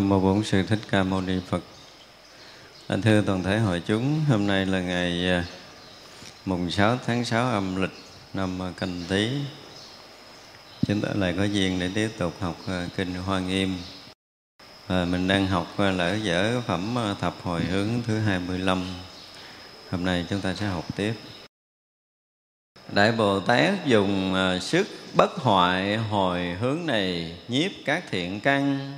Bổn Sư Thích Ca Mâu Ni Phật. Anh Thưa toàn thể hội chúng, hôm nay là ngày à, mùng 6 tháng 6 âm lịch năm Canh Tý. Chúng ta lại có duyên để tiếp tục học à, Kinh Hoa Nghiêm. À, Mình đang học à, lỡ dở phẩm Thập Hồi Hướng thứ 25 Hôm nay chúng ta sẽ học tiếp. Đại Bồ Tát dùng sức bất hoại hồi hướng này nhiếp các thiện căn.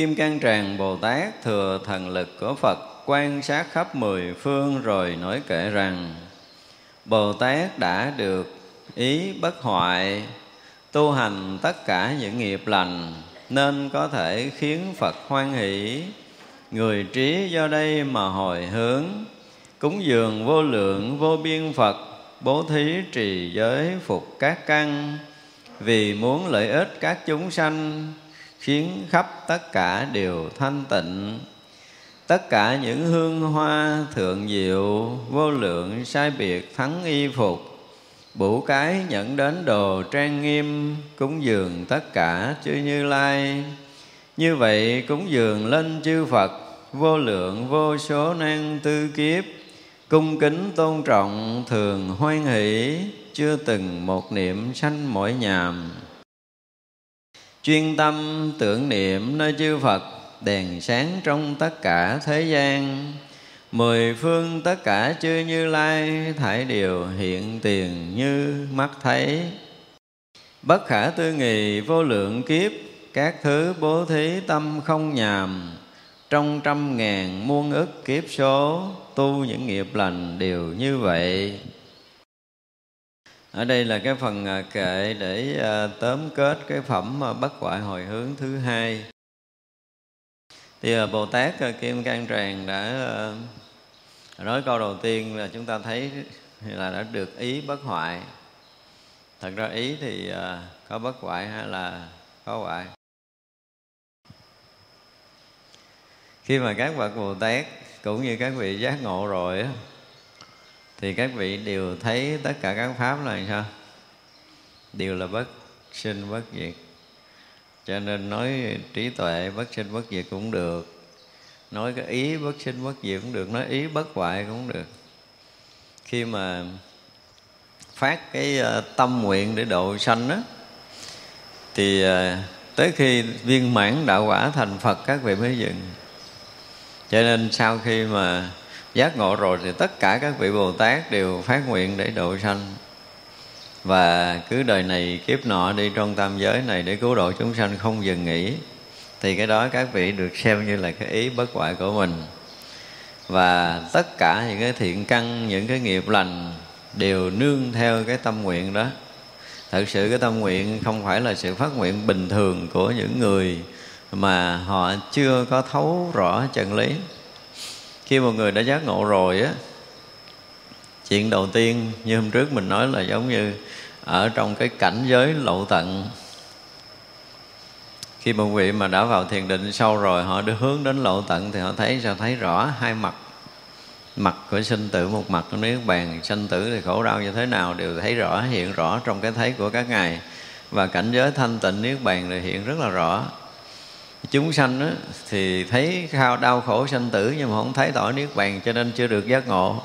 Kim Cang Tràng Bồ Tát thừa thần lực của Phật, quan sát khắp mười phương rồi nói kể rằng, Bồ Tát đã được ý bất hoại, tu hành tất cả những nghiệp lành, nên có thể khiến Phật hoan hỷ. Người trí do đây mà hồi hướng, cúng dường vô lượng vô biên Phật, bố thí trì giới phục các căn. Vì muốn lợi ích các chúng sanh khiến khắp tất cả đều thanh tịnh. Tất cả những hương hoa thượng diệu, vô lượng sai biệt thắng y phục bủ cái nhận đến đồ trang nghiêm, cúng dường tất cả chư như lai. Như vậy cúng dường lên chư phật, vô lượng vô số năng tư kiếp, cung kính tôn trọng thường hoan hỷ, chưa từng một niệm sanh mỗi nhàm chuyên tâm tưởng niệm nơi chư Phật, đèn sáng trong tất cả thế gian. Mười phương tất cả chư như lai, thải đều hiện tiền như mắt thấy. Bất khả tư nghì vô lượng kiếp, các thứ bố thí tâm không nhàm. Trong trăm ngàn muôn ức kiếp số, tu những nghiệp lành đều như vậy ở đây là cái phần à, kệ để à, tóm kết cái phẩm à, bất hoại hồi hướng thứ hai. Thì bồ tát kim cang tràng đã nói câu đầu tiên là chúng ta thấy là đã được ý bất hoại. Thật ra ý thì có bất hoại hay là có hoại? Khi mà các bậc bồ tát cũng như các vị giác ngộ rồi á thì các vị đều thấy tất cả các pháp là sao? Đều là bất sinh, bất diệt. Cho nên nói trí tuệ, bất sinh, bất diệt cũng được. Nói cái ý, bất sinh, bất diệt cũng được. Nói ý, bất hoại cũng được. Khi mà phát cái ờ, tâm nguyện để độ sanh đó thì ờ, tới khi viên mãn đạo quả thành phật, các vị mới dừng. Cho nên sau khi mà giác ngộ rồi thì tất cả các vị bồ tát đều phát nguyện để độ sanh. Và cứ đời này kiếp nọ đi trong tam giới này để cứu độ chúng sanh không dừng nghỉ, thì cái đó các vị được xem như là cái ý bất hoại của mình. Và tất cả những cái thiện căn, những cái nghiệp lành đều nương theo cái tâm nguyện đó. Thật sự cái tâm nguyện không phải là sự phát nguyện bình thường của những người mà họ chưa có thấu rõ chân lý khi một người đã giác ngộ rồi á, chuyện đầu tiên như hôm trước mình nói là giống như ở trong cái cảnh giới lậu tận. Khi một vị mà đã vào thiền định sâu rồi, họ đưa hướng đến lộ tận thì họ thấy sao? Thấy rõ hai mặt. Mặt của sinh tử, một mặt của nước bàn. Sinh tử thì khổ đau như thế nào đều thấy rõ, hiện rõ trong cái thấy của các ngài. Và cảnh giới thanh tịnh niết bàn thì hiện rất là rõ chúng sanh á, thì thấy khao đau khổ sanh tử nhưng mà không thấy tỏ niết bàn cho nên chưa được giác ngộ.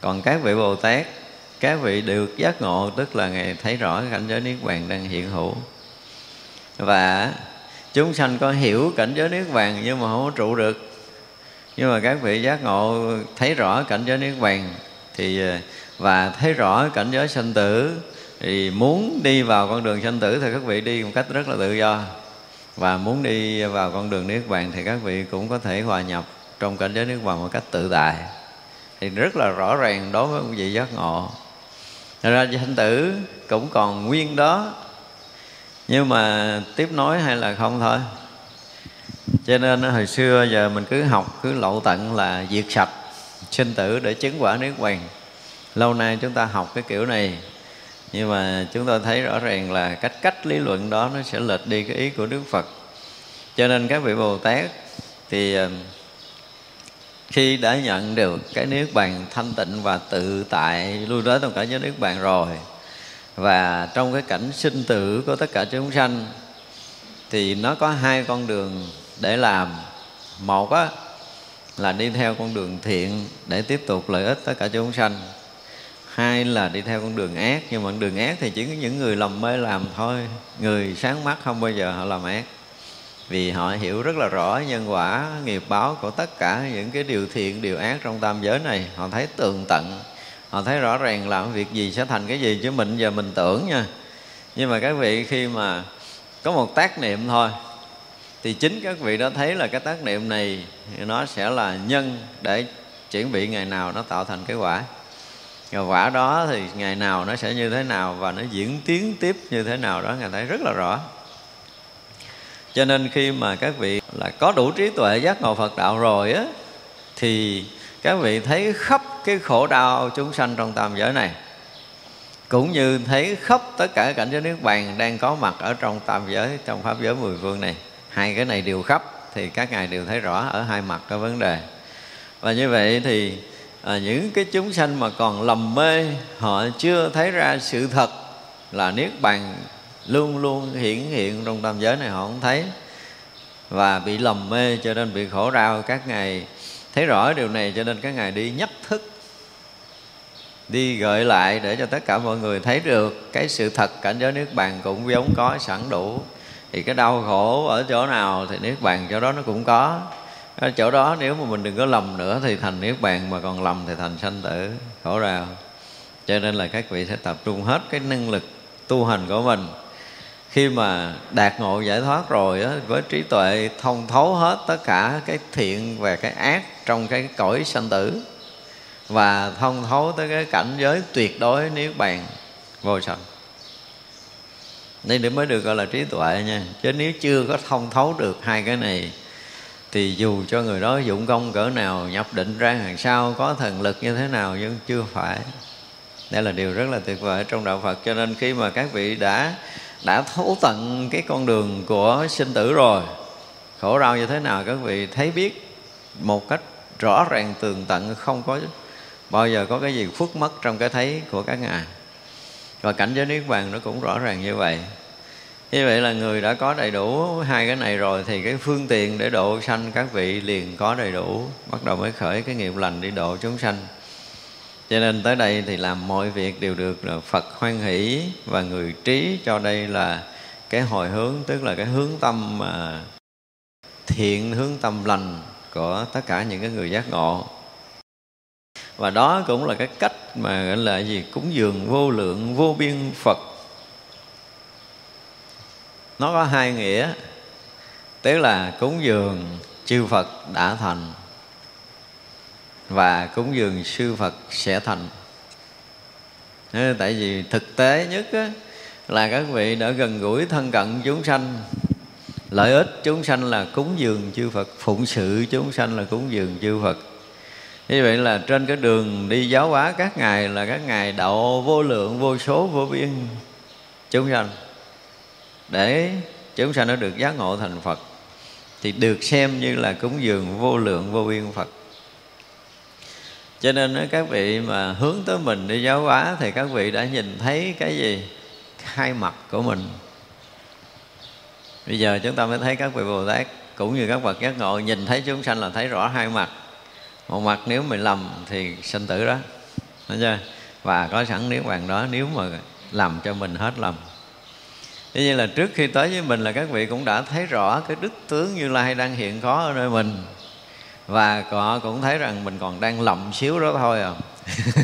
Còn các vị bồ tát các vị được giác ngộ tức là ngày thấy rõ cảnh giới niết bàn đang hiện hữu. Và chúng sanh có hiểu cảnh giới niết bàn nhưng mà không có trụ được. Nhưng mà các vị giác ngộ thấy rõ cảnh giới niết bàn thì ờ, và thấy rõ cảnh giới sanh tử thì muốn đi vào con đường sanh tử thì các vị đi một cách rất là tự do và muốn đi vào con đường niết bàn thì các vị cũng có thể hòa nhập trong cảnh giới niết bàn một cách tự tại. Thì rất là rõ ràng đối với vị giác ngộ. Thật ra sanh tử cũng còn nguyên đó. Nhưng mà tiếp nối hay là không thôi. Cho nên hồi xưa giờ mình cứ học, cứ lộ tận là diệt sạch sinh tử để chứng quả niết bàn. Lâu nay chúng ta học cái kiểu này nhưng mà chúng ta thấy rõ ràng là cách cách lý luận đó nó sẽ lệch đi cái ý của đức phật. Cho nên các vị bồ tát thì ờ, khi đã nhận được cái niết bàn thanh tịnh và tự tại lui tới trong cả giới niết bàn rồi, và trong cái cảnh sinh tử của tất cả chúng sanh, thì nó có hai con đường để làm. Một á, là đi theo con đường thiện để tiếp tục lợi ích tất cả chúng sanh hai là đi theo con đường ác, nhưng mà con đường ác thì chỉ có những người lầm mê làm thôi. Người sáng mắt không bao giờ họ làm ác. Vì họ hiểu rất là rõ nhân quả, nghiệp báo của tất cả những cái điều thiện, điều ác trong tam giới này. Họ thấy tường tận, họ thấy rõ ràng làm việc gì sẽ thành cái gì, chứ mình giờ mình tưởng nha. Nhưng mà các vị khi mà có một tác niệm thôi, thì chính các vị đã thấy là cái tác niệm này nó sẽ là nhân để chuẩn bị ngày nào nó tạo thành cái quả và quả đó thì ngày nào nó sẽ như thế nào và nó diễn tiến tiếp như thế nào đó, ngài thấy rất là rõ. Cho nên khi mà các vị là có đủ trí tuệ giác ngộ phật đạo rồi á, thì các vị thấy khắp cái khổ đau chúng sanh trong tam giới này, cũng như thấy khắp tất cả cảnh giới nước bàn đang có mặt ở trong tam giới, trong pháp giới mười phương này. Hai cái này đều khắp thì các ngài đều thấy rõ ở hai mặt cái vấn đề. Và như vậy thì à, những cái chúng sanh mà còn lầm mê họ chưa thấy ra sự thật là niết bàn luôn luôn hiển hiện trong tam giới này họ không thấy. Và bị lầm mê cho nên bị khổ đau. Các ngài thấy rõ điều này cho nên các ngài đi nhắc thức đi gợi lại để cho tất cả mọi người thấy được cái sự thật cảnh giới nước bàn cũng giống có sẵn đủ. Thì cái đau khổ ở chỗ nào thì niết bàn chỗ đó nó cũng có ở chỗ đó nếu mà mình đừng có lầm nữa thì thành niết bàn mà còn lầm thì thành sanh tử. Khổ rào cho nên là các vị sẽ tập trung hết cái năng lực tu hành của mình. Khi mà đạt ngộ giải thoát rồi á, với trí tuệ thông thấu hết tất cả cái thiện và cái ác trong cái cõi sanh tử và thông thấu tới cái cảnh giới tuyệt đối niết bàn vô sanh. Nên để mới được gọi là trí tuệ nha. Chứ nếu chưa có thông thấu được hai cái này thì dù cho người đó dụng công cỡ nào, nhập định ra hàng sau, có thần lực như thế nào nhưng chưa phải. Đây là điều rất là tuyệt vời trong đạo Phật, cho nên khi mà các vị đã đã thấu tận cái con đường của sinh tử rồi, khổ đau như thế nào các vị thấy biết một cách rõ ràng tường tận, không có bao giờ có cái gì khuất mất trong cái thấy của các ngài. Và cảnh giới niết bàn nó cũng rõ ràng như vậy như vậy là người đã có đầy đủ hai cái này rồi thì cái phương tiện để độ sanh các vị liền có đầy đủ, bắt đầu mới khởi cái nghiệp lành đi độ chúng sanh. Cho nên tới đây thì làm mọi việc đều được là Phật hoan hỷ và người trí cho đây là cái hồi hướng, tức là cái hướng tâm mà thiện hướng tâm lành của tất cả những cái người giác ngộ. Và đó cũng là cái cách mà gọi là gì? Cúng dường vô lượng vô biên Phật nó có hai nghĩa. Tức là cúng dường chư Phật đã thành và cúng dường sư Phật sẽ thành. Tại vì thực tế nhất á, là các vị đã gần gũi thân cận chúng sanh lợi ích chúng sanh là cúng dường chư Phật phụng sự chúng sanh là cúng dường chư Phật. Như vậy là trên cái đường đi giáo hóa các ngài là các ngài đậu vô lượng vô số vô biên chúng sanh để chúng sanh nó được giác ngộ thành Phật, thì được xem như là cúng dường vô lượng vô biên Phật. Cho nên các vị mà hướng tới mình đi giáo hóa, thì các vị đã nhìn thấy cái gì? Hai mặt của mình. Bây giờ chúng ta mới thấy các vị bồ tát cũng như các bậc giác ngộ, nhìn thấy chúng sanh là thấy rõ hai mặt. Một mặt nếu mình lầm thì sinh tử đó. Thấy chưa? và có sẵn nếu bàn đó, nếu mà làm cho mình hết lầm. Thế nhiên là trước khi tới với mình là các vị cũng đã thấy rõ cái đức tướng Như Lai đang hiện có ở nơi mình. Và họ cũng thấy rằng mình còn đang lầm xíu đó thôi à.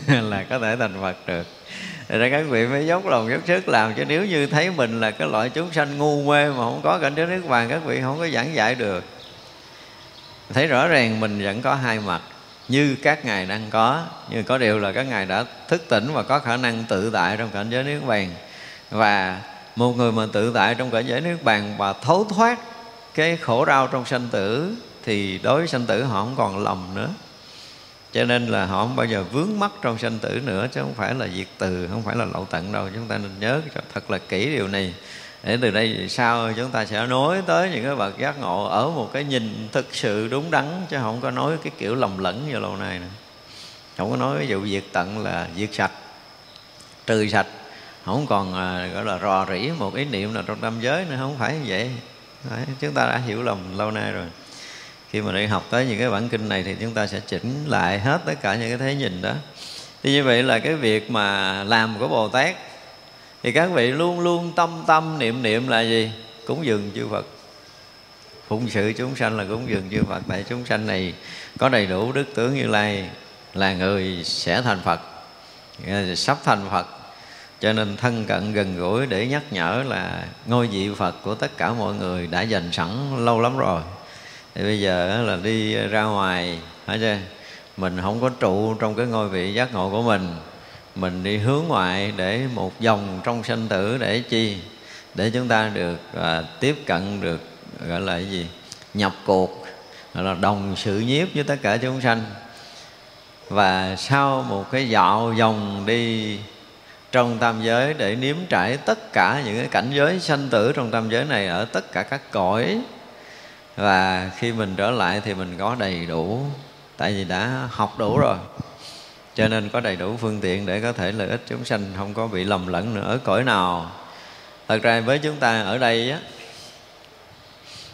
Là có thể thành phật được. Thế ra các vị mới dốc lòng dốc sức làm, Chứ nếu như thấy mình là cái loại chúng sanh ngu mê Mà không có cảnh giới nước bàn, Các vị không có giảng dạy được. Thấy rõ ràng mình vẫn có hai mặt, như các ngài đang có nhưng có điều là các ngài đã thức tỉnh và có khả năng tự tại trong cảnh giới nước bàn. Và một người mà tự tại trong cõi giới nước bàn và thấu thoát cái khổ đau trong sanh tử, thì đối với sanh tử họ không còn lầm nữa. Cho nên là họ không bao giờ vướng mắc trong sanh tử nữa, chứ không phải là diệt từ, không phải là lậu tận đâu. Chúng ta nên nhớ thật là kỹ điều này. Để từ đây sau chúng ta sẽ nói tới những cái bậc giác ngộ ở một cái nhìn thực sự đúng đắn, chứ không có nói cái kiểu lầm lẫn như lâu nay nữa. Không có nói ví dụ diệt tận là diệt sạch, trừ sạch không còn à, gọi là rò rỉ một ý niệm nào trong tâm giới nữa không phải như vậy. Đấy, chúng ta đã hiểu lầm lâu nay rồi. Khi mà đi học tới những cái bản kinh này thì chúng ta sẽ chỉnh lại hết tất cả những cái thế nhìn đó. Thì như vậy là cái việc mà làm của bồ tát thì các vị luôn luôn tâm tâm niệm niệm là gì? Cúng dường chư phật. Phụng sự chúng sanh là cúng dường chư phật. Tại chúng sanh này có đầy đủ đức tướng như lai là người sẽ thành phật à, sắp thành phật cho nên thân cận gần gũi để nhắc nhở là ngôi vị phật của tất cả mọi người đã dành sẵn lâu lắm rồi. Thì bây giờ là đi ra ngoài phải chưa mình không có trụ trong cái ngôi vị giác ngộ của mình. Mình đi hướng ngoại để một dòng trong sanh tử để chi? Để chúng ta được à, tiếp cận được gọi là cái gì? Nhập cuộc gọi là đồng sự nhiếp với tất cả chúng sanh. Và sau một cái dạo dòng đi trong tam giới để nếm trải tất cả những cái cảnh giới sanh tử trong tam giới này ở tất cả các cõi. Và khi mình trở lại thì mình có đầy đủ, tại vì đã học đủ rồi. Cho nên có đầy đủ phương tiện để có thể lợi ích chúng sanh, không có bị lầm lẫn nữa ở cõi nào. Thật ra với chúng ta ở đây á,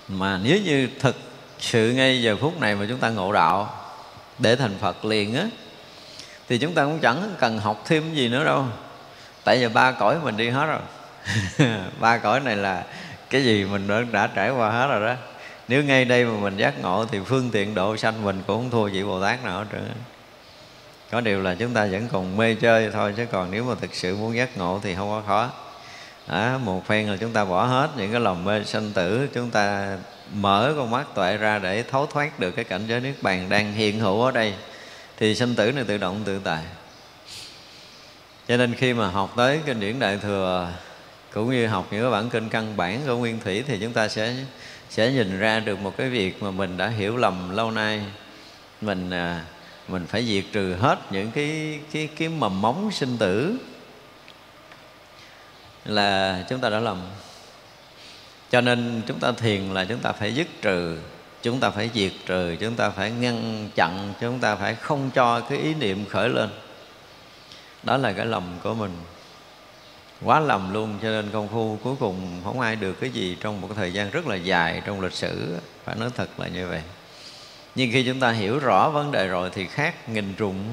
mà nếu như thực sự ngay giờ phút này mà chúng ta ngộ đạo để thành phật liền á, thì chúng ta cũng chẳng cần học thêm gì nữa đâu tại vì ba cõi mình đi hết rồi. Ba cõi này là cái gì mình đã, đã trải qua hết rồi đó. Nếu ngay đây mà mình giác ngộ thì phương tiện độ sanh mình cũng không thua vị bồ tát nào hết trơn có điều là chúng ta vẫn còn mê chơi thôi chứ còn nếu mà thực sự muốn giác ngộ thì không có khó. À, một phen là chúng ta bỏ hết những cái lòng mê sanh tử chúng ta mở con mắt tuệ ra để thấu thoát được cái cảnh giới nước bàn đang hiện hữu ở đây. Thì sanh tử này tự động tự tại cho nên khi mà học tới kinh điển đại thừa, cũng như học những cái bản kinh căn bản của nguyên thủy, thì chúng ta sẽ sẽ nhìn ra được một cái việc mà mình đã hiểu lầm lâu nay. Mình à, mình phải diệt trừ hết những cái cái cái mầm móng sinh tử là chúng ta đã lầm. Cho nên chúng ta thiền là chúng ta phải dứt trừ, chúng ta phải diệt trừ, chúng ta phải ngăn chặn, chúng ta phải không cho cái ý niệm khởi lên đó là cái lầm của mình. Quá lầm luôn, cho nên công phu cuối cùng không ai được cái gì trong một thời gian rất là dài trong lịch sử. Phải nói thật là như vậy. Nhưng khi chúng ta hiểu rõ vấn đề rồi thì khác nghìn trùng.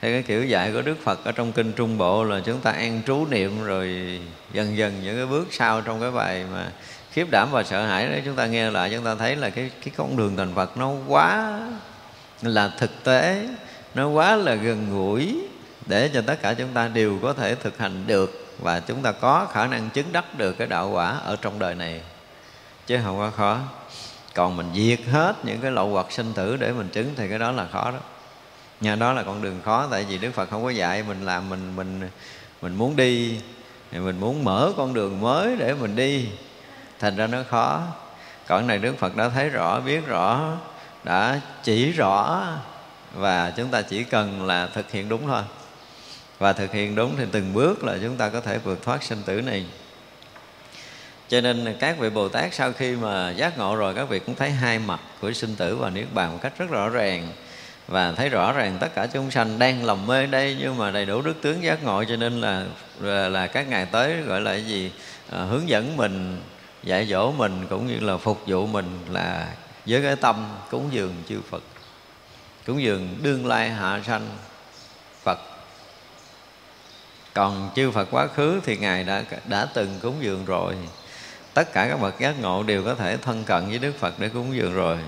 Theo cái kiểu dạy của Đức Phật ở trong kinh Trung Bộ là chúng ta an trú niệm rồi dần dần những cái bước sau trong cái bài mà khiếp đảm và sợ hãi đấy chúng ta nghe lại, chúng ta thấy là cái cái con đường thành Phật nó quá là thực tế, nó quá là gần gũi để cho tất cả chúng ta đều có thể thực hành được và chúng ta có khả năng chứng đắc được cái đạo quả ở trong đời này. Chứ không có khó. Còn mình diệt hết những cái lậu hoặc sinh tử để mình chứng thì cái đó là khó đó. Nhà đó là con đường khó, tại vì đức phật không có dạy mình làm mình mình mình muốn đi, thì mình muốn mở con đường mới để mình đi. Thành ra nó khó. Còn này đức phật đã thấy rõ, biết rõ, đã chỉ rõ và chúng ta chỉ cần là thực hiện đúng thôi và thực hiện đúng thì từng bước là chúng ta có thể vượt thoát sinh tử này. Cho nên các vị bồ tát sau khi mà giác ngộ rồi các vị cũng thấy hai mặt của sinh tử và niết bàn một cách rất rõ ràng. Và thấy rõ ràng tất cả chúng sanh đang lầm mê đây nhưng mà đầy đủ đức tướng giác ngộ cho nên là là, là các ngày tới gọi là cái gì? À, hướng dẫn mình dạy dỗ mình cũng như là phục vụ mình là với cái tâm cúng dường chư Phật cúng dường đương lai hạ sanh còn chư Phật quá khứ thì ngài đã đã từng cúng dường rồi. Tất cả các bậc giác ngộ đều có thể thân cận với Đức Phật để cúng dường rồi.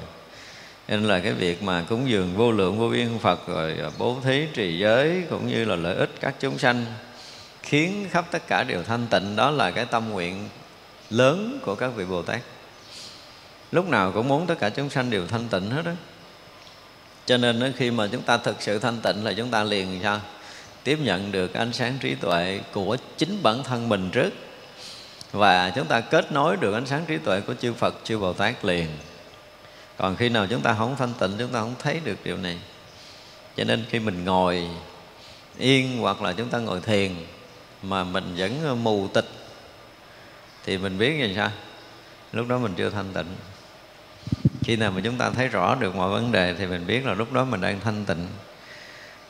Nên là cái việc mà cúng dường vô lượng vô biên Phật rồi à, bố thí trì giới cũng như là lợi ích các chúng sanh, khiến khắp tất cả đều thanh tịnh, đó là cái tâm nguyện lớn của các vị Bồ Tát. Lúc nào cũng muốn tất cả chúng sanh đều thanh tịnh hết đó cho nên khi mà chúng ta thực sự thanh tịnh là chúng ta liền sao? Tiếp nhận được ánh sáng trí tuệ của chính bản thân mình trước. Và chúng ta kết nối được ánh sáng trí tuệ của chư Phật, chư Bồ Tát liền. Còn khi nào chúng ta không thanh tịnh, chúng ta không thấy được điều này. Cho nên khi mình ngồi yên hoặc là chúng ta ngồi thiền mà mình vẫn mù tịch, thì mình biết như sao? Lúc đó mình chưa thanh tịnh. Khi nào mà chúng ta thấy rõ được mọi vấn đề thì mình biết là lúc đó mình đang thanh tịnh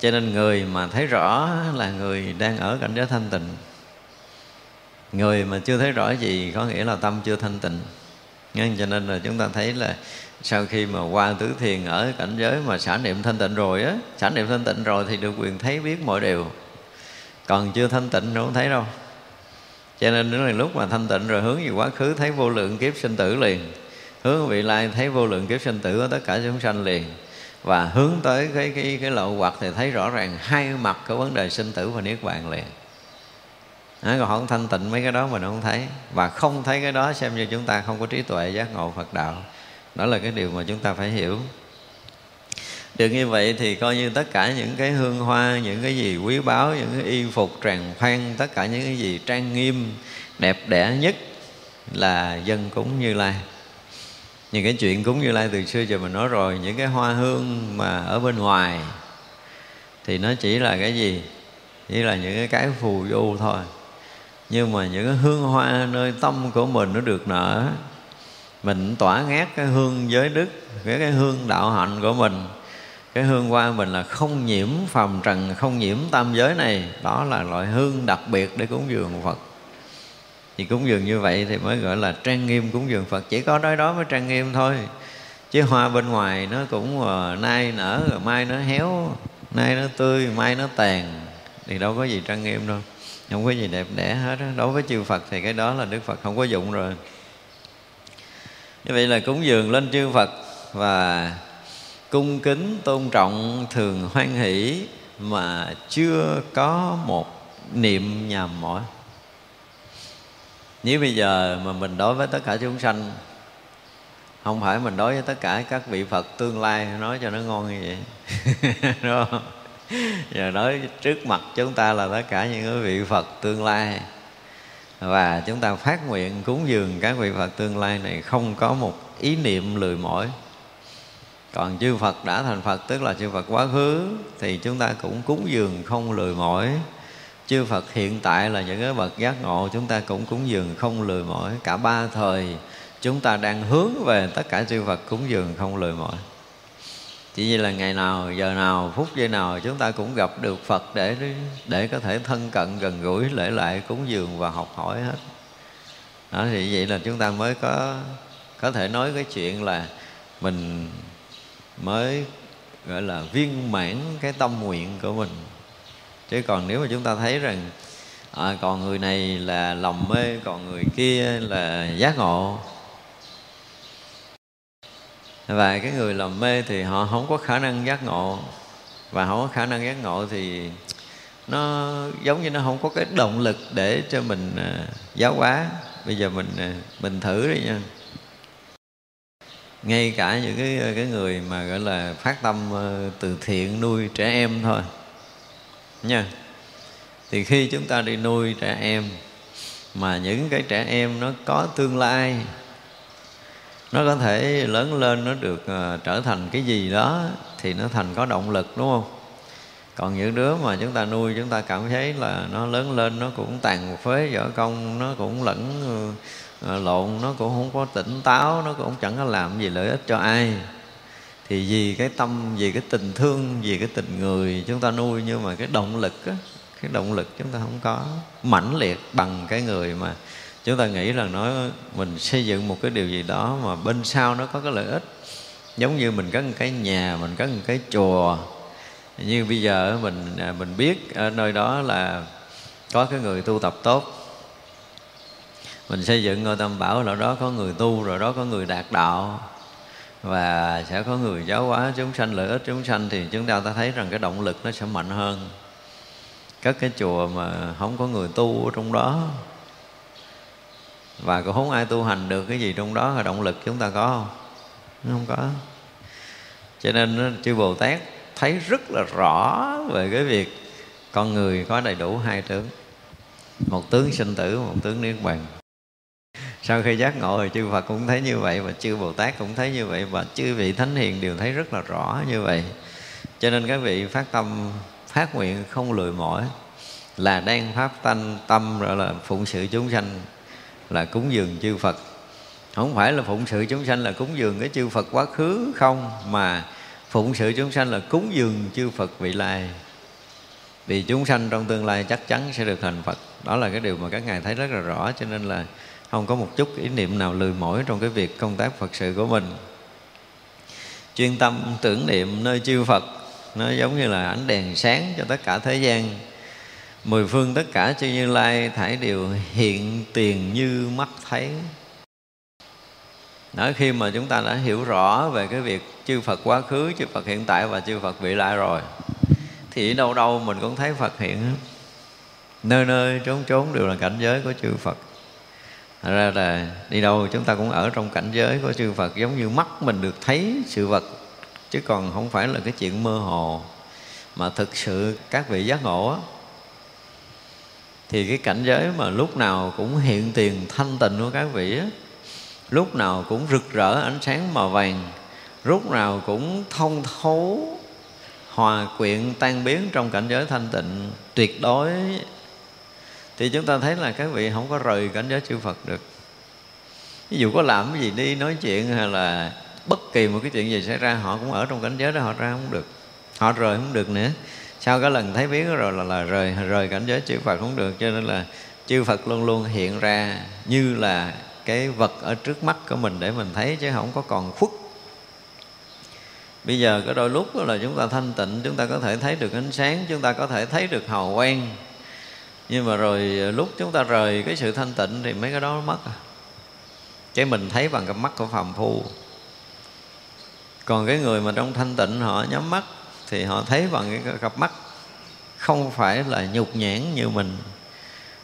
cho nên người mà thấy rõ là người đang ở cảnh giới thanh tịnh. Người mà chưa thấy rõ gì có nghĩa là tâm chưa thanh tịnh. Nên cho nên là chúng ta thấy là sau khi mà qua tứ thiền ở cảnh giới mà xả niệm thanh tịnh rồi á, xả niệm thanh tịnh rồi thì được quyền thấy biết mọi điều. Còn chưa thanh tịnh đâu không thấy đâu. Cho nên đến là lúc mà thanh tịnh rồi hướng về quá khứ thấy vô lượng kiếp sinh tử liền. Hướng vị lai thấy vô lượng kiếp sinh tử của tất cả chúng sanh liền và hướng tới cái cái cái lộ hoặc thì thấy rõ ràng hai mặt của vấn đề sinh tử và niết bàn liền. À, còn không thanh tịnh mấy cái đó mình không thấy. Và không thấy cái đó xem như chúng ta không có trí tuệ giác ngộ phật đạo. Đó là cái điều mà chúng ta phải hiểu. Được như vậy thì coi như tất cả những cái hương hoa những cái gì quý báu những cái y phục tràng khoan tất cả những cái gì trang nghiêm đẹp đẽ nhất là dân cúng như lai những cái chuyện cúng như lai từ xưa giờ mình nói rồi, những cái hoa hương mà ở bên ngoài thì nó chỉ là cái gì? Chỉ là những cái cái phù du thôi. Nhưng mà những cái hương hoa nơi tâm của mình nó được nở, mình tỏa ngát cái hương giới đức, cái cái hương đạo hạnh của mình. Cái hương hoa mình là không nhiễm phàm trần, không nhiễm tam giới này. Đó là loại hương đặc biệt để cúng dường phật thì cúng dường như vậy thì mới gọi là trang nghiêm cúng dường phật. Chỉ có nói đó mới trang nghiêm thôi. Chứ hoa bên ngoài nó cũng uh, nay nở rồi mai nó héo nay nó tươi mai nó tàn. Thì đâu có gì trang nghiêm đâu. Không có gì đẹp đẽ hết đó. đối với chư phật thì cái đó là đức phật không có dụng rồi. Như vậy là cúng dường lên chư phật và cung kính tôn trọng thường hoan hỷ mà chưa có một niệm nhầm mỏi nếu bây giờ mà mình đối với tất cả chúng sanh, không phải mình đối với tất cả các vị phật tương lai nói cho nó ngon như vậy. Đúng không? Giờ nói trước mặt chúng ta là tất cả những cái vị phật tương lai. Và chúng ta phát nguyện cúng dường các vị phật tương lai này không có một ý niệm lười mỏi. Còn chư Phật đã thành Phật, tức là chư Phật quá khứ, thì chúng ta cũng cúng dường không lười mỏi chư Phật hiện tại là những cái bậc giác ngộ chúng ta cũng cúng dường không lười mỏi. Cả ba thời chúng ta đang hướng về tất cả chư Phật cúng dường không lười mỏi. Chỉ như là ngày nào, giờ nào, phút giây nào chúng ta cũng gặp được Phật để để có thể thân cận, gần gũi, lễ lại, cúng dường và học hỏi hết. Đó, thì vậy là chúng ta mới có có thể nói cái chuyện là mình mới gọi là viên mãn cái tâm nguyện của mình chứ còn nếu mà chúng ta thấy rằng à, còn người này là lòng mê còn người kia là giác ngộ. Và cái người làm mê thì họ không có khả năng giác ngộ. Và không có khả năng giác ngộ thì nó giống như nó không có cái động lực để cho mình uh, giáo hóa. Bây giờ mình uh, mình thử đi nha. Ngay cả những cái à, cái người mà gọi là phát tâm uh, từ thiện nuôi trẻ em thôi nha. Thì khi chúng ta đi nuôi trẻ em mà những cái trẻ em nó có tương lai nó có thể lớn lên nó được uh, trở thành cái gì đó thì nó thành có động lực đúng không? Còn những đứa mà chúng ta nuôi chúng ta cảm thấy là nó lớn lên nó cũng tàn phế vợ công nó cũng lẫn uh, lộn nó cũng không có tỉnh táo nó cũng chẳng có làm gì lợi ích cho ai thì vì cái tâm, vì cái tình thương, vì cái tình người chúng ta nuôi, nhưng mà cái động lực á, cái động lực chúng ta không có mãnh liệt bằng cái người mà chúng ta nghĩ là nó, mình xây dựng một cái điều gì đó mà bên sau nó có cái lợi ích. Giống như mình có một cái nhà, mình có một cái chùa. Như bây giờ mình à, mình biết ở nơi đó là có cái người tu tập tốt. Mình xây dựng ngôi tam bảo là đó có người tu, rồi đó có người đạt đạo và sẽ có người giáo hóa chúng sanh, lợi ích chúng sanh thì chúng ta ta thấy rằng cái động lực nó sẽ mạnh hơn. Các cái chùa mà không có người tu ở trong đó, và cũng không ai tu hành được cái gì trong đó là động lực chúng ta có không? Không có. Cho nên chư bồ tát thấy rất là rõ về cái việc con người có đầy đủ hai tướng, một tướng sinh tử, một tướng niết bàn sau khi giác ngộ thì chư Phật cũng thấy như vậy và chư Bồ Tát cũng thấy như vậy và chư vị thánh hiền đều thấy rất là rõ như vậy. Cho nên các vị phát tâm, phát nguyện không lười mỏi. Là đang pháp tanh tâm gọi là phụng sự chúng sanh là cúng dường chư Phật. Không phải là phụng sự chúng sanh là cúng dường cái chư Phật quá khứ không, mà phụng sự chúng sanh là cúng dường chư Phật vị lai. Vì chúng sanh trong tương lai chắc chắn sẽ được thành Phật. Đó là cái điều mà các ngài thấy rất là rõ, cho nên là không có một chút ý niệm nào lười mỏi trong cái việc công tác Phật sự của mình. Chuyên tâm tưởng niệm nơi chư Phật nó giống như là ánh đèn sáng cho tất cả thế gian. Mười phương tất cả chư như lai thải đều hiện tiền như mắt thấy. Đó khi mà chúng ta đã hiểu rõ về cái việc chư Phật quá khứ, chư Phật hiện tại và chư Phật vị lại rồi thì đâu đâu mình cũng thấy Phật hiện nơi nơi trốn trốn đều là cảnh giới của chư Phật. Thật ra là đi đâu chúng ta cũng ở trong cảnh giới của chư Phật, giống như mắt mình được thấy sự vật, chứ còn không phải là cái chuyện mơ hồ. Mà thực sự các vị giác ngộ á, thì cái cảnh giới mà lúc nào cũng hiện tiền thanh tịnh của các vị á, lúc nào cũng rực rỡ ánh sáng màu vàng, lúc nào cũng thông thấu, hòa quyện, tan biến trong cảnh giới thanh tịnh, tuyệt đối thì chúng ta thấy là các vị không có rời cảnh giới chư Phật được. Ví dụ có làm cái gì đi nói chuyện hay là bất kỳ một cái chuyện gì xảy ra họ cũng ở trong cảnh giới đó họ ra không được. Họ rời không được nữa. Sau cái lần thấy biết rồi là, là rời rời cảnh giới chư Phật không được cho nên là chư Phật luôn luôn hiện ra như là cái vật ở trước mắt của mình để mình thấy chứ không có còn khuất. Bây giờ có đôi lúc là chúng ta thanh tịnh chúng ta có thể thấy được ánh sáng chúng ta có thể thấy được hào quang nhưng mà rồi ờ, lúc chúng ta rời cái sự thanh tịnh thì mấy cái đó mất à. Cái mình thấy bằng cặp mắt của phàm phu. Còn cái người mà trong thanh tịnh họ nhắm mắt thì họ thấy bằng cái cặp mắt. Không phải là nhục nhãn như mình.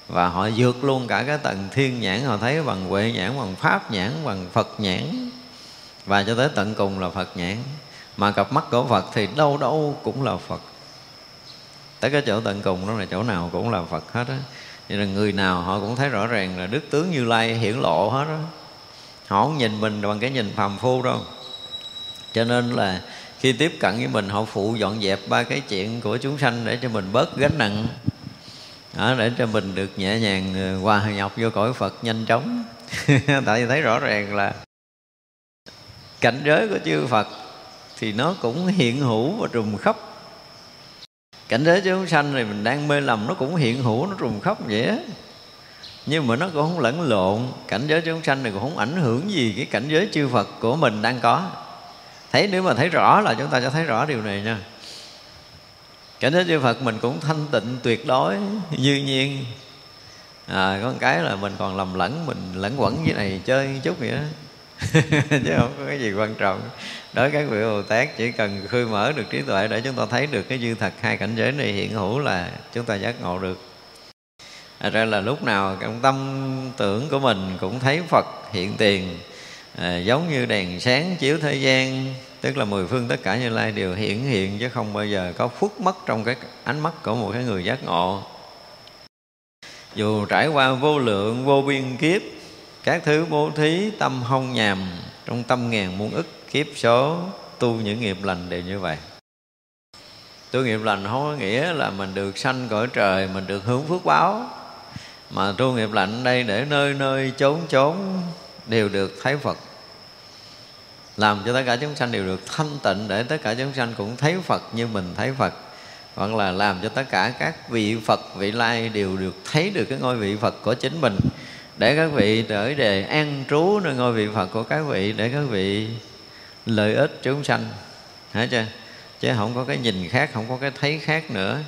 Và họ vượt luôn cả cái tầng thiên nhãn, họ thấy bằng huệ nhãn, bằng pháp nhãn, bằng phật nhãn. Và cho tới tận cùng là phật nhãn. Mà cặp mắt của phật thì đâu đâu cũng là phật tới cái chỗ tận cùng đó là chỗ nào cũng là phật hết á. Vậy là người nào họ cũng thấy rõ ràng là đức tướng như lai hiển lộ hết á. Họ không nhìn mình bằng cái nhìn phàm phu đâu. Cho nên là khi tiếp cận với mình họ phụ dọn dẹp ba cái chuyện của chúng sanh để cho mình bớt gánh nặng đó, để cho mình được nhẹ nhàng ờ, hòa nhập vô cõi Phật nhanh chóng. Tại vì thấy rõ ràng là cảnh giới của chư Phật thì nó cũng hiện hữu và trùng khắp cảnh giới chúng sanh thì mình đang mê lầm nó cũng hiện hữu nó trùng khắp vậy á. Nhưng mà nó cũng không lẫn lộn. Cảnh giới chúng sanh này cũng không ảnh hưởng gì cái cảnh giới chư Phật của mình đang có. Thấy nếu mà thấy rõ là chúng ta sẽ thấy rõ điều này nha. Cảnh giới chư Phật mình cũng thanh tịnh tuyệt đối dư nhiên. À, có một cái là mình còn lầm lẫn mình lẫn quẩn với này chơi chút vậy đó chứ không có cái gì quan trọng. Đối với các vị bồ tát chỉ cần khơi mở được trí tuệ để chúng ta thấy được cái dư thật hai cảnh giới này hiện hữu là chúng ta giác ngộ được. À, ra là lúc nào trong tâm tưởng của mình cũng thấy phật hiện tiền à, giống như đèn sáng chiếu thế gian tức là mười phương tất cả như lai đều hiển hiện chứ không bao giờ có khuất mất trong cái ánh mắt của một cái người giác ngộ. Dù trải qua vô lượng vô biên kiếp các thứ bố thí tâm hông nhàm, trong tâm ngàn muôn ức kiếp số, tu những nghiệp lành đều như vậy. Tu nghiệp lành không có nghĩa là mình được sanh cõi trời, mình được hướng phước báo. Mà tu nghiệp lành đây để nơi nơi chốn chốn đều được thấy phật. Làm cho tất cả chúng sanh đều được thanh tịnh để tất cả chúng sanh cũng thấy phật như mình thấy phật. Hoặc là làm cho tất cả các vị phật, vị lai đều được thấy được cái ngôi vị phật của chính mình để các vị trở về an trú nơi ngôi vị phật của các vị, để các vị lợi ích chúng sanh. Hả chưa chứ không có cái nhìn khác, không có cái thấy khác nữa.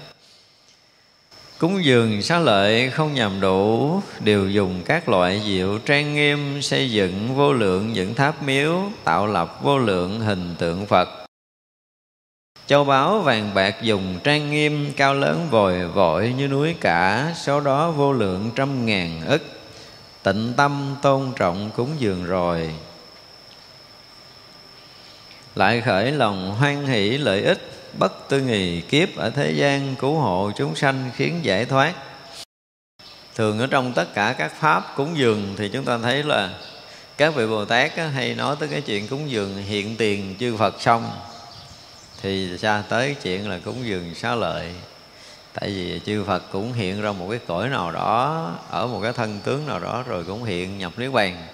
Cúng dường xá lợi không nhằm đủ, Đều dùng các loại diệu trang nghiêm, Xây dựng vô lượng những tháp miếu, Tạo lập vô lượng hình tượng Phật. Châu báu vàng bạc dùng trang nghiêm, Cao lớn vòi vội như núi cả Số đó vô lượng trăm ngàn ức. Tịnh tâm tôn trọng cúng dường rồi. Lại khởi lòng hoan hỷ lợi ích, bất tư nghì kiếp ở thế gian cứu hộ chúng sanh khiến giải thoát. Thường ở trong tất cả các pháp cúng dường thì chúng ta thấy là các vị bồ tát hay nói tới cái chuyện cúng dường hiện tiền chư phật xong, thì xa tới chuyện là cúng dường xá lợi tại vì chư phật cũng hiện ra một cái cõi nào đó, ở một cái thân tướng nào đó rồi cũng hiện nhập niết bàn.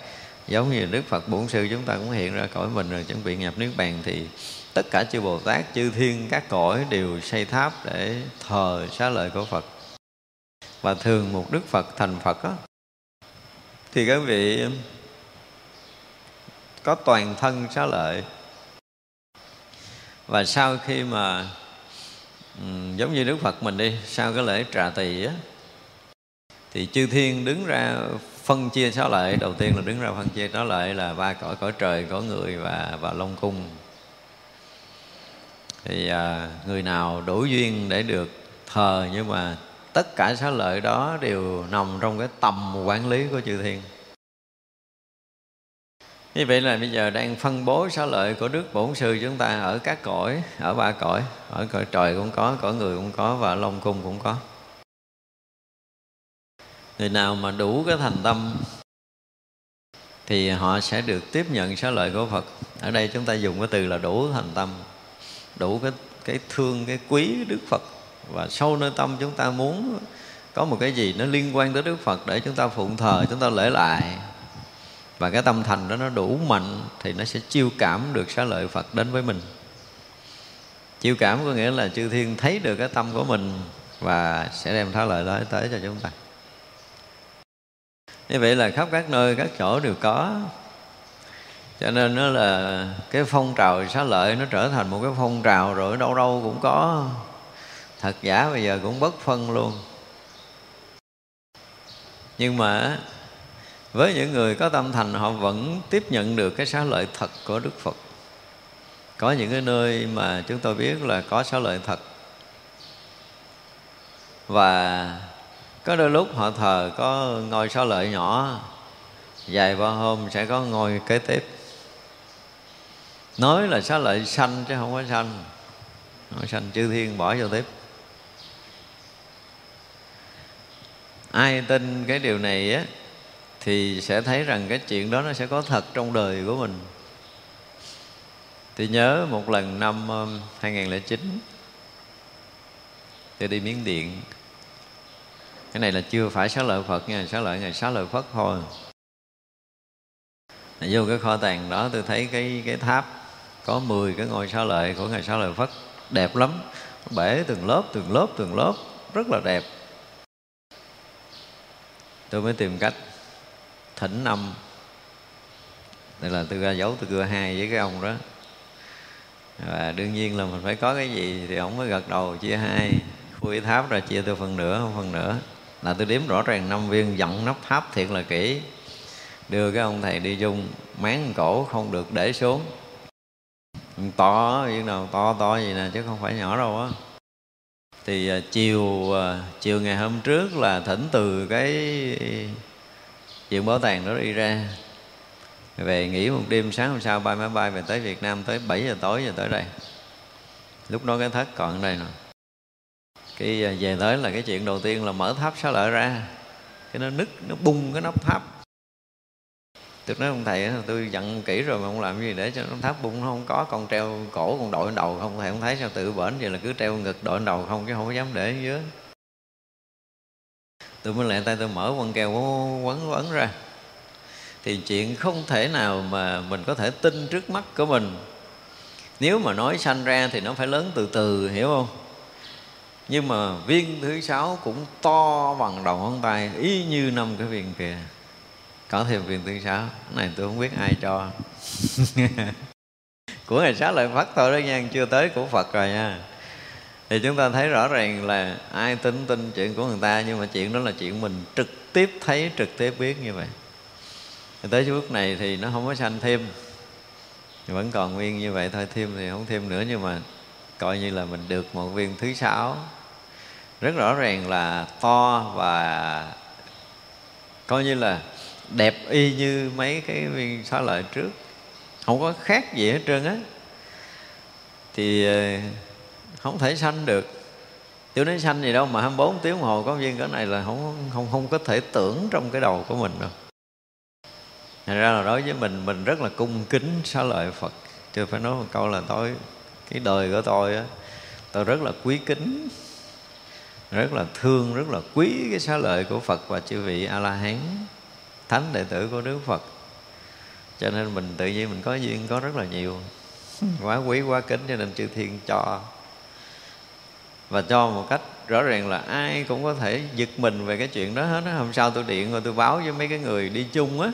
Giống như đức phật bổn sư chúng ta cũng hiện ra cõi mình rồi, chuẩn bị nhập niết bàn thì tất cả chư bồ tát, chư thiên, các cõi đều xây tháp để thờ xá lợi của phật. Và thường một đức phật thành phật á, thì các vị có toàn thân xá lợi. Và sau khi mà giống như đức phật mình đi sau cái lễ trà tỳ á thì chư thiên đứng ra phân chia sáu lợi. Đầu tiên là đứng ra phân chia sáu lợi là ba cõi cõi trời cõi người và và long cung. Thì à, người nào đủ duyên để được thờ nhưng mà tất cả sáu lợi đó đều nằm trong cái tầm quản lý của chư thiên như vậy là bây giờ đang phân bố xá lợi của Đức Bổn Sư chúng ta ở các cõi, ở ba cõi, ở cõi trời cũng có, cõi người cũng có và Long Cung cũng có. Người nào mà đủ cái thành tâm thì họ sẽ được tiếp nhận xá lợi của Phật. Ở đây chúng ta dùng cái từ là đủ thành tâm, đủ cái cái thương, cái quý Đức Phật và sâu nơi tâm chúng ta muốn có một cái gì nó liên quan tới Đức Phật để chúng ta phụng thờ, chúng ta lễ lại và cái tâm thành đó nó đủ mạnh thì nó sẽ chiêu cảm được xá lợi Phật đến với mình. Chiêu cảm có nghĩa là chư thiên thấy được cái tâm của mình và sẽ đem xá lợi đó tới cho chúng ta. Như vậy là khắp các nơi, các chỗ đều có. Cho nên nó là cái phong trào xá lợi nó trở thành một cái phong trào rồi đâu đâu cũng có. Thật giả bây giờ cũng bất phân luôn. Nhưng mà với những người có tâm thành, họ vẫn tiếp nhận được cái xá lợi thật của đức phật. Có những cái nơi mà chúng tôi biết là có xá lợi thật. Và có đôi lúc họ thờ có ngôi xá lợi nhỏ, vài ba hôm sẽ có ngôi kế tiếp. Nói là xá lợi sanh chứ không có sanh. Nói sanh chư thiên bỏ vô tiếp. Ai tin cái điều này á thì sẽ thấy rằng cái chuyện đó nó sẽ có thật trong đời của mình. Thì nhớ một lần năm ờ, 2009 tôi đi Miến Điện. Cái này là chưa phải xá lợi Phật nha, xá lợi ngày xá lợi Phật thôi. Vô cái kho tàng đó tôi thấy cái cái tháp có 10 cái ngôi xá lợi của ngày xá lợi Phật đẹp lắm. Bể từng lớp từng lớp từng lớp, rất là đẹp. Tôi mới tìm cách thỉnh năm đây là tôi ra dấu tôi cưa hai với cái ông đó. Và đương nhiên là mình phải có cái gì thì ông mới gật đầu, chia hai. Khui tháp ra, chia tôi phần nửa, không phần nửa. Là tôi đếm rõ ràng năm viên dặn nắp tháp thiệt là kỹ. Đưa cái ông thầy đi dung máng cổ không được để xuống. To như nào, to to gì nè, chứ không phải nhỏ đâu á. Thì à, chiều à, chiều ngày hôm trước là thỉnh từ cái chuyện bảo tàng đó đi ra. Về nghỉ một đêm, sáng hôm sau bay máy bay về tới Việt Nam tới 7 giờ tối rồi tới đây. Lúc đó cái thất còn đây nè. Cái à, về tới là cái chuyện đầu tiên là mở tháp xá lợi ra. Cái nó nứt, nó bung cái nắp tháp. Tôi nói ông thầy tôi dặn kỹ rồi mà không làm gì để cho nó tháp bung. Nó không có con treo cổ, con đội đầu không, thầy không thấy sao tự bển vậy là cứ treo ngực đội đầu không, chứ không có dám để dưới tôi mới lại tay, tôi mở quăng keo quấn quấn ra. Thì chuyện không thể nào mà mình có thể tin trước mắt của mình. Nếu mà nói sanh ra thì nó phải lớn từ từ, hiểu không? Nhưng mà viên thứ sáu cũng to bằng đầu ngón tay, y như năm cái viên kia. Có thêm viên thứ sáu. Cái này tôi không biết ai cho. Của ngày sáu lợi phật thôi đó nha, chưa tới của phật rồi nha thì chúng ta thấy rõ ràng là ai tin tin chuyện của người ta, nhưng mà chuyện đó là chuyện mình trực tiếp thấy, trực tiếp biết như vậy. Thì tới bước này thì nó không có sanh thêm. Thì vẫn còn nguyên như vậy thôi, thêm thì không thêm nữa, nhưng mà coi như là mình được một viên thứ sáu. Rất rõ ràng là to và coi như là đẹp y như mấy cái viên xá lợi trước. Không có khác gì hết trơn á. Thì ờ, không thể sanh được. Tôi nói sanh gì đâu mà 24 tiếng đồng hồ có viên cái này là không không không có thể tưởng trong cái đầu của mình đâu. Thành ra là đối với mình mình rất là cung kính xá lợi Phật. Chưa phải nói một câu là tôi cái đời của tôi á tôi rất là quý kính rất là thương rất là quý cái xá lợi của Phật và chư vị A La Hán thánh đệ tử của Đức Phật. Cho nên mình tự nhiên mình có duyên có rất là nhiều. Quá quý quá kính cho nên chư thiên cho và cho một cách rõ ràng là ai cũng có thể giật mình về cái chuyện đó hết á. Hôm sau tôi điện rồi tôi báo với mấy cái người đi chung á,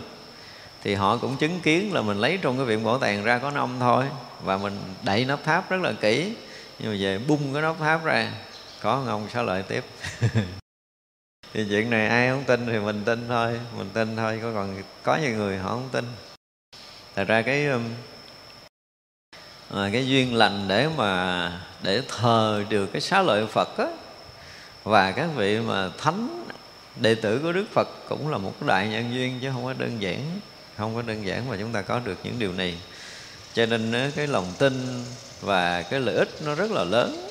thì họ cũng chứng kiến là mình lấy trong cái viện bảo tàng ra có nông thôi. Và mình đậy nắp tháp rất là kỹ. Nhưng mà về bung cái nắp tháp ra, có ông xá lợi tiếp. Thì chuyện này ai không tin thì mình tin thôi. Mình tin thôi, có còn, có nhiều người họ không tin. Thật ra cái um, à, cái duyên lành để mà để thờ được cái xá lợi phật á. Và các vị mà thánh đệ tử của đức phật cũng là một cái đại nhân duyên chứ không có đơn giản không có đơn giản mà chúng ta có được những điều này. Cho nên cái lòng tin và cái lợi ích nó rất là lớn.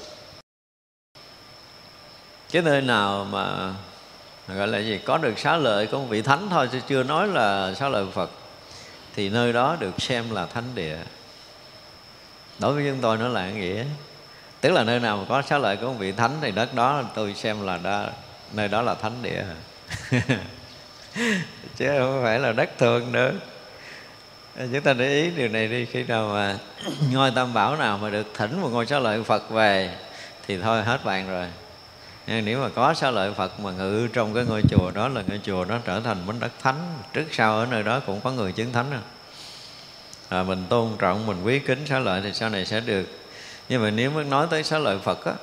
Cái nơi nào mà gọi là gì có được xá lợi của vị thánh thôi chứ chưa nói là xá lợi phật thì nơi đó được xem là thánh địa đối với chúng tôi nó là nghĩa. Tức là nơi nào mà có xá lợi của vị thánh thì đất đó tôi xem là đó, nơi đó là thánh địa. Chứ không phải là đất thường nữa. Chúng ta để ý điều này đi khi nào mà ngôi tam bảo nào mà được thỉnh một ngôi xá lợi phật về thì thôi hết bàn rồi. Nhưng nếu mà có xá lợi Phật mà ngự trong cái ngôi chùa đó là ngôi chùa đó trở thành mảnh đất thánh trước sau ở nơi đó cũng có người chứng thánh. rồi à, mình tôn trọng mình quý kính xá lợi thì sau này sẽ được. Nhưng mà nếu mới nói tới xá lợi Phật á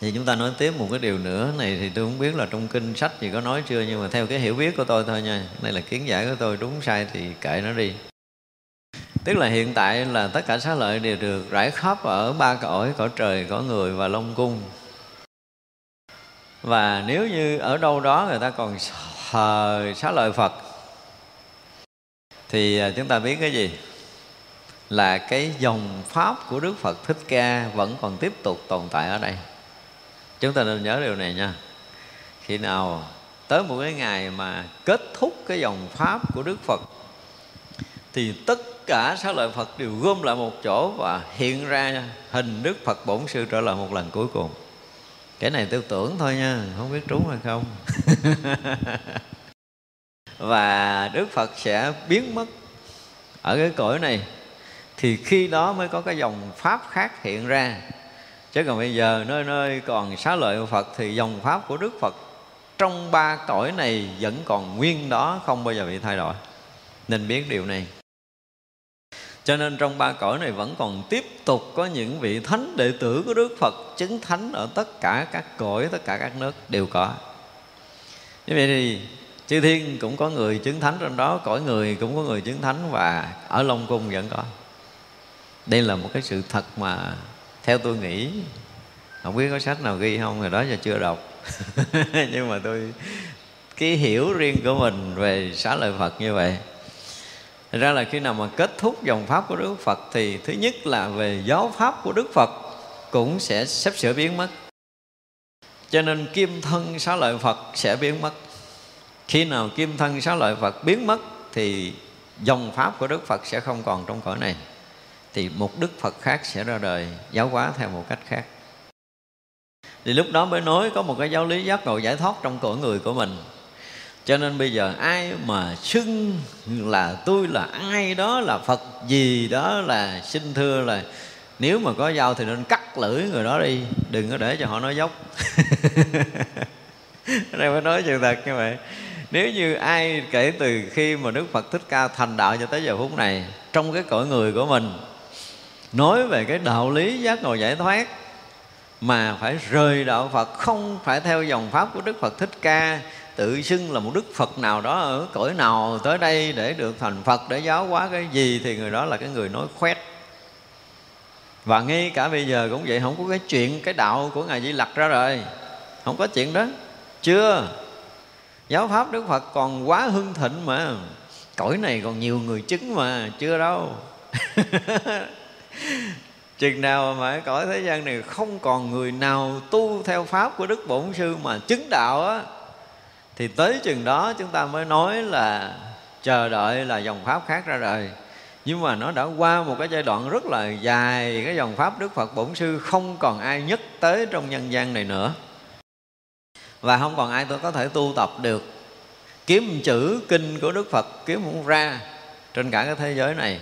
thì chúng ta nói tiếp một cái điều nữa. Này thì tôi không biết là trong kinh sách gì có nói chưa nhưng mà theo cái hiểu biết của tôi thôi nha. Đây là kiến giải của tôi đúng sai thì kệ nó đi. Tức là hiện tại là tất cả xá lợi đều được rải khắp ở ba cõi cõi trời cõi người và long cung. Và nếu như ở đâu đó người ta còn thờ xá lợi phật thì à, chúng ta biết cái gì? Là cái dòng pháp của đức phật thích ca vẫn còn tiếp tục tồn tại ở đây. Chúng ta nên nhớ điều này nha. Khi nào tới một cái ngày mà kết thúc cái dòng pháp của đức phật, thì tất cả sáu lợi phật đều gom lại một chỗ và hiện ra hình đức phật bổn sư trở lại một lần cuối cùng. Cái này tôi tưởng thôi nha, không biết trúng hay không. và đức phật sẽ biến mất ở cái cõi này. Thì khi đó mới có cái dòng pháp khác hiện ra. Chứ còn bây giờ nơi nơi còn xá lợi phật thì dòng pháp của đức phật trong ba cõi này vẫn còn nguyên đó không bao giờ bị thay đổi. Nên biết điều này. Cho nên trong ba cõi này vẫn còn tiếp tục có những vị thánh đệ tử của Đức Phật chứng thánh ở tất cả các cõi, tất cả các nước đều có. Như vậy thì chư thiên cũng có người chứng thánh trong đó, cõi người cũng có người chứng thánh và ở Long Cung vẫn có. Đây là một cái sự thật mà theo tôi nghĩ không biết có sách nào ghi không rồi đó giờ chưa đọc. Nhưng mà tôi cái hiểu riêng của mình về xá lợi Phật như vậy. Thật ra là khi nào mà kết thúc dòng Pháp của Đức Phật Thì thứ nhất là về giáo Pháp của Đức Phật Cũng sẽ sắp sửa biến mất. Cho nên kim thân xá lợi Phật sẽ biến mất. Khi nào kim thân xá lợi Phật biến mất Thì dòng Pháp của Đức Phật sẽ không còn trong cõi này. Thì một Đức Phật khác sẽ ra đời, Giáo hóa theo một cách khác. Thì lúc đó mới nói có một cái giáo lý giác ngộ giải thoát trong cõi người của mình. Cho nên bây giờ ai mà xưng là tôi là ai đó là phật gì đó là xin thưa là nếu mà có dao thì nên cắt lưỡi người đó đi, đừng có để cho họ nói dốc. Đây mới nói sự thật như vậy nếu như ai kể từ khi mà đức phật thích ca thành đạo cho tới giờ phút này, trong cái cõi người của mình, nói về cái đạo lý giác ngộ giải thoát, mà phải rời đạo phật, không phải theo dòng pháp của đức phật thích ca, tự xưng là một đức phật nào đó ở cõi nào tới đây để được thành phật, để giáo hóa cái gì, thì người đó là cái người nói khoét. Và ngay cả bây giờ cũng vậy, không có cái chuyện, cái đạo của ngài di lặc ra rồi. Không có chuyện đó. Chưa giáo pháp đức phật còn quá hưng thịnh mà. Cõi này còn nhiều người chứng mà, chưa đâu. Chừng nào mà cõi thế gian này không còn người nào tu theo pháp của đức bổn sư mà chứng đạo á, thì tới chừng đó chúng ta mới nói là chờ đợi là dòng pháp khác ra đời. Nhưng mà nó đã qua một cái giai đoạn rất là dài, cái dòng pháp đức phật bổn sư không còn ai nhất tới trong nhân gian này nữa và không còn ai tôi có thể tu tập được. Kiếm chữ kinh của đức phật kiếm không ra. Trên cả cái thế giới này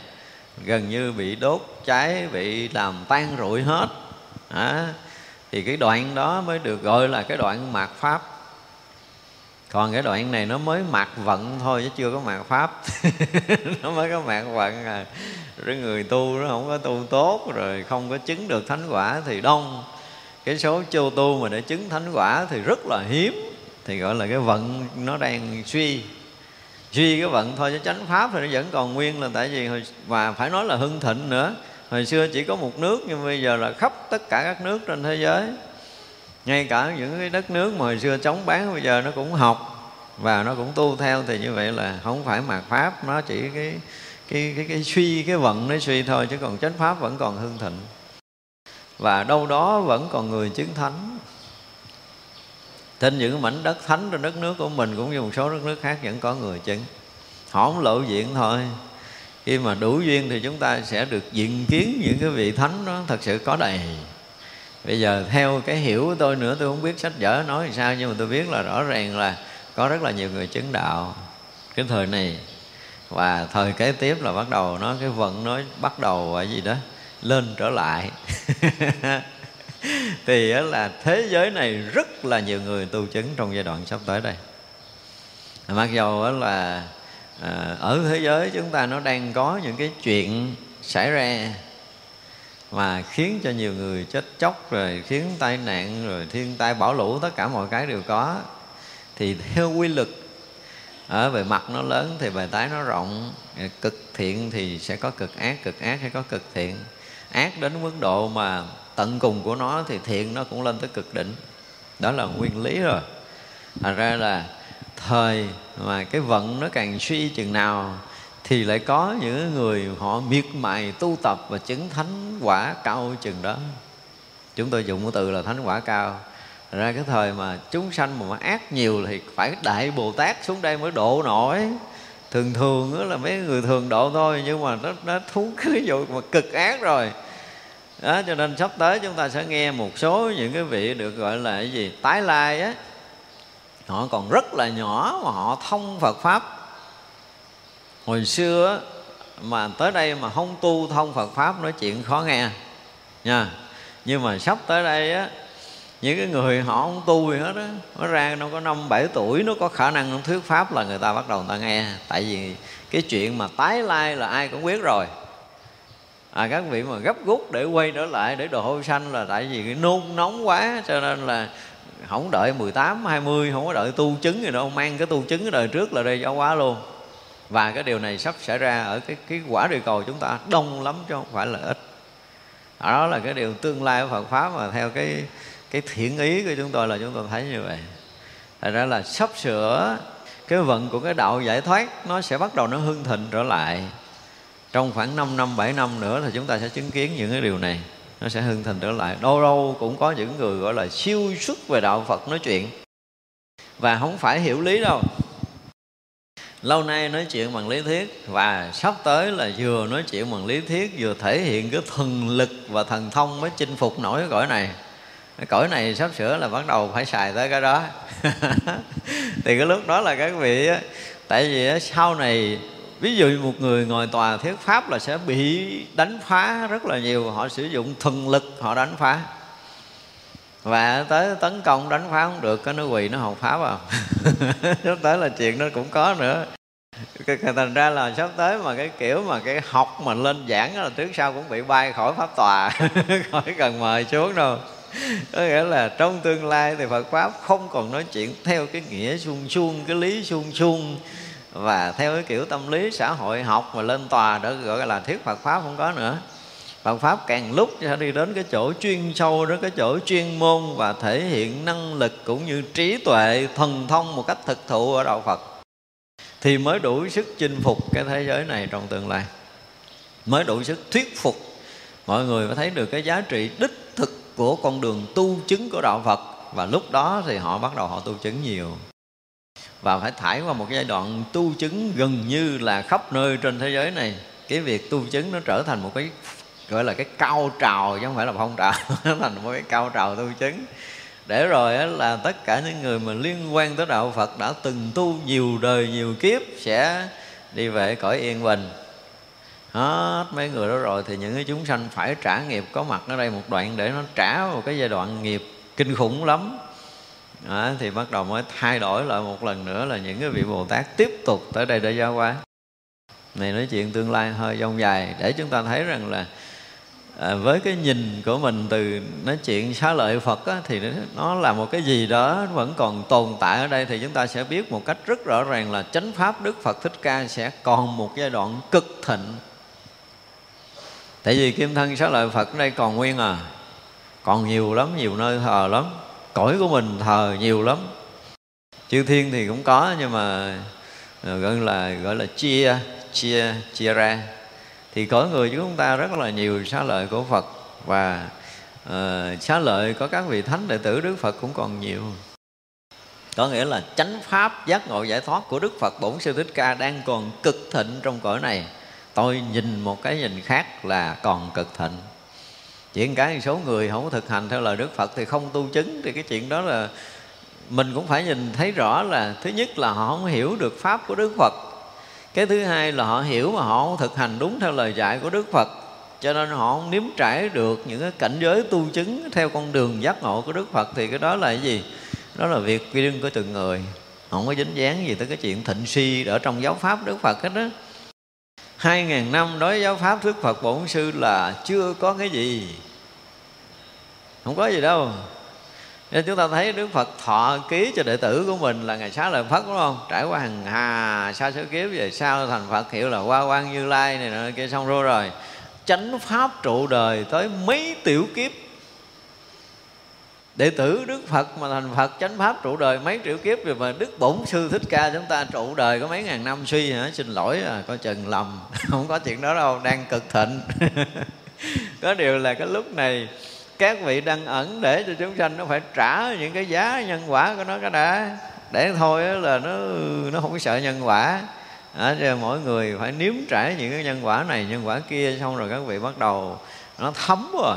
gần như bị đốt cháy bị làm tan rụi hết. À, thì cái đoạn đó mới được gọi là cái đoạn mạt pháp. Còn cái đoạn này nó mới mạt vận thôi chứ chưa có mạt pháp. Nó mới có mạt vận à. Rồi người tu nó không có tu tốt rồi không có chứng được thánh quả thì đông cái số châu tu mà để chứng thánh quả thì rất là hiếm thì gọi là cái vận nó đang suy duy cái vận thôi chứ chánh pháp thì nó vẫn còn nguyên là tại vì hồi, và phải nói là hưng thịnh nữa. Hồi xưa chỉ có một nước nhưng bây giờ là khắp tất cả các nước trên thế giới. Ngay cả những cái đất nước mà hồi xưa chống bán bây giờ nó cũng học và nó cũng tu theo thì như vậy là không phải mạt pháp nó chỉ cái cái cái cái suy cái vận nó suy thôi chứ còn chánh pháp vẫn còn hưng thịnh và đâu đó vẫn còn người chứng thánh. Trên những mảnh đất thánh trên đất nước của mình cũng như một số đất nước khác vẫn có người chứng. Họ không lộ diện thôi. Khi mà đủ duyên thì chúng ta sẽ được diện kiến những cái vị thánh đó thật sự có đầy. Bây giờ theo cái hiểu của tôi nữa, tôi không biết sách vở nói sao, nhưng mà tôi biết là rõ ràng là có rất là nhiều người chứng đạo cái thời này. Và thời kế tiếp là bắt đầu nó, cái vận nó bắt đầu và gì đó lên trở lại. Thì là thế giới này rất là nhiều người tu chứng trong giai đoạn sắp tới đây. Mặc dầu là ờ, ở thế giới chúng ta nó đang có những cái chuyện xảy ra mà khiến cho nhiều người chết chóc, rồi khiến tai nạn, rồi thiên tai bão lũ, tất cả mọi cái đều có. Thì theo quy luật, ở về mặt nó lớn thì bề tái nó rộng, cực thiện thì sẽ có cực ác cực ác hay có cực thiện ác đến mức độ mà tận cùng của nó thì thiện nó cũng lên tới cực đỉnh. Đó là nguyên lý rồi. Thành ra là thời mà cái vận nó càng suy chừng nào thì lại có những người họ miệt mài tu tập và chứng thánh quả cao chừng đó. Chúng tôi dùng cái từ là thánh quả cao. Thành ra cái thời mà chúng sanh mà ác nhiều thì phải đại bồ tát xuống đây mới độ nổi thường thường đó là mấy người thường độ thôi, nhưng mà nó nó thú cái vụ mà cực ác rồi. Đó, cho nên sắp tới chúng ta sẽ nghe một số những cái vị được gọi là cái gì, tái lai á. Họ còn rất là nhỏ mà họ thông Phật pháp. Hồi xưa mà tới đây mà không tu thông Phật pháp nói chuyện khó nghe, nha. Nhưng mà sắp tới đây á những cái người họ không tu gì hết á. Nó ra nó có năm bảy tuổi nó có khả năng thuyết pháp là người ta bắt đầu người ta nghe. Tại vì cái chuyện mà tái lai là ai cũng biết rồi. À, các vị mà gấp rút để quay trở lại để đồ hôi sanh là tại vì cái nôn nóng quá cho nên là không đợi 18, 20, không có đợi tu chứng gì đâu. Mang cái tu chứng cái đời trước là đây giáo quá luôn. Và cái điều này sắp xảy ra ở cái cái quả địa cầu chúng ta đông lắm chứ không phải là ít. Đó là cái điều tương lai của Phật pháp mà theo cái cái thiện ý của chúng tôi là chúng tôi thấy như vậy. Thành ra là sắp sửa cái vận của cái đạo giải thoát, nó sẽ bắt đầu nó hưng thịnh trở lại. Trong khoảng 5 năm 7 năm nữa thì chúng ta sẽ chứng kiến những cái điều này. Nó sẽ hưng thịnh trở lại. Đâu đâu cũng có những người gọi là siêu xuất về đạo Phật nói chuyện. Và không phải hiểu lý đâu. Lâu nay nói chuyện bằng lý thuyết và sắp tới là vừa nói chuyện bằng lý thuyết, vừa thể hiện cái thần lực và thần thông mới chinh phục nổi cái cõi này cõi này sắp sửa là bắt đầu phải xài tới cái đó. Thì cái lúc đó là các vị tại vì sau này, ví dụ một người ngồi tòa thuyết pháp là sẽ bị đánh phá rất là nhiều, họ sử dụng thần lực họ đánh phá. Và tới tấn công đánh phá không được, cái nó quỳ nó học phá vào sắp tới là chuyện nó cũng có nữa. Thành ra là sắp tới mà cái kiểu mà cái học mà lên giảng là trước sau cũng bị bay khỏi pháp tòa, khỏi cần mời xuống đâu. có nghĩa là trong tương lai thì Phật pháp không còn nói chuyện theo cái nghĩa suông suông cái lý suông suông và theo cái kiểu tâm lý xã hội học mà lên tòa đó, gọi là thuyết Phật pháp không có nữa. Phật pháp càng lúc sẽ đi đến cái chỗ chuyên sâu đó cái chỗ chuyên môn và thể hiện năng lực cũng như trí tuệ thần thông một cách thực thụ ở đạo Phật thì mới đủ sức chinh phục cái thế giới này trong tương lai. Mới đủ sức thuyết phục. Mọi người mới thấy được cái giá trị đích của con đường tu chứng của đạo phật. Và lúc đó thì họ bắt đầu họ tu chứng nhiều. Và phải trải qua một giai đoạn tu chứng gần như là khắp nơi trên thế giới này. Cái việc tu chứng nó trở thành một cái, gọi là cái cao trào, chứ không phải là phong trào. Nó thành một cái cao trào tu chứng. Để rồi là tất cả những người mà liên quan tới đạo Phật đã từng tu nhiều đời, nhiều kiếp sẽ đi về cõi yên bình hết mấy người đó rồi thì những cái chúng sanh phải trả nghiệp. Có mặt ở đây một đoạn để nó trả một cái giai đoạn nghiệp kinh khủng lắm. Đó, thì bắt đầu mới thay đổi lại một lần nữa là những cái vị Bồ Tát tiếp tục tới đây để giao qua này nói chuyện tương lai hơi dông dài. Để chúng ta thấy rằng là à, với cái nhìn của mình từ nói chuyện xá lợi Phật á, thì nó là một cái gì đó vẫn còn tồn tại ở đây thì chúng ta sẽ biết một cách rất rõ ràng là chánh pháp Đức Phật Thích Ca sẽ còn một giai đoạn cực thịnh tại vì kim thân sáu lợi Phật ở đây còn nguyên à. Còn nhiều lắm nhiều nơi thờ lắm. Cõi của mình thờ nhiều lắm. Chư thiên thì cũng có nhưng mà ờ, gọi là gọi là chia chia chia ra. Thì cõi người chúng ta rất là nhiều xá lợi của Phật. Và ờ, uh, xá lợi có các vị thánh đệ tử Đức Phật cũng còn nhiều. Có nghĩa là chánh pháp giác ngộ giải thoát của Đức Phật Bổn Sư Thích Ca đang còn cực thịnh trong cõi này tôi nhìn một cái nhìn khác là còn cực thịnh. Chuyện cái số người không thực hành theo lời Đức Phật thì không tu chứng, thì cái chuyện đó là mình cũng phải nhìn thấy rõ là thứ nhất là họ không hiểu được pháp của Đức Phật. Cái thứ hai là họ hiểu mà họ không thực hành đúng theo lời dạy của đức phật. Cho nên họ không nếm trải được những cái cảnh giới tu chứng theo con đường giác ngộ của đức phật, thì cái đó là cái gì? Đó là việc riêng của từng người. Không có dính dáng gì tới cái chuyện thịnh si ở trong giáo pháp đức phật hết đó hai ngàn năm đối với giáo pháp đức phật bổn sư là chưa có cái gì. Không có gì đâu. Nên chúng ta thấy Đức Phật thọ ký cho đệ tử của mình là Ngày xá lợi Phất, đúng không? Trải qua hàng hà sa số kiếp về sau thành Phật hiệu là Hoa Quang Như Lai này nọ kia xong rồi rồi. Chánh Pháp trụ đời tới mấy tiểu kiếp Đệ tử Đức Phật mà thành Phật chánh Pháp trụ đời mấy triệu kiếp Rồi mà Đức Bổn Sư Thích Ca chúng ta trụ đời có mấy ngàn năm suy hả? Xin lỗi à, coi chừng lầm. Không có chuyện đó đâu, đang cực thịnh. Có điều là cái lúc này các vị đang ẩn để cho chúng sanh nó phải trả những cái giá nhân quả của nó cái đã. Để thôi là nó nó không có sợ nhân quả. À, mỗi người phải nếm trải những cái nhân quả này nhân quả kia xong rồi các vị bắt đầu nó thấm rồi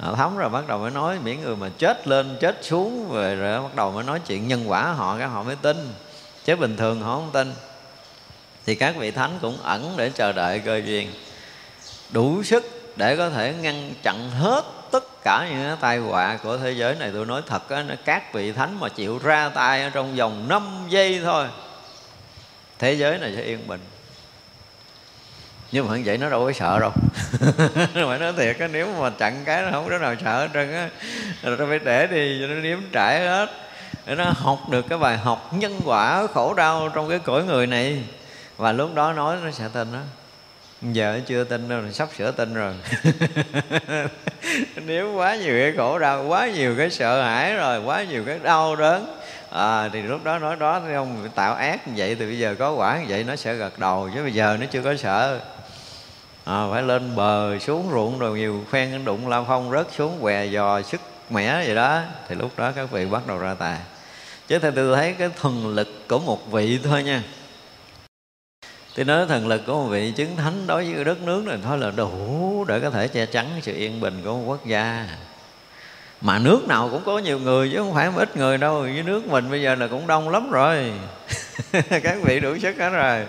Ờ, à, thấm rồi bắt đầu mới nói miễn người mà chết lên chết xuống rồi, rồi bắt đầu mới nói chuyện nhân quả họ cái họ mới tin. Chứ bình thường họ không tin. Thì các vị thánh cũng ẩn để chờ đợi cơ duyên. Đủ sức để có thể ngăn chặn hết tất cả những cái tai họa của thế giới này. Tôi nói thật á các vị thánh mà chịu ra tay trong vòng 5 giây thôi thế giới này sẽ yên bình nhưng mà vậy nó đâu có sợ đâu. Mà nói thiệt á nếu mà chặn cái nó không có nào sợ hết trơn á. Rồi nó phải để đi cho nó nếm trải hết. Để nó học được cái bài học nhân quả khổ đau trong cái cõi người này. Và lúc đó nói nó sẽ tin đó giờ chưa tin đâu sắp sửa tin rồi. Nếu quá nhiều cái khổ đau quá nhiều cái sợ hãi rồi quá nhiều cái đau đớn. À, thì lúc đó nói đó thấy không tạo ác như vậy thì bây giờ có quả như vậy nó sẽ gật đầu. Chứ bây giờ nó chưa có sợ à, phải lên bờ xuống ruộng rồi nhiều khoen đụng lao phong rớt xuống què dò sức mẻ vậy đó. Thì lúc đó các vị bắt đầu ra tài chứ theo tôi thấy cái thần lực của một vị thôi nha. Tôi nói thần lực của một vị chứng thánh đối với đất nước này thôi là đủ để có thể che chắn sự yên bình của một quốc gia. Mà nước nào cũng có nhiều người chứ không phải ít người đâu. Với nước mình bây giờ là cũng đông lắm rồi. Các vị đủ sức hết rồi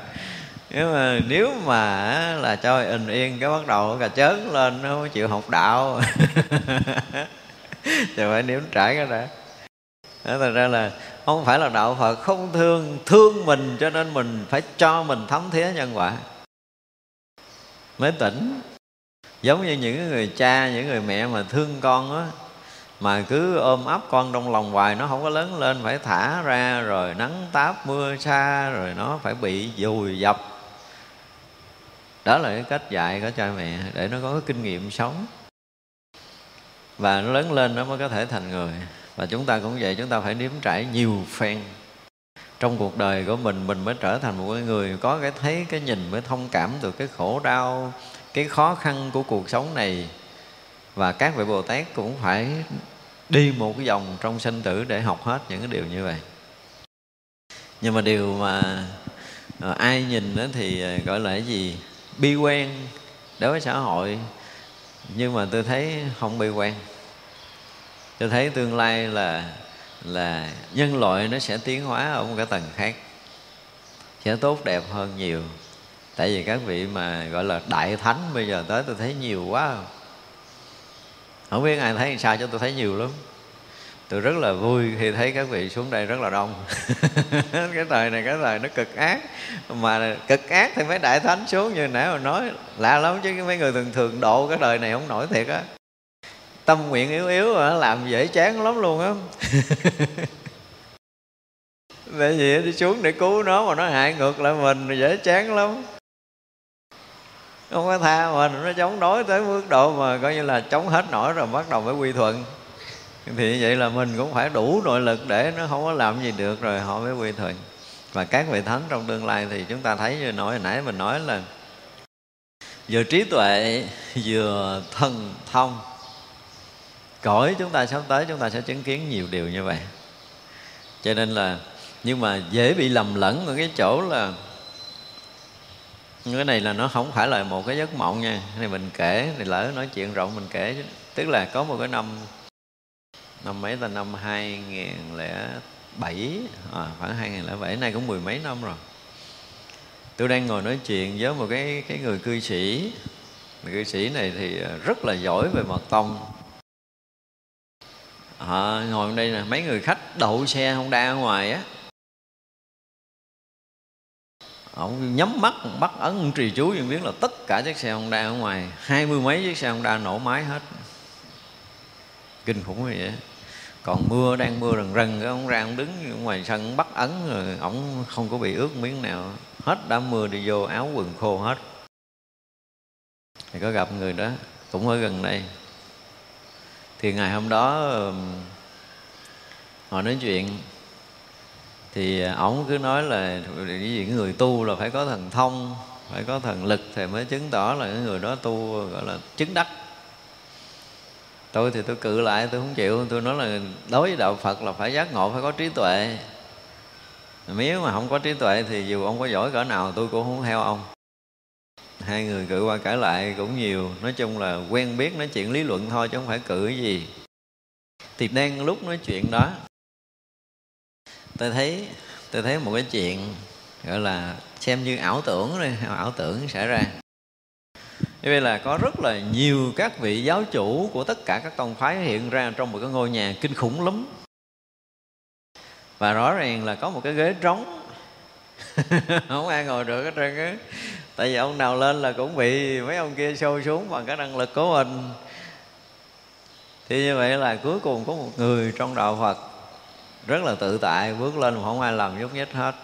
nhưng mà, nếu mà là cho bình yên cái bắt đầu cà chớn lên, nó không chịu học đạo. Thì phải nếm trải cái đã đó ra là không phải là đạo phật, không thương thương mình cho nên mình phải cho mình thấm thía nhân quả. Mới tỉnh. Giống như những người cha, những người mẹ mà thương con á, mà cứ ôm ấp con trong lòng hoài, nó không có lớn lên, phải thả ra, rồi nắng táp mưa xa rồi nó phải bị dùi dập đó là cái cách dạy của cha mẹ để nó có cái kinh nghiệm sống. Và nó lớn lên nó mới có thể thành người. Và chúng ta cũng vậy, chúng ta phải nếm trải nhiều phen trong cuộc đời của mình. Mình mới trở thành một cái người có cái thấy, cái nhìn, mới thông cảm được cái khổ đau, cái khó khăn của cuộc sống này. Và các vị bồ tát cũng phải đi một cái vòng trong sinh tử để học hết những cái điều như vậy. Nhưng mà điều mà ờ, ai nhìn đó thì ờ, gọi là cái gì? Bi quen đối với xã hội, nhưng mà tôi thấy không bi quen tôi thấy tương lai là là nhân loại nó sẽ tiến hóa ở một cái tầng khác, sẽ tốt đẹp hơn nhiều. Tại vì các vị mà gọi là đại thánh bây giờ tới, tôi thấy nhiều quá. Không biết ai thấy sao cho tôi thấy nhiều lắm tôi rất là vui khi thấy các vị xuống đây rất là đông. Cái thời này, cái thời nó cực ác. Mà cực ác thì mấy đại thánh xuống như nãy mà nói, lạ lắm chứ mấy người thường thường độ cái đời này không nổi thiệt á. Tâm nguyện yếu yếu mà làm dễ chán lắm luôn á. Tại vì đi xuống để cứu nó mà nó hại ngược lại mình dễ chán lắm. Không có tha mình, nó chống đối tới mức độ mà coi như là chống hết nổi rồi bắt đầu mới quy thuận thì vậy là mình cũng phải đủ nội lực để nó không có làm gì được rồi họ mới quy thuận. Và các vị thánh trong tương lai thì chúng ta thấy như nói hồi nãy mình nói là vừa trí tuệ, vừa thần thông. Cõi chúng ta sắp tới, chúng ta sẽ chứng kiến nhiều điều như vậy. Cho nên là, nhưng mà dễ bị lầm lẫn ở cái chỗ là cái này là nó không phải là một cái giấc mộng nha. Cái này mình kể, thì lỡ nói chuyện rộng mình kể tức là có một cái năm năm mấy ta? Năm 2007 à, khoảng 2007 nay cũng mười mấy năm rồi. Tôi đang ngồi nói chuyện với một cái cái người cư sĩ. Người cư sĩ này thì à, rất là giỏi về mật tông. À, ngồi đây nè mấy người khách đậu xe không đa ở ngoài á. Ông nhắm mắt bắt ấn trì chú nhưng biết là tất cả chiếc xe Honda ở ngoài. Hai mươi mấy chiếc xe Honda nổ máy hết. Kinh khủng như vậy còn mưa, đang mưa rần rần, cái ông ra ông đứng ngoài sân bắt ấn rồi ông không có bị ướt miếng nào. Hết đã mưa đi vô, áo quần khô hết. Thì có gặp người đó, cũng ở gần đây. Thì ngày hôm đó họ nói chuyện, thì ổng cứ nói là cái người tu là phải có thần thông, phải có thần lực thì mới chứng tỏ là cái người đó tu, gọi là chứng đắc tôi thì tôi cự lại, tôi không chịu. Tôi nói là đối với đạo phật là phải giác ngộ, phải có trí tuệ. Nếu mà không có trí tuệ thì dù ông có giỏi cỡ nào, tôi cũng không theo ông. Hai người cự qua cãi lại cũng nhiều. Nói chung là quen biết nói chuyện lý luận thôi chứ không phải cự cái gì. Thì đang lúc nói chuyện đó, tôi thấy tôi thấy một cái chuyện gọi là xem như ảo tưởng đây ảo tưởng xảy ra như vậy là có rất là nhiều các vị giáo chủ của tất cả các tông phái hiện ra trong một cái ngôi nhà kinh khủng lắm. Và rõ ràng là có một cái ghế trống. Không ai ngồi được hết trơn á. Tại vì ông nào lên là cũng bị mấy ông kia sôi xuống bằng cái năng lực của mình. Thì như vậy là cuối cùng có một người trong đạo phật rất là tự tại bước lên mà không ai làm nhúc nhích hết.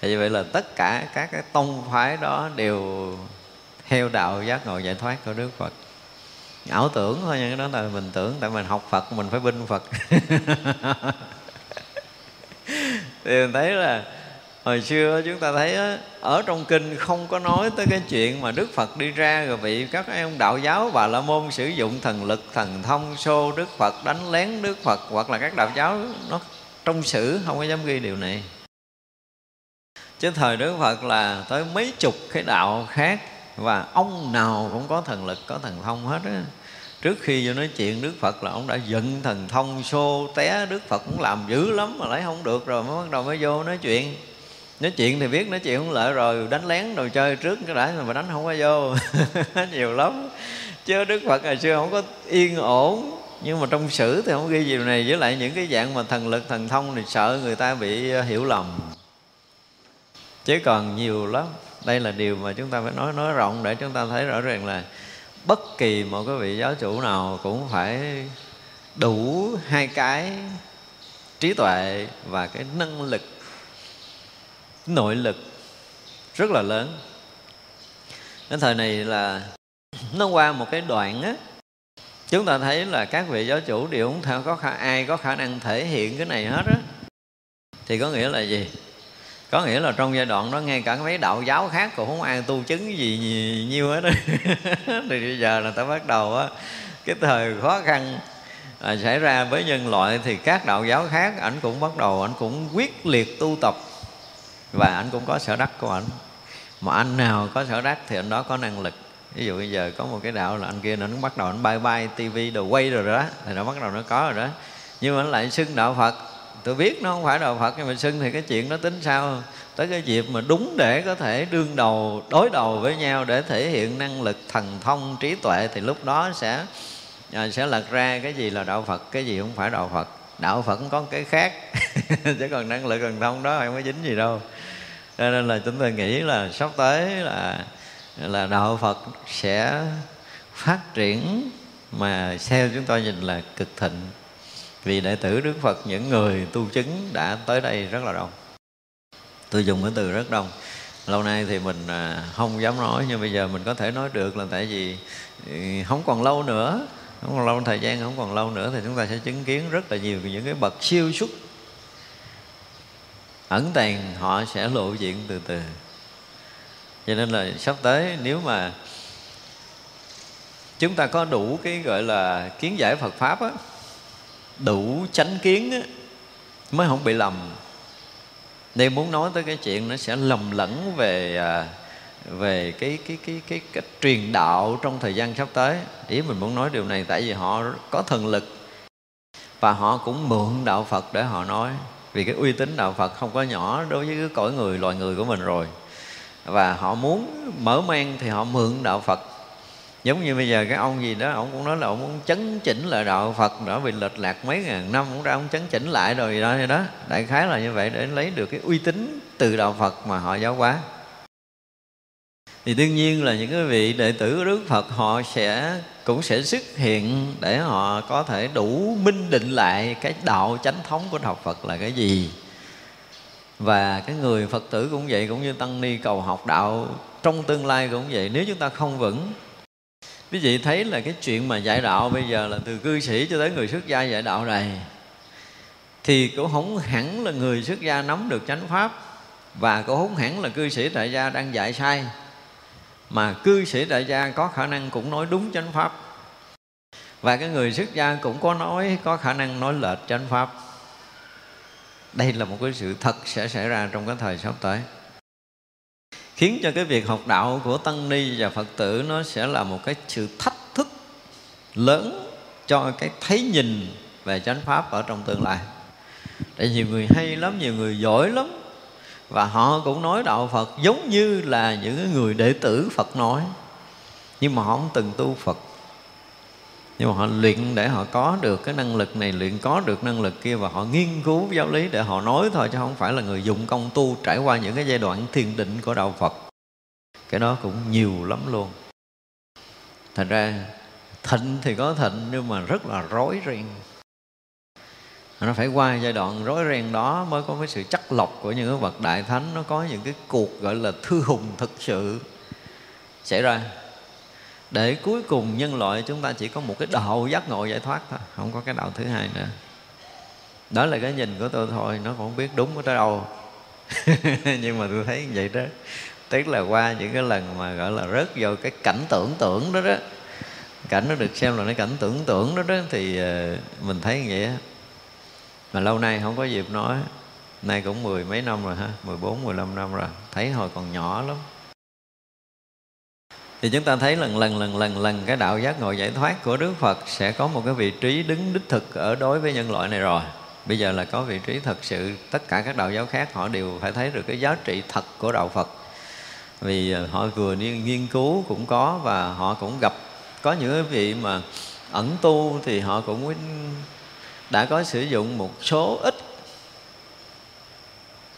Thì như vậy là tất cả các cái tông phái đó đều theo đạo giác ngộ giải thoát của Đức Phật. Ảo tưởng thôi nhưng cái đó là mình tưởng tại mình học Phật mình phải binh Phật. Thì mình thấy là hồi xưa chúng ta thấy đó, ở trong kinh không có nói tới cái chuyện mà Đức Phật đi ra rồi bị các ông đạo giáo bà la môn sử dụng thần lực thần thông xô Đức Phật đánh lén Đức Phật hoặc là các đạo giáo nó trong sử không có dám ghi điều này. Chứ thời Đức Phật là tới mấy chục cái đạo khác và ông nào cũng có thần lực, có thần thông hết á. Trước khi vô nói chuyện đức phật là ông đã giận thần thông xô té, đức phật cũng làm dữ lắm mà lấy không được rồi mới bắt đầu mới vô nói chuyện. Nói chuyện thì biết, nói chuyện không lợi rồi, đánh lén đồ chơi trước cái đã mà đánh không có vô. Nhiều lắm. Chứ đức phật ngày xưa không có yên ổn. Nhưng mà trong sử thì không ghi gì này. Với lại những cái dạng mà thần lực, thần thông thì sợ người ta bị ờ, hiểu lầm. Chứ còn nhiều lắm đây là điều mà chúng ta phải nói nói rộng để chúng ta thấy rõ ràng là bất kỳ một cái vị giáo chủ nào cũng phải đủ hai cái trí tuệ và cái năng lực, nội lực rất là lớn. Đến thời này là nó qua một cái đoạn á, chúng ta thấy là các vị giáo chủ đều không theo có khả, ai có khả năng thể hiện cái này hết á. Thì có nghĩa là gì? Có nghĩa là trong giai đoạn đó ngay cả mấy đạo giáo khác cũng không ai tu chứng gì nhiều hết thì bây giờ là ta bắt đầu á cái thời khó khăn à, xảy ra với nhân loại thì các đạo giáo khác ảnh cũng bắt đầu ảnh cũng quyết liệt tu tập. Và ảnh cũng có sở đắc của ảnh. Mà anh nào có sở đắc thì anh đó có năng lực. Ví dụ bây giờ có một cái đạo là anh kia nó bắt đầu anh bay bay tivi đồ quay rồi đó thì nó bắt đầu nó có rồi đó. Nhưng mà nó lại xưng đạo phật tôi biết nó không phải đạo phật, nhưng mà xưng thì cái chuyện đó tính sao? Tới cái dịp mà đúng để có thể đương đầu, đối đầu với nhau để thể hiện năng lực thần thông, trí tuệ, thì lúc đó sẽ à, sẽ lật ra cái gì là đạo phật, cái gì không phải đạo phật. Đạo phật cũng có cái khác, chứ còn năng lực thần thông đó không có dính gì đâu. Cho nên là chúng tôi nghĩ là sắp tới là là đạo phật sẽ phát triển mà theo chúng tôi nhìn là cực thịnh vì đệ tử đức phật, những người tu chứng đã tới đây rất là đông. Tôi dùng cái từ rất đông. Lâu nay thì mình à, không dám nói, nhưng bây giờ mình có thể nói được là tại vì ừ, không còn lâu nữa, không còn lâu, thời gian không còn lâu nữa thì chúng ta sẽ chứng kiến rất là nhiều những cái bậc siêu xuất. Ẩn tàng, họ sẽ lộ diện từ từ. Cho nên là sắp tới nếu mà chúng ta có đủ cái gọi là kiến giải Phật pháp á đủ chánh kiến mới không bị lầm. Đây muốn nói tới cái chuyện nó sẽ lầm lẫn về à, về cái cái cái cái cái truyền đạo trong thời gian sắp tới. Ý mình muốn nói điều này tại vì họ có thần lực và họ cũng mượn đạo Phật để họ nói. Vì cái uy tín đạo Phật không có nhỏ đối với cái cõi người, loài người của mình rồi. Và họ muốn mở mang thì họ mượn đạo Phật giống như bây giờ cái ông gì đó, ông cũng nói là ông muốn chấn chỉnh lại đạo Phật, đã bị lệch lạc mấy ngàn năm cũng ra ông chấn chỉnh lại rồi đó đó. Đại khái là như vậy, để lấy được cái uy tín từ đạo Phật mà họ giáo hóa. Thì đương nhiên là những cái vị đệ tử của Đức Phật, họ sẽ, cũng sẽ xuất hiện để họ có thể đủ minh định lại cái đạo chánh thống của đạo Phật là cái gì. Và cái người Phật tử cũng vậy, cũng như tăng ni cầu học đạo trong tương lai cũng vậy. Nếu chúng ta không vững quý vị thấy là cái chuyện mà dạy đạo bây giờ là từ cư sĩ cho tới người xuất gia dạy đạo này, thì cũng không hẳn là người xuất gia nắm được chánh pháp, và cũng không hẳn là cư sĩ tại gia đang dạy sai, mà cư sĩ đại gia có khả năng cũng nói đúng chánh pháp, và cái người xuất gia cũng có nói, có khả năng nói lệch chánh pháp. Đây là một cái sự thật sẽ xảy ra trong cái thời sắp tới khiến cho cái việc học đạo của tăng ni và phật tử nó sẽ là một cái sự thách thức lớn cho cái thấy nhìn về chánh pháp ở trong tương lai. Tại nhiều người hay lắm, nhiều người giỏi lắm. Và họ cũng nói đạo Phật giống như là những người đệ tử Phật nói. Nhưng mà họ không từng tu Phật nhưng mà họ luyện để họ có được cái năng lực này, luyện có được năng lực kia và họ nghiên cứu giáo lý để họ nói thôi, chứ không phải là người dụng công tu trải qua những cái giai đoạn thiền định của đạo Phật. Cái đó cũng nhiều lắm luôn. Thành ra, thịnh thì có thịnh, nhưng mà rất là rối ren. Nó phải qua giai đoạn rối ren đó mới có cái sự chắc lọc của những cái bậc đại thánh. Nó có những cái cuộc gọi là thư hùng thực sự xảy ra để cuối cùng nhân loại chúng ta chỉ có một cái đạo giác ngộ giải thoát thôi, không có cái đạo thứ hai nữa. Đó là cái nhìn của tôi thôi, nó không biết đúng ở đâu. Nhưng mà tôi thấy như vậy đó. Tức là qua những cái lần mà gọi là rớt vào cái cảnh tưởng tượng đó đó, cảnh nó được xem là cái cảnh tưởng tượng đó đó, thì ờ, mình thấy như vậy á. Mà lâu nay không có dịp nói, nay cũng mười mấy năm rồi ha, mười bốn, mười lăm năm rồi, thấy hồi còn nhỏ lắm thì chúng ta thấy lần lần lần lần lần cái đạo giác ngộ giải thoát của Đức Phật sẽ có một cái vị trí đứng đích thực ở đối với nhân loại này rồi. Bây giờ là có vị trí thật sự, tất cả các đạo giáo khác họ đều phải thấy được cái giá trị thật của đạo Phật. Vì ờ, họ vừa nghiên cứu cũng có và họ cũng gặp. Có những cái vị mà ẩn tu thì họ cũng đã có sử dụng một số ít.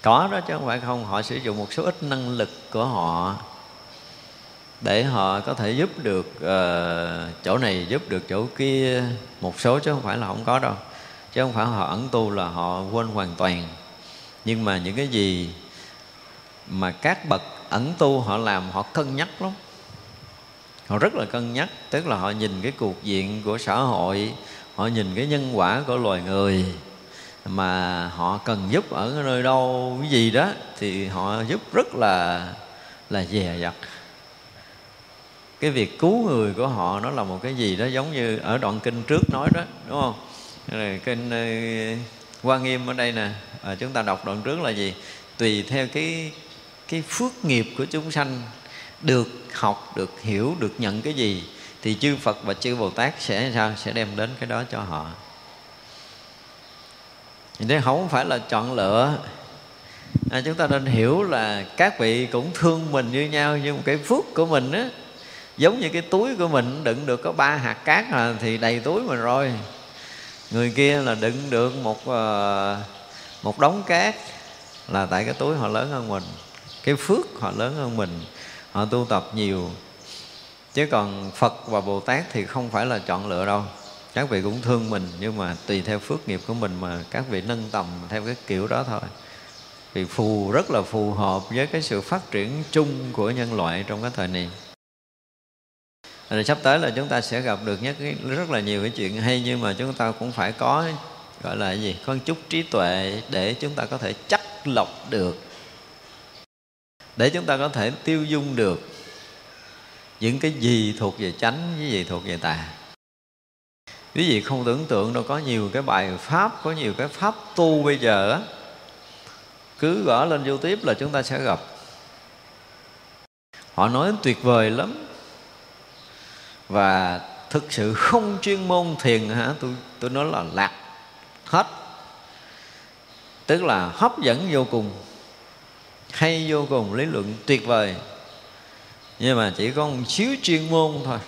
Có đó chứ không phải không, họ sử dụng một số ít năng lực của họ để họ có thể giúp được uh, chỗ này giúp được chỗ kia một số chứ không phải là không có đâu. Chứ không phải họ ẩn tu là họ quên hoàn toàn. Nhưng mà những cái gì mà các bậc ẩn tu họ làm họ cân nhắc lắm. Họ rất là cân nhắc tức là họ nhìn cái cuộc diện của xã hội họ nhìn cái nhân quả của loài người mà họ cần giúp ở nơi đâu cái gì đó thì họ giúp rất là là dè dặt cái việc cứu người của họ nó là một cái gì đó giống như ở đoạn kinh trước nói đó đúng không? Rồi kinh ờ, quan nghiêm ở đây nè. À, chúng ta đọc đoạn trước là gì? Tùy theo cái cái phước nghiệp của chúng sanh được học được hiểu được nhận cái gì thì chư Phật và chư Bồ Tát sẽ sao? Sẽ đem đến cái đó cho họ. Thế không phải là chọn lựa. À, chúng ta nên hiểu là các vị cũng thương mình như nhau nhưng cái phước của mình á giống như cái túi của mình đựng được có ba hạt cát à, thì đầy túi mình rồi. Người kia là đựng được một ờ, một đống cát là tại cái túi họ lớn hơn mình. Cái phước họ lớn hơn mình họ tu tập nhiều. Chứ còn phật và bồ tát thì không phải là chọn lựa đâu. Các vị cũng thương mình nhưng mà tùy theo phước nghiệp của mình mà các vị nâng tầm theo cái kiểu đó thôi. Vì phù rất là phù hợp với cái sự phát triển chung của nhân loại trong cái thời này rồi sắp tới là chúng ta sẽ gặp được nhất rất là nhiều cái chuyện hay, nhưng mà chúng ta cũng phải có, gọi là gì, có chút trí tuệ để chúng ta có thể chắc lọc được, để chúng ta có thể tiêu dung được những cái gì thuộc về chánh với gì thuộc về tà. Quý vị không tưởng tượng đâu, có nhiều cái bài pháp, có nhiều cái pháp tu bây giờ á, cứ gõ lên youtube là chúng ta sẽ gặp. Họ nói tuyệt vời lắm và thực sự không chuyên môn thiền hả? Tôi tôi nói là lạc. Hết. Tức là hấp dẫn vô cùng. Hay vô cùng, lý luận tuyệt vời. Nhưng mà chỉ có một xíu chuyên môn thôi.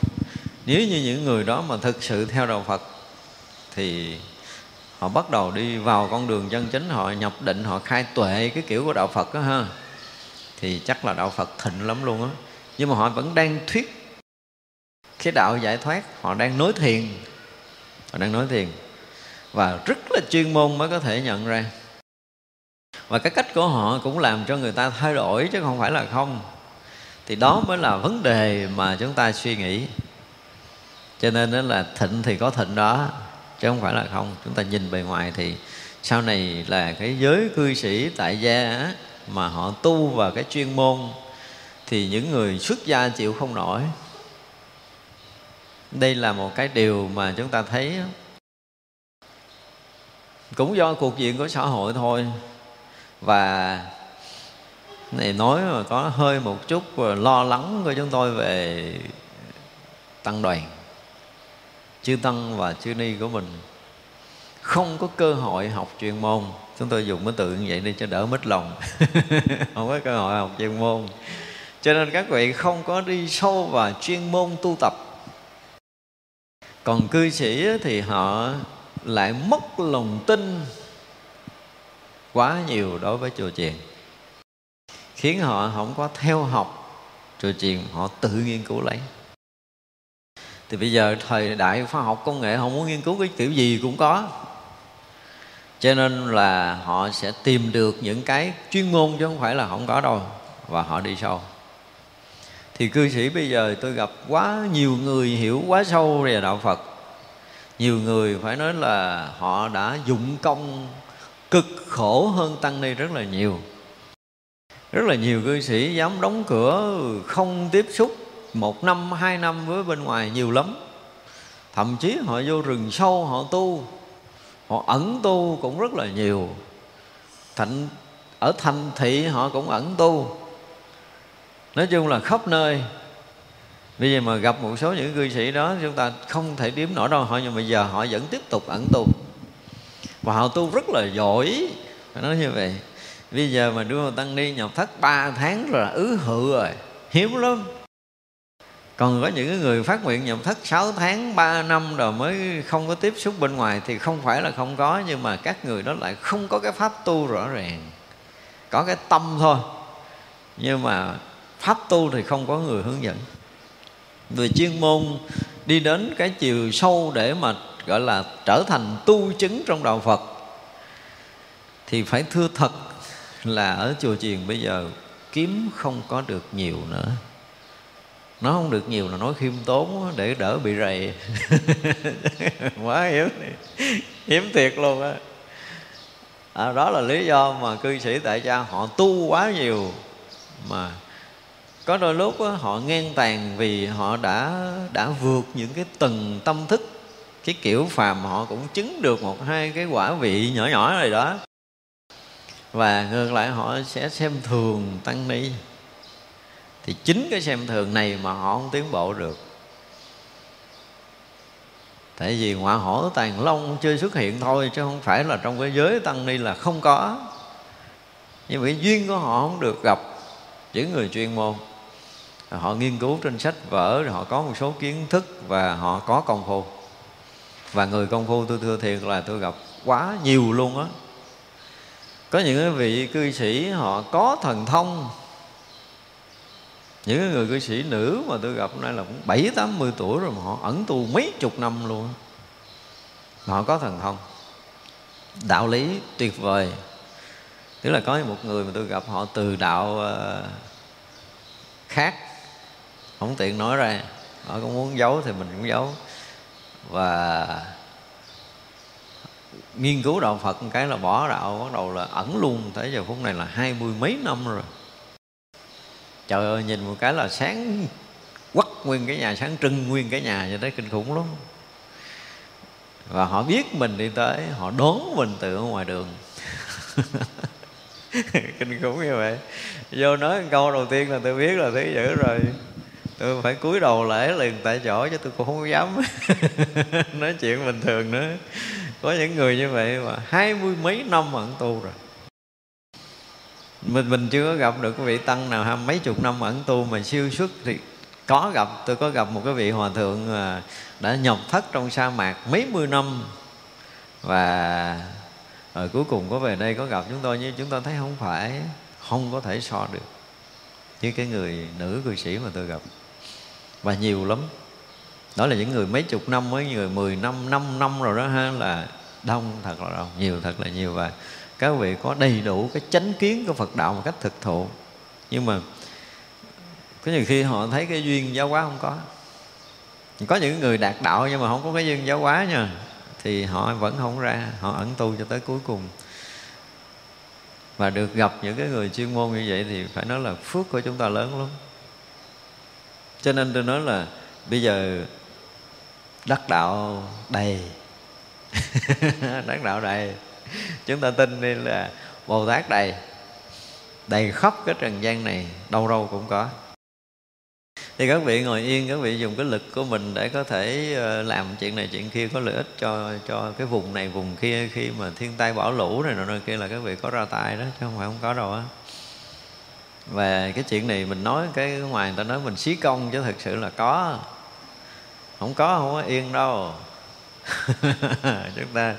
Nếu như những người đó mà thực sự theo đạo phật, thì họ bắt đầu đi vào con đường chân chính, họ nhập định, họ khai tuệ cái kiểu của đạo phật đó ha. Thì chắc là đạo phật thịnh lắm luôn á. Nhưng mà họ vẫn đang thuyết cái đạo giải thoát, họ đang nói thiền. Họ đang nói thiền. Và rất là chuyên môn mới có thể nhận ra. Và cái cách của họ cũng làm cho người ta thay đổi, chứ không phải là không. Thì đó mới là vấn đề mà chúng ta suy nghĩ. Cho nên đó là thịnh thì có thịnh đó, chứ không phải là không. Chúng ta nhìn bề ngoài thì sau này là cái giới cư sĩ, tại gia mà họ tu vào cái chuyên môn, thì những người xuất gia chịu không nổi đây là một cái điều mà chúng ta thấy cũng do cuộc diện của xã hội thôi. Và này nói mà có hơi một chút lo lắng của chúng tôi về tăng đoàn, chư tăng và chư ni của mình. Không có cơ hội học chuyên môn. Chúng tôi dùng cái từ như vậy đi cho đỡ mít lòng. Không có cơ hội học chuyên môn. Cho nên các vị không có đi sâu vào chuyên môn tu tập còn cư sĩ thì họ lại mất lòng tin quá nhiều đối với chùa chiền, khiến họ không có theo học chùa chiền, họ tự nghiên cứu lấy. Thì bây giờ thời đại khoa học công nghệ, họ muốn nghiên cứu cái kiểu gì cũng có. Cho nên là họ sẽ tìm được những cái chuyên môn chứ không phải là không có đâu, và họ đi sâu thì cư sĩ bây giờ tôi gặp quá nhiều người hiểu quá sâu về đạo phật. Nhiều người phải nói là họ đã dụng công cực khổ hơn tăng ni rất là nhiều. Rất là nhiều cư sĩ dám đóng cửa không tiếp xúc một năm, hai năm với bên ngoài nhiều lắm. Thậm chí họ vô rừng sâu, họ tu, họ ẩn tu cũng rất là nhiều. Thành ở thành thị họ cũng ẩn tu nói chung là khắp nơi. Bây giờ mà gặp một số những cư sĩ đó, chúng ta không thể điếm nổi đâu. Họ nhưng mà giờ họ vẫn tiếp tục ẩn tu và họ tu rất là giỏi. Phải nói như vậy. Bây giờ mà đưa tăng ni nhập thất 3 tháng rồi, ứ hự rồi. Hiếm lắm. Còn có những người phát nguyện nhập thất 6 tháng 3 năm rồi mới không có tiếp xúc bên ngoài thì không phải là không có, nhưng mà các người đó lại không có cái pháp tu rõ ràng. Có cái tâm thôi. Nhưng mà pháp tu thì không có người hướng dẫn. Về chuyên môn đi đến cái chiều sâu để mà gọi là trở thành tu chứng trong đạo Phật thì phải thưa thật là ở chùa chiền bây giờ kiếm không có được nhiều nữa. Nó không được nhiều là nói khiêm tốn để đỡ bị rầy. Quá hiếm hiếm thiệt luôn á. À, đó là lý do mà cư sĩ tại gia họ tu quá nhiều mà có đôi lúc đó, họ ngang tàn vì họ đã đã vượt những cái tầng tâm thức. Cái kiểu phàm họ cũng chứng được một hai cái quả vị nhỏ nhỏ này đó. Và ngược lại họ sẽ xem thường tăng ni. Thì chính cái xem thường này mà họ không tiến bộ được. Tại vì ngọa hổ tàn long chưa xuất hiện thôi chứ không phải là trong cái giới tăng ni là không có. Nhưng vì duyên của họ không được gặp những người chuyên môn họ nghiên cứu trên sách vở, rồi họ có một số kiến thức và họ có công phu. Và người công phu, tôi thưa thiệt là tôi gặp quá nhiều luôn á. Có những cái vị cư sĩ họ có thần thông. Những người cư sĩ nữ mà tôi gặp hôm nay là cũng bảy, tám mươi tuổi rồi mà họ ẩn tu mấy chục năm luôn họ có thần thông. Đạo lý tuyệt vời. Tức là có một người mà tôi gặp họ từ đạo ờ, khác không tiện nói ra. Họ cũng muốn giấu thì mình cũng giấu. Và nghiên cứu đạo Phật một cái là bỏ đạo, bắt đầu là ẩn luôn. Tới giờ phút này là hai mươi mấy năm rồi. Trời ơi, nhìn một cái là sáng quắt nguyên cái nhà, sáng trưng nguyên cái nhà như thế kinh khủng lắm. Và họ biết mình đi tới, họ đón mình từ ở ngoài đường. Kinh khủng như vậy. Vô nói câu đầu tiên là tôi biết là thứ dữ rồi tôi phải cúi đầu lễ liền, tại chỗ chứ tôi cũng không dám nói chuyện bình thường nữa. Có những người như vậy mà hai mươi mấy năm ẩn tu rồi. Mình mình chưa có gặp được cái vị tăng nào hai mấy chục năm ẩn tu mà siêu xuất thì có gặp. Tôi có gặp một cái vị hòa thượng mà đã nhập thất trong sa mạc mấy mươi năm. Và rồi cuối cùng có về đây có gặp chúng tôi, nhưng chúng tôi thấy không phải, không có thể so được với cái người nữ cư sĩ mà tôi gặp và nhiều lắm. Đó là những người mấy chục năm, mấy người mười năm năm năm rồi đó ha, là đông thật là đông, nhiều thật là nhiều. Và các vị có đầy đủ cái chánh kiến của Phật đạo một cách thực thụ. Nhưng mà có nhiều khi họ thấy cái duyên giáo hóa không có. Có những người đạt đạo nhưng mà không có cái duyên giáo hóa nha, thì họ vẫn không ra, họ ẩn tu cho tới cuối cùng. Và được gặp những cái người chuyên môn như vậy thì phải nói là phước của chúng ta lớn lắm cho nên tôi nói là bây giờ đắc đạo đầy. Đắc đạo đầy. Chúng ta tin đi là bồ tát đầy. Đầy khắp cái trần gian này, đâu đâu cũng có. Thì các vị ngồi yên, các vị dùng cái lực của mình để có thể ờ, làm chuyện này, chuyện kia, có lợi ích cho cho cái vùng này, vùng kia khi mà thiên tai bão lũ này nọ kia là các vị có ra tay đó, chứ không phải không có đâu á và cái chuyện này mình nói cái ngoài người ta nói mình xí công chứ thật sự là có. Không có không có yên đâu. Chúng ta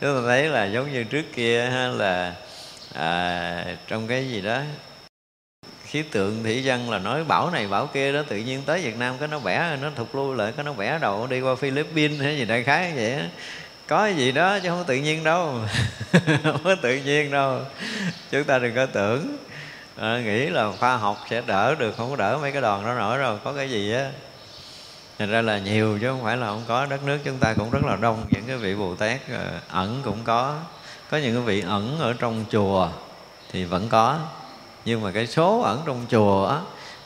chúng ta thấy là giống như trước kia là à, trong cái gì đó khí tượng thủy dân là nói bảo này bảo kia đó tự nhiên tới Việt Nam cái nó bẻ nó thụt lui lại cái nó bẻ đầu đi qua Philippines hay gì đại khái vậy có gì đó chứ không tự nhiên đâu. Không có tự nhiên đâu. Chúng ta đừng có tưởng à, nghĩ là khoa học sẽ đỡ được không có đỡ mấy cái đòn đó nổi rồi có cái gì á. Thành ra là nhiều chứ không phải là không có. Đất nước chúng ta cũng rất là đông những cái vị bồ tát ờ, ẩn cũng có. Có những cái vị ẩn ở trong chùa thì vẫn có. Nhưng mà cái số ẩn trong chùa á,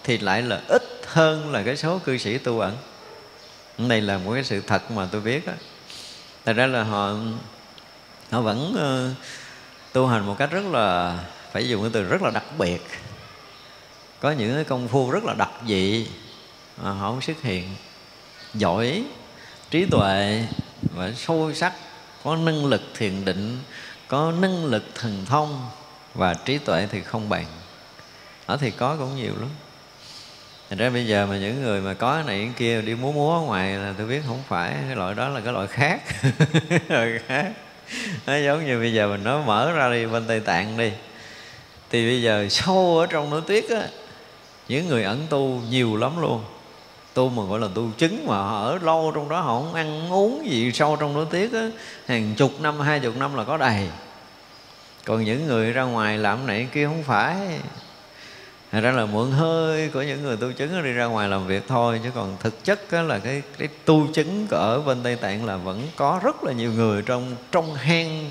thì lại là ít hơn là cái số cư sĩ tu ẩn. Đây là một cái sự thật mà tôi biết á. Thật ra là họ họ vẫn uh, tu hành một cách rất là phải dùng cái từ rất là đặc biệt. Có những cái công phu rất là đặc dị mà họ không xuất hiện. Giỏi, trí tuệ và sâu sắc, có năng lực thiền định, có năng lực thần thông và trí tuệ thì không bằng. Ở thì có cũng nhiều lắm. Thành ra bây giờ mà những người mà có này cái kia đi múa múa ngoài là tôi biết không phải cái loại đó là cái loại khác. Loại khác. Nó giống như bây giờ mình nói mở ra đi bên Tây Tạng đi thì bây giờ sâu ở trong núi tuyết á những người ẩn tu nhiều lắm luôn. Tu mà gọi là tu chứng mà họ ở lâu trong đó họ không ăn uống gì sâu trong núi tuyết á hàng chục năm hai chục năm là có đầy. Còn những người ra ngoài làm này kia không phải. Thật ra là mượn hơi của những người tu chứng đi ra ngoài làm việc thôi Chứ còn thực chất là cái, cái tu chứng ở bên Tây Tạng là vẫn có rất là nhiều người trong trong hang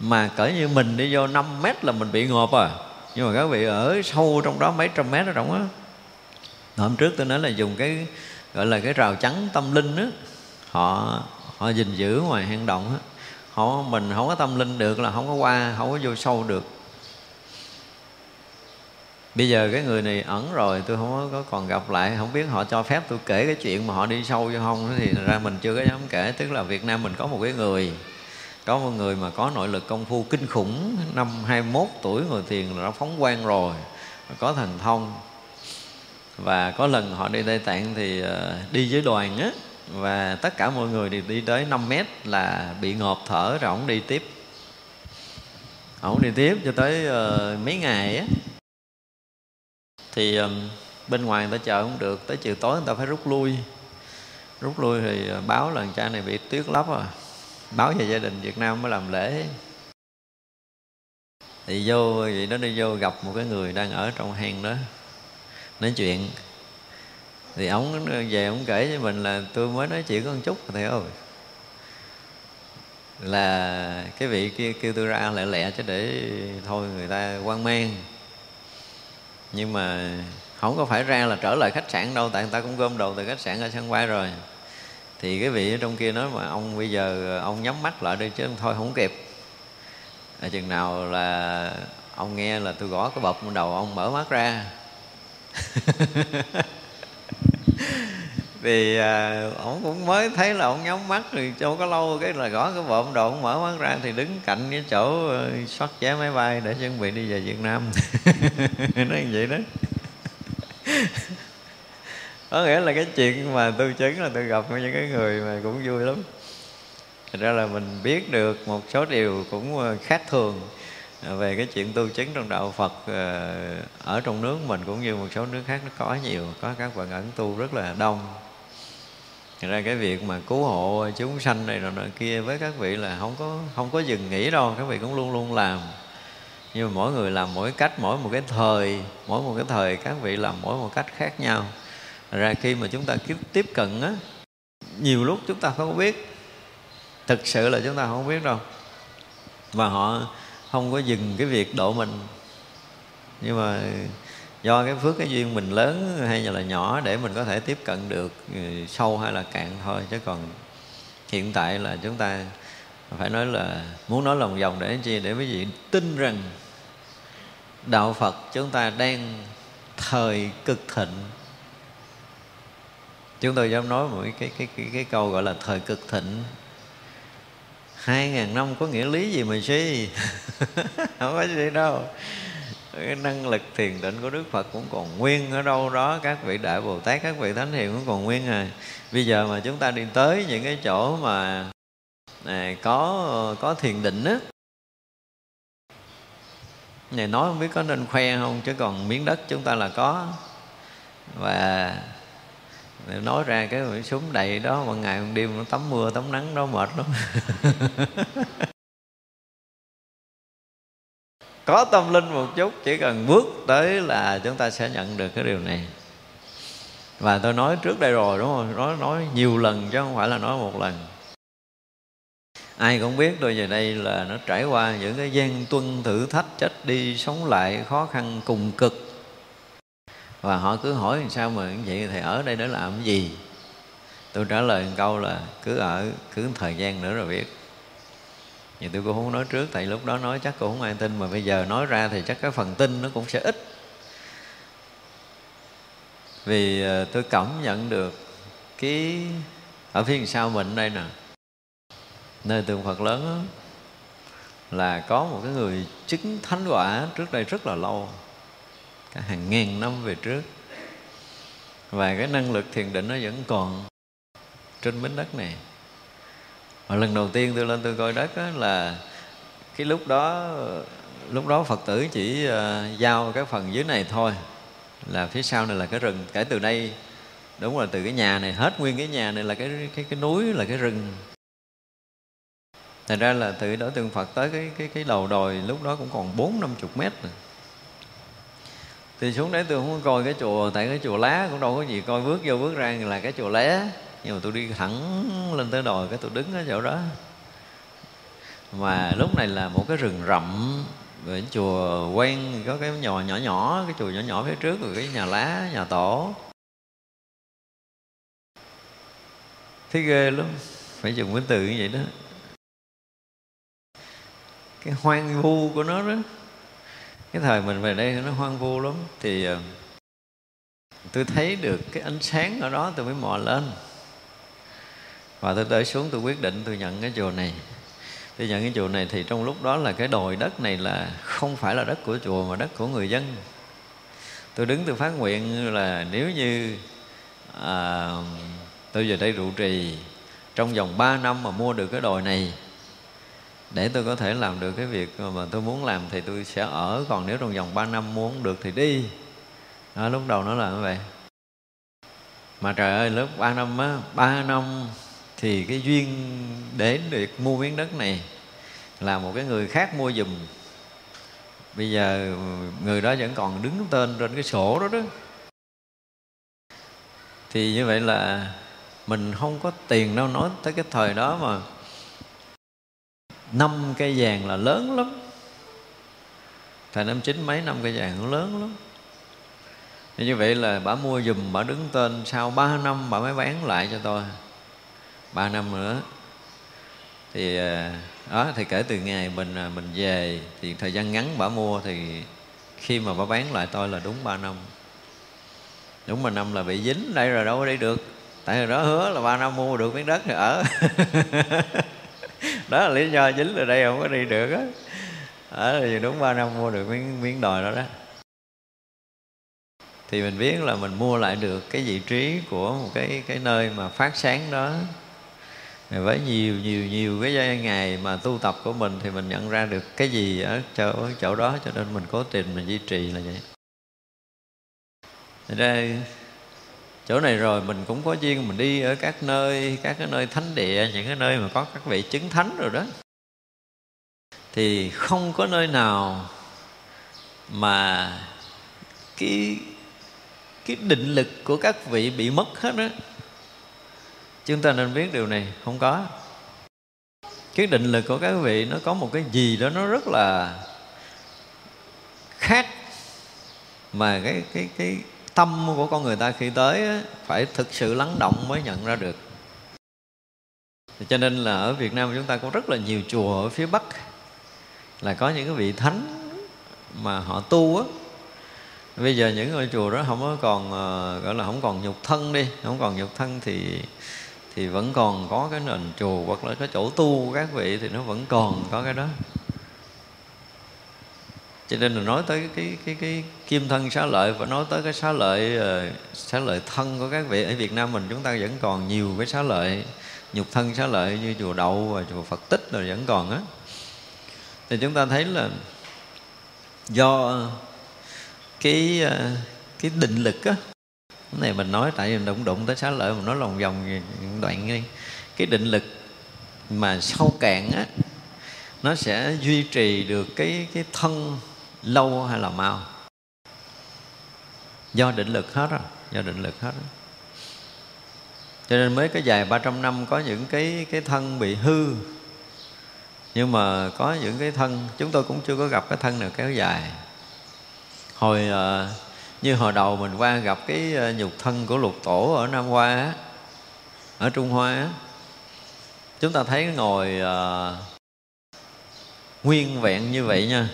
mà cỡ như mình đi vô 5 mét là mình bị ngộp à. Nhưng mà các vị ở sâu trong đó mấy trăm mét ở trong đó hôm trước tôi nói là dùng cái, gọi là cái rào chắn tâm linh á, họ họ gìn giữ ngoài hang động á. Họ, mình không có tâm linh được là không có qua, không có vô sâu được. Bây giờ cái người này ẩn rồi, tôi không có còn gặp lại, không biết họ cho phép tôi kể cái chuyện mà họ đi sâu vô không thì ra mình chưa có dám kể. Tức là việt nam mình có một cái người có một người mà có nội lực công phu kinh khủng năm 21 tuổi ngồi thiền là nó phóng quang rồi có thần thông. Và có lần họ đi Tây Tạng thì ờ, đi với đoàn á và tất cả mọi người thì đi tới 5 mét là bị ngộp thở rồi ổng đi tiếp. Ổng đi tiếp cho tới uh, mấy ngày á. Thì um, bên ngoài người ta chờ không được tới chiều tối người ta phải rút lui. Rút lui thì ờ, báo là cha này bị tuyết lấp rồi báo về gia đình Việt Nam mới làm lễ. Thì vô, vậy đó đi vô gặp một cái người đang ở trong hang đó, nói chuyện. Thì ông về ông kể với mình là tôi mới nói chuyện có một chút thầy ơi là cái vị kia kêu tôi ra lẹ lẹ chứ để thôi người ta quan mang. Nhưng mà không có phải ra là trở lại khách sạn đâu, tại người ta cũng gom đồ từ khách sạn ra sân bay rồi thì cái vị ở trong kia nói mà ông bây giờ ông nhắm mắt lại đi chứ thôi không kịp. À, chừng nào là ông nghe là tôi gõ cái bọc bên đầu ông mở mắt ra. Thì à, ông cũng mới thấy là ông nhắm mắt thì cho có lâu cái là gõ cái bọc đồ ông mở mắt ra thì đứng cạnh cái chỗ ờ, soát vé máy bay để chuẩn bị đi về Việt Nam. Nói như vậy đó. có nghĩa là cái chuyện mà tôi chứng là tôi gặp những cái người mà cũng vui lắm. Thật ra là mình biết được một số điều cũng ờ, khác thường ờ, về cái chuyện tu chứng trong đạo Phật ờ, ở trong nước mình cũng như một số nước khác nó có nhiều, có các bạn ẩn tu rất là đông. Thật ra cái việc mà cứu hộ chúng sanh này rồi nọ kia với các vị là không có không có dừng nghỉ đâu, các vị cũng luôn luôn làm. Nhưng mà mỗi người làm mỗi cách, mỗi một cái thời, mỗi một cái thời các vị làm mỗi một cách khác nhau. Thật ra khi mà chúng ta tiếp cận á, nhiều lúc chúng ta không biết. Thực sự là chúng ta không biết đâu. Và họ không có dừng cái việc độ mình. Nhưng mà do cái phước, cái duyên mình lớn hay là nhỏ để mình có thể tiếp cận được ừ, sâu hay là cạn thôi. Chứ còn hiện tại là chúng ta phải nói là, muốn nói lòng vòng để chi? Để quý vị tin rằng đạo Phật chúng ta đang thời cực thịnh chúng tôi dám nói một cái cái cái cái, cái câu gọi là thời cực thịnh. Hai ngàn năm có nghĩa lý gì mà suy? Không có gì đâu. Cái năng lực thiền định của Đức Phật cũng còn nguyên ở đâu đó. Các vị đại Bồ Tát các vị thánh hiền cũng còn nguyên à. Bây giờ mà chúng ta đi tới những cái chỗ mà này, có có thiền định á. Này nói không biết có nên khoe không chứ còn miếng đất chúng ta là có. Và nói ra cái súng đầy đó một ngày một đêm nó tắm mưa, tắm nắng đó mệt lắm. Có tâm linh một chút, chỉ cần bước tới là chúng ta sẽ nhận được cái điều này. Và tôi nói trước đây rồi, đúng không? Nói nói nhiều lần chứ không phải là nói một lần. Ai cũng biết tôi về đây là nó trải qua những cái gian tuân thử thách, chết đi, sống lại, khó khăn, cùng cực và họ cứ hỏi làm sao mà như vậy thầy ở đây để làm cái gì? Tôi trả lời một câu là cứ ở cứ thời gian nữa rồi biết. Thì tôi cũng không nói trước tại lúc đó nói chắc cũng không ai tin mà bây giờ nói ra thì chắc cái phần tin nó cũng sẽ ít. Vì ờ, tôi cảm nhận được cái ở phía sau mình đây nè nơi tượng Phật lớn đó, là có một cái người chứng thánh quả trước đây rất là lâu cả hàng ngàn năm về trước. Và cái năng lực thiền định nó vẫn còn trên miếng đất này. Và lần đầu tiên tôi lên tôi coi đất đó là cái lúc đó lúc đó phật tử chỉ uh, giao cái phần dưới này thôi. Là phía sau này là cái rừng kể từ đây đúng là từ cái nhà này hết nguyên cái nhà này là cái cái cái núi là cái rừng. Thành ra là từ đó tượng phật tới cái cái cái đầu đồi lúc đó cũng còn bốn năm chục mét rồi thì xuống đấy tôi không coi cái chùa, tại cái chùa lá cũng đâu có gì coi, bước vô bước ra là cái chùa lé. Nhưng mà tôi đi thẳng lên tới đồi cái tôi đứng ở chỗ đó. Mà lúc này là một cái rừng rậm về chùa quen, có cái nhỏ nhỏ nhỏ, cái chùa nhỏ nhỏ phía trước, rồi cái nhà lá, nhà tổ. Thấy ghê lắm, phải dùng cái từ như vậy đó. Cái hoang vu của nó đó cái thời mình về đây nó hoang vu lắm. Thì ờ, tôi thấy được cái ánh sáng ở đó tôi mới mò lên. Và tôi tới xuống tôi quyết định tôi nhận cái chùa này. Tôi nhận cái chùa này thì trong lúc đó là cái đồi đất này là không phải là đất của chùa mà đất của người dân. Tôi đứng tôi phát nguyện là nếu như à, tôi về đây trụ trì trong vòng 3 năm mà mua được cái đồi này để tôi có thể làm được cái việc mà tôi muốn làm thì tôi sẽ ở. Còn nếu trong vòng 3 năm muốn được thì đi. Đó, lúc đầu nó là như vậy. Mà trời ơi lớp 3 năm á 3 năm thì cái duyên để được mua miếng đất này là một cái người khác mua giùm. Bây giờ người đó vẫn còn đứng tên trên cái sổ đó đó. Thì như vậy là mình không có tiền đâu. Nói tới cái thời đó mà năm cây vàng là lớn lắm. Thời năm chín mấy năm cây vàng nó lớn lắm. Thì như vậy là bà mua giùm, bà đứng tên, sau 3 năm bà mới bán lại cho tôi. 3 năm nữa. Thì à, đó, thì kể từ ngày mình à, mình về, thì thời gian ngắn bà mua thì khi mà bà bán lại tôi là đúng 3 năm. Đúng ba năm là bị dính đây rồi, đâu có đi được. Tại vì đó hứa là ba năm mua được miếng đất thì ở. đó là lý do dính ở đây không có đi được á. Ở thì đúng 3 năm mua được miếng miếng đồi đó đó. Thì mình biết là mình mua lại được cái vị trí của một cái cái nơi mà phát sáng đó. Với nhiều nhiều nhiều cái ngày mà tu tập của mình thì mình nhận ra được cái gì ở chỗ, ở chỗ đó cho nên mình cố tình mình duy trì là vậy. Thật ra chỗ này rồi, mình cũng có duyên, mình đi ở các nơi, các cái nơi thánh địa, những cái nơi mà có các vị chứng thánh rồi đó. Thì không có nơi nào mà cái cái định lực của các vị bị mất hết đó chúng ta nên biết điều này, không có. Cái định lực của các vị, nó có một cái gì đó, nó rất là khác mà cái cái cái tâm của con người ta khi tới phải thực sự lắng động mới nhận ra được. Cho nên là ở Việt Nam chúng ta có rất là nhiều chùa ở phía Bắc, là có những cái vị thánh mà họ tu á. Bây giờ những ngôi chùa đó không có còn ờ, gọi là không còn nhục thân đi, không còn nhục thân thì thì vẫn còn có cái nền chùa hoặc là cái chỗ tu của các vị thì nó vẫn còn có cái đó cho nên là nói tới cái cái cái, cái kim thân xá lợi và nói tới cái xá lợi ờ, xá lợi thân của các vị ở Việt Nam mình chúng ta vẫn còn nhiều cái xá lợi nhục thân xá lợi như chùa đậu và chùa Phật tích rồi vẫn còn á. Thì chúng ta thấy là do cái ờ, cái định lực á cái này mình nói tại vì đụng đụng tới xá lợi mình nói lòng vòng đoạn đi. Cái định lực mà sâu cạn á nó sẽ duy trì được cái cái thân lâu hay là mau? Do định lực hết rồi do định lực hết rồi. cho nên mới cái dài 300 năm có những cái cái thân bị hư. Nhưng mà có những cái thân chúng tôi cũng chưa có gặp cái thân nào kéo dài. Hồi ờ, như hồi đầu mình qua gặp cái ờ, nhục thân của lục tổ ở nam hoa á, ở trung hoa á, chúng ta thấy ngồi uh, nguyên vẹn như vậy nha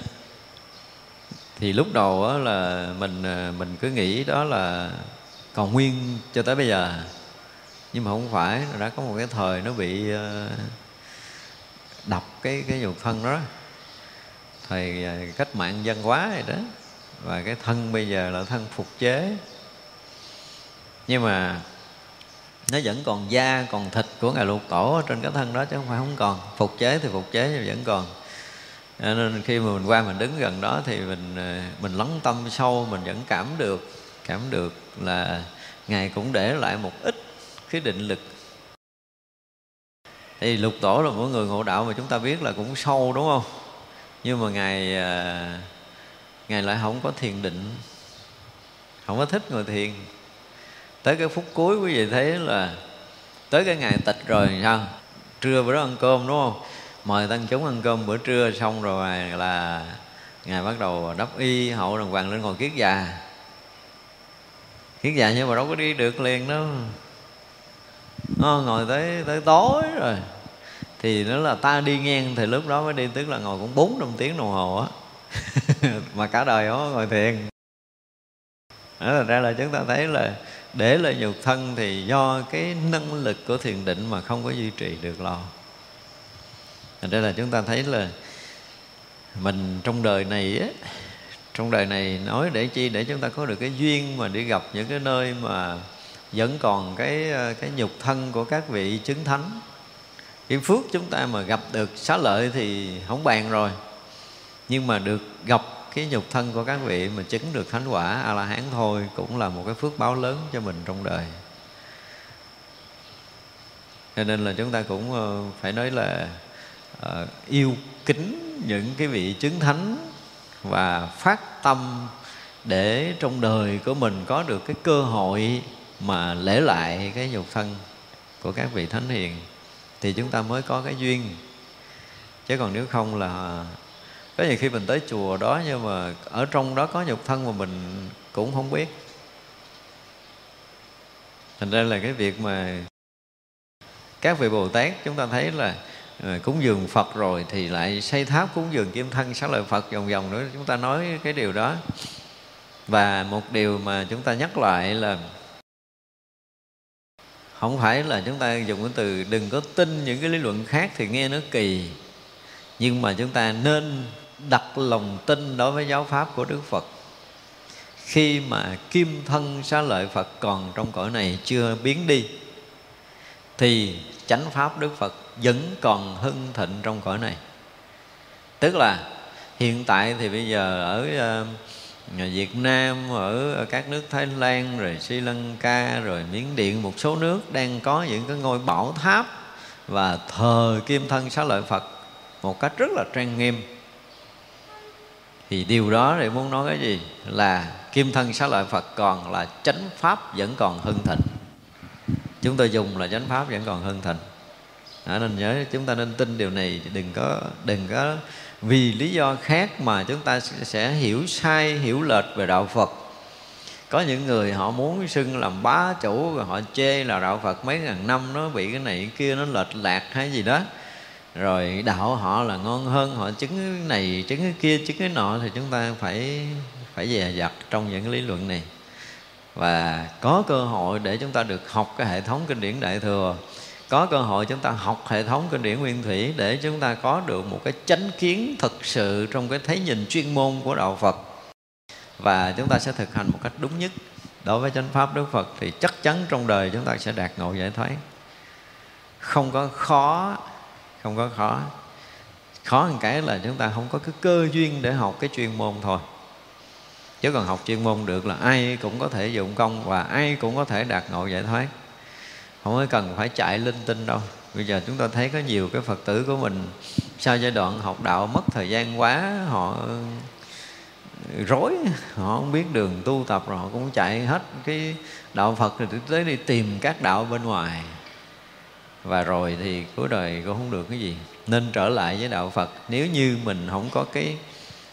thì lúc đầu á, là mình à, mình cứ nghĩ đó là còn nguyên cho tới bây giờ. Nhưng mà không phải đã có một cái thời nó bị à, đập cái cái dục thân đó. Thời à, cách mạng dân hóa rồi đó. Và cái thân bây giờ là thân phục chế. Nhưng mà nó vẫn còn da còn thịt của ngài lục tổ ở trên cái thân đó chứ không phải không còn. Phục chế thì phục chế nhưng vẫn còn nên khi mà mình qua mình đứng gần đó thì mình ờ, mình lắng tâm sâu, mình vẫn cảm được. Cảm được là ngài cũng để lại một ít cái định lực. Thì lục tổ là mỗi người ngộ đạo mà chúng ta biết là cũng sâu, đúng không? Nhưng mà ngài ờ, ngài lại không có thiền định, không có thích ngồi thiền. Tới cái phút cuối quý vị thấy là tới cái ngày tịch rồi, sao? Trưa bữa đó ăn cơm, đúng không? Mời tăng chúng ăn cơm, bữa trưa xong rồi là ngài bắt đầu đắp y, hậu đồng hoàng lên ngồi kiết già. Kiết già nhưng mà đâu có đi được liền đâu. Nó ngồi tới tới tối rồi. Thì nó là ta đi ngang, thì lúc đó mới đi, tức là ngồi cũng bốn, năm tiếng đồng hồ á. Mà cả đời đó ngồi thiền. Đó là ra là chúng ta thấy là để lợi nhục thân thì do cái năng lực của thiền định mà không có duy trì được lo thành ra là chúng ta thấy là mình trong đời này á, trong đời này nói để chi? Để chúng ta có được cái duyên mà đi gặp những cái nơi mà vẫn còn cái ờ, cái nhục thân của các vị chứng thánh. Cái phước chúng ta mà gặp được xá lợi thì không bàn rồi. Nhưng mà được gặp cái nhục thân của các vị mà chứng được thánh quả a la hán thôi cũng là một cái phước báo lớn cho mình trong đời. Cho nên là chúng ta cũng ờ, phải nói là uh, yêu kính những cái vị chứng thánh và phát tâm để trong đời của mình có được cái cơ hội mà lễ lại cái nhục thân của các vị thánh hiền thì chúng ta mới có cái duyên. Chứ còn nếu không là có nhiều khi mình tới chùa đó nhưng mà ở trong đó có nhục thân mà mình cũng không biết. Thành ra là cái việc mà các vị bồ tát chúng ta thấy là Ờ, cúng dường phật rồi thì lại xây tháp cúng dường kim thân xá lợi phật vòng vòng nữa. Chúng ta nói cái điều đó. Và một điều mà chúng ta nhắc lại là không phải là chúng ta dùng cái từ đừng có tin những cái lý luận khác thì nghe nó kỳ, nhưng mà chúng ta nên đặt lòng tin đối với giáo pháp của đức phật. Khi mà kim thân xá lợi phật còn trong cõi này chưa biến đi, thì chánh pháp đức phật vẫn còn hưng thịnh trong cõi này. Tức là hiện tại thì bây giờ ở ờ, Việt Nam, ở các nước Thái Lan, rồi Sri Lanka, rồi Miến Điện, một số nước đang có những cái ngôi bảo tháp và thờ kim thân xá lợi Phật một cách rất là trang nghiêm. Thì điều đó thì muốn nói cái gì? Là kim thân xá lợi phật còn là chánh pháp vẫn còn hưng thịnh. Chúng tôi dùng là chánh pháp vẫn còn hưng thịnh đó, nên nhớ chúng ta nên tin điều này đừng có đừng có vì lý do khác mà chúng ta sẽ hiểu sai hiểu lệch về đạo phật. Có những người họ muốn xưng làm bá chủ rồi họ chê là đạo phật mấy ngàn năm nó bị cái này cái kia nó lệch lạc hay gì đó. Rồi đạo họ là ngon hơn họ chứng cái này chứng cái kia chứng cái nọ thì chúng ta phải phải dè dặt trong những cái lý luận này. Và có cơ hội để chúng ta được học cái hệ thống kinh điển đại thừa có cơ hội chúng ta học hệ thống kinh điển nguyên thủy để chúng ta có được một cái chánh kiến thực sự trong cái thấy nhìn chuyên môn của đạo phật. Và chúng ta sẽ thực hành một cách đúng nhất. Đối với chánh pháp đức phật thì chắc chắn trong đời chúng ta sẽ đạt ngộ giải thoát. Không có khó, không có khó. Khó một cái là chúng ta không có cái cơ duyên để học cái chuyên môn thôi. Chứ còn học chuyên môn được là ai cũng có thể dụng công và ai cũng có thể đạt ngộ giải thoát không có cần phải chạy linh tinh đâu. Bây giờ chúng ta thấy có nhiều cái phật tử của mình sau giai đoạn học đạo mất thời gian quá, họ rối, họ không biết đường tu tập rồi, họ cũng chạy hết cái đạo phật rồi tới đi tìm các đạo bên ngoài. Và rồi thì cuối đời cũng không được cái gì. Nên trở lại với đạo phật. Nếu như mình không có cái,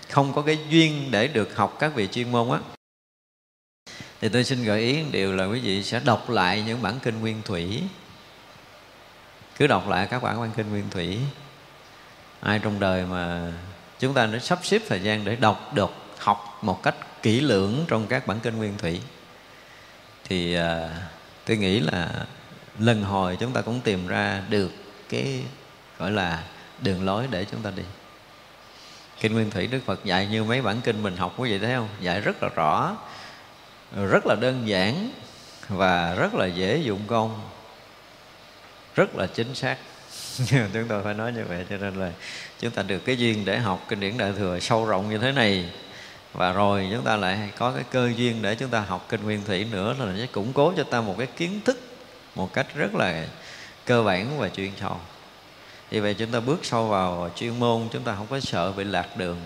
không có cái duyên để được học các vị chuyên môn á thì tôi xin gợi ý điều là quý vị sẽ đọc lại những bản kinh nguyên thủy. Cứ đọc lại các bản văn kinh nguyên thủy. Ai trong đời mà chúng ta đã sắp xếp thời gian để đọc được học một cách kỹ lưỡng trong các bản kinh nguyên thủy thì à, tôi nghĩ là lần hồi chúng ta cũng tìm ra được cái gọi là đường lối để chúng ta đi. Kinh nguyên thủy đức phật dạy như mấy bản kinh mình học quý vị thấy không? Dạy rất là rõ rất là đơn giản và rất là dễ dụng công, rất là chính xác. Chúng tôi phải nói như vậy cho nên là chúng ta được cái duyên để học kinh điển đại thừa sâu rộng như thế này. Và rồi chúng ta lại có cái cơ duyên để chúng ta học kinh nguyên thủy nữa là sẽ củng cố cho ta một cái kiến thức một cách rất là cơ bản và chuyên sâu. Vì vậy chúng ta bước sâu vào chuyên môn, chúng ta không có sợ bị lạc đường.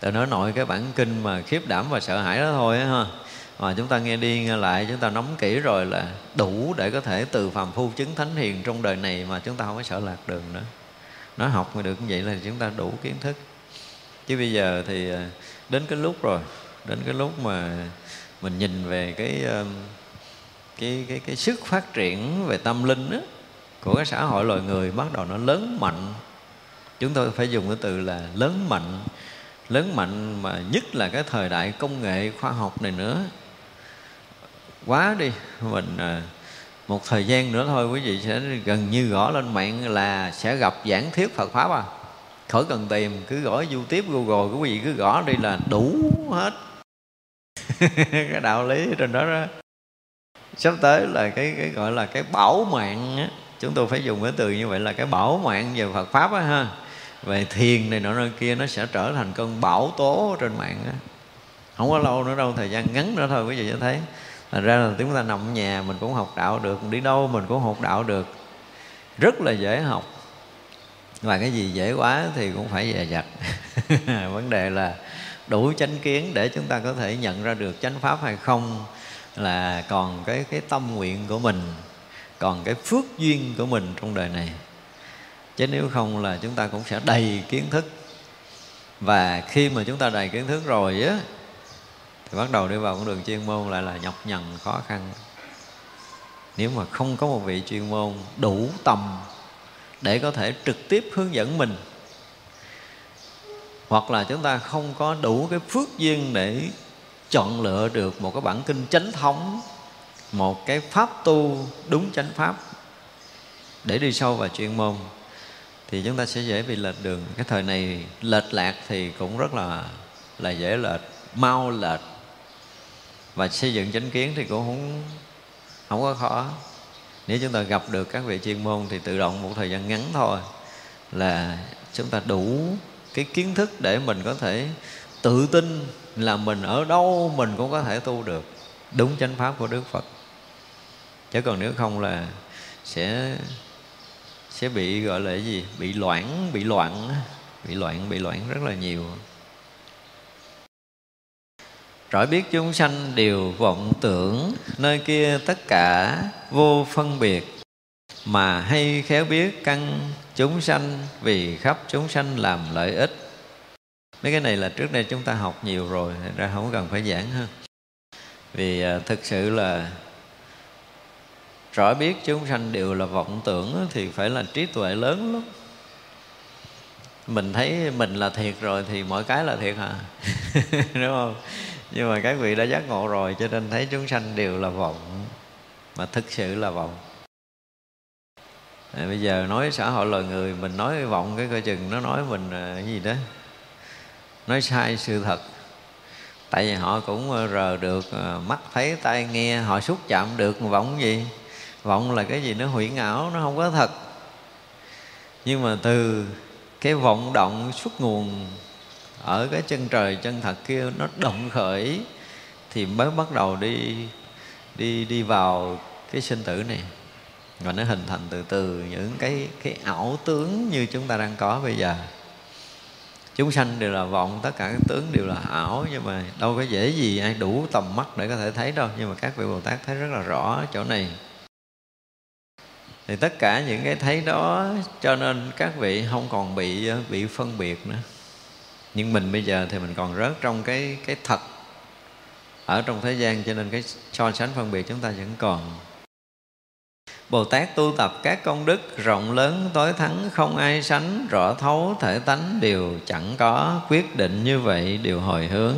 Tôi nói nội cái bản kinh mà khiếp đảm và sợ hãi đó thôi ha. Mà chúng ta nghe đi nghe lại chúng ta nắm kỹ rồi là đủ để có thể từ phàm phu chứng thánh hiền trong đời này mà chúng ta không có sợ lạc đường nữa. Nó học mà được như vậy là chúng ta đủ kiến thức. Chứ bây giờ thì à, đến cái lúc rồi đến cái lúc mà mình nhìn về cái à, cái cái cái sức phát triển về tâm linh đó, của cái xã hội loài người bắt đầu nó lớn mạnh. Chúng tôi phải dùng cái từ là lớn mạnh lớn mạnh mà nhất là cái thời đại công nghệ, khoa học này nữa. Quá đi, mình à, một thời gian nữa thôi, quý vị sẽ gần như gõ lên mạng là sẽ gặp giảng thuyết Phật pháp à. Khỏi cần tìm, cứ gõ youtube, google, quý vị cứ gõ đi là đủ hết. Cái đạo lý trên đó đó. Sắp tới là cái cái gọi là cái bảo mạng á. Chúng tôi phải dùng cái từ như vậy là cái bảo mạng về Phật pháp á ha về thiền này nọ nơi kia, nó sẽ trở thành cơn bão tố trên mạng đó. không có lâu nữa đâu, thời gian ngắn nữa thôi, quý vị sẽ thấy. Thành ra là chúng ta nằm ở nhà, mình cũng học đạo được, đi đâu mình cũng học đạo được. Rất là dễ học. Và cái gì dễ quá thì cũng phải dè dặt. Vấn đề là đủ chánh kiến để chúng ta có thể nhận ra được chánh pháp hay không là còn cái cái tâm nguyện của mình, còn cái phước duyên của mình trong đời này chứ nếu không là chúng ta cũng sẽ đầy kiến thức. Và khi mà chúng ta đầy kiến thức rồi á, thì bắt đầu đi vào con đường chuyên môn lại là nhọc nhằn, khó khăn. Nếu mà không có một vị chuyên môn đủ tầm để có thể trực tiếp hướng dẫn mình, hoặc là chúng ta không có đủ cái phước duyên để chọn lựa được một cái bản kinh chánh thống, một cái pháp tu đúng chánh pháp để đi sâu vào chuyên môn thì chúng ta sẽ dễ bị lệch đường. Cái thời này lệch lạc thì cũng rất là là dễ lệch, mau lệch. Và xây dựng chánh kiến thì cũng không không có khó. Nếu chúng ta gặp được các vị chuyên môn thì tự động một thời gian ngắn thôi là chúng ta đủ cái kiến thức để mình có thể tự tin là mình ở đâu mình cũng có thể tu được. Đúng chánh pháp của Đức Phật. Chứ còn nếu không là sẽ sẽ bị, gọi là cái gì, bị loãng, bị loạn bị loạn bị loạn rất là nhiều. Rõ biết chúng sanh đều vọng tưởng, Nơi kia tất cả vô phân biệt. Mà hay khéo biết căn chúng sanh, Vì khắp chúng sanh làm lợi ích. Mấy cái này là trước đây chúng ta học nhiều rồi ra không cần phải giảng hơn Vì à, thực sự là Rõ biết chúng sanh đều là vọng tưởng Thì phải là trí tuệ lớn lắm. Mình thấy mình là thiệt rồi thì mọi cái là thiệt hả? Đúng không? Nhưng mà các vị đã giác ngộ rồi cho nên thấy chúng sanh đều là vọng mà thực sự là vọng. À, bây giờ nói xã hội loài người mình nói vọng cái coi chừng nó nói mình à, cái gì đó. Nói sai sự thật. Tại vì họ cũng ờ, rờ được à, mắt thấy tai nghe họ xúc chạm được vọng gì? Vọng là cái gì nó huyễn ảo, nó không có thật. Nhưng mà từ cái vọng động xuất nguồn ở cái chân trời, chân thật kia nó động khởi thì mới bắt đầu đi đi đi vào cái sinh tử này. Và nó hình thành từ từ những cái cái ảo tướng như chúng ta đang có bây giờ. Chúng sanh đều là vọng, tất cả các tướng đều là ảo, nhưng mà đâu có dễ gì ai đủ tầm mắt để có thể thấy đâu. Nhưng mà các vị bồ tát thấy rất là rõ chỗ này thì tất cả những cái thấy đó, cho nên các vị không còn bị bị phân biệt nữa. Nhưng mình bây giờ thì mình còn rớt trong cái cái thật ở trong thế gian, cho nên cái so sánh phân biệt chúng ta vẫn còn. Bồ Tát tu tập các công đức rộng lớn, tối thắng không ai sánh, rõ thấu thể tánh đều chẳng có quyết định như vậy đều hồi hướng.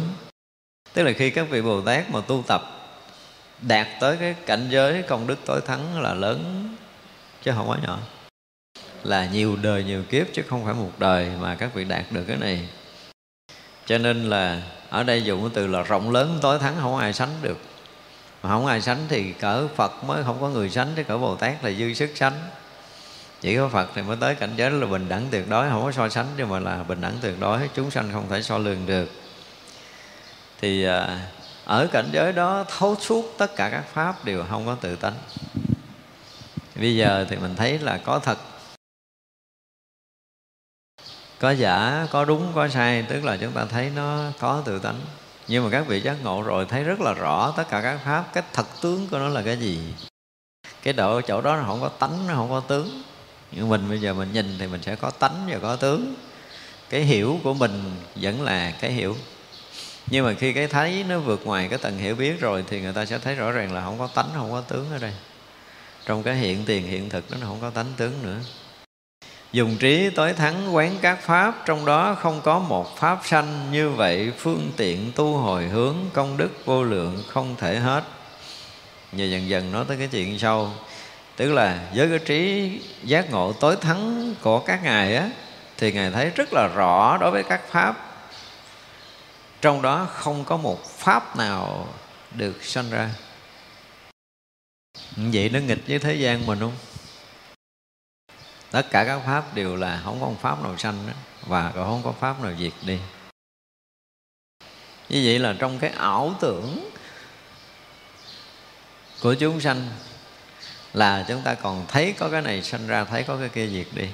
Tức là khi các vị Bồ Tát mà tu tập đạt tới cái cảnh giới công đức tối thắng là lớn chứ không quá nhỏ. Là nhiều đời nhiều kiếp chứ không phải một đời mà các vị đạt được cái này. Cho nên là ở đây dùng cái từ là rộng lớn tối thắng không ai sánh được. Mà không ai sánh thì cỡ Phật mới không có người sánh, chứ cỡ Bồ Tát là dư sức sánh. Chỉ có Phật thì mới tới cảnh giới là bình đẳng tuyệt đối, không có so sánh, nhưng mà là bình đẳng tuyệt đối, chúng sanh không thể so lường được. Thì à, ở cảnh giới đó thấu suốt tất cả các pháp đều không có tự tánh bây giờ thì mình thấy là có thật. Có giả, có đúng, có sai, tức là chúng ta thấy nó có tự tánh. Nhưng mà các vị giác ngộ rồi thấy rất là rõ tất cả các pháp, cái thật tướng của nó là cái gì. Cái độ, chỗ đó nó không có tánh, nó không có tướng. Nhưng mình bây giờ mình nhìn thì mình sẽ có tánh và có tướng. Cái hiểu của mình vẫn là cái hiểu. Nhưng mà khi cái thấy nó vượt ngoài cái tầng hiểu biết rồi thì người ta sẽ thấy rõ ràng là không có tánh, không có tướng ở đây trong cái hiện tiền hiện thực nó không có tánh tướng nữa. Dùng trí tối thắng quán các pháp, trong đó không có một pháp sanh. Như vậy, phương tiện tu hồi hướng, công đức vô lượng không thể hết. Và dần dần nói tới cái chuyện sau. Tức là với cái trí giác ngộ tối thắng của các ngài á, thì ngài thấy rất là rõ đối với các pháp. Trong đó không có một pháp nào được sanh ra. Ừ, vậy nó nghịch với thế gian mình không? Tất cả các pháp đều là không có một pháp nào sanh đó, và còn không có pháp nào diệt đi. Như vậy là trong cái ảo tưởng của chúng sanh là chúng ta còn thấy có cái này sanh ra thấy có cái kia diệt đi.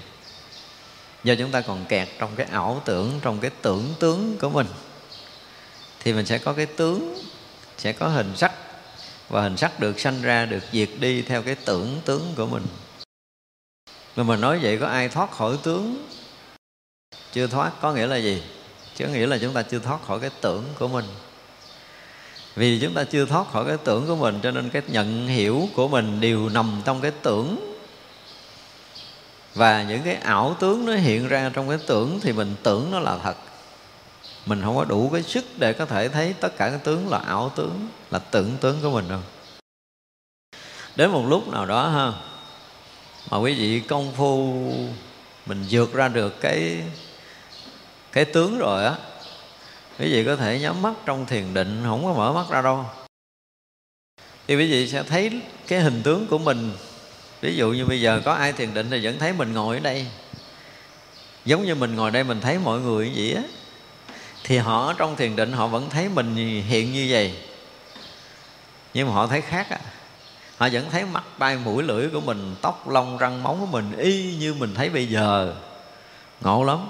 Do chúng ta còn kẹt trong cái ảo tưởng trong cái tưởng tướng của mình thì mình sẽ có cái tướng sẽ có hình sắc và hình sắc được sanh ra, được diệt đi theo cái tưởng tướng của mình. Mà mình nói vậy có ai thoát khỏi tướng? Chưa thoát, có nghĩa là gì? Chứ nghĩa là chúng ta chưa thoát khỏi cái tưởng của mình. Vì chúng ta chưa thoát khỏi cái tưởng của mình, cho nên cái nhận hiểu của mình đều nằm trong cái tưởng. Và những cái ảo tướng nó hiện ra trong cái tưởng thì mình tưởng nó là thật mình không có đủ cái sức để có thể thấy tất cả cái tướng là ảo tướng, là tưởng tướng của mình đâu. Đến một lúc nào đó ha, mà quý vị công phu mình vượt ra được cái cái tướng rồi á, quý vị có thể nhắm mắt trong thiền định, không có mở mắt ra đâu. Thì quý vị sẽ thấy cái hình tướng của mình. Ví dụ như bây giờ có ai thiền định thì vẫn thấy mình ngồi ở đây. Giống như mình ngồi đây mình thấy mọi người vậy á thì họ trong thiền định họ vẫn thấy mình hiện như vậy. Nhưng mà họ thấy khác à họ vẫn thấy mặt tay mũi lưỡi của mình tóc lông răng móng của mình y như mình thấy bây giờ. Ngộ lắm.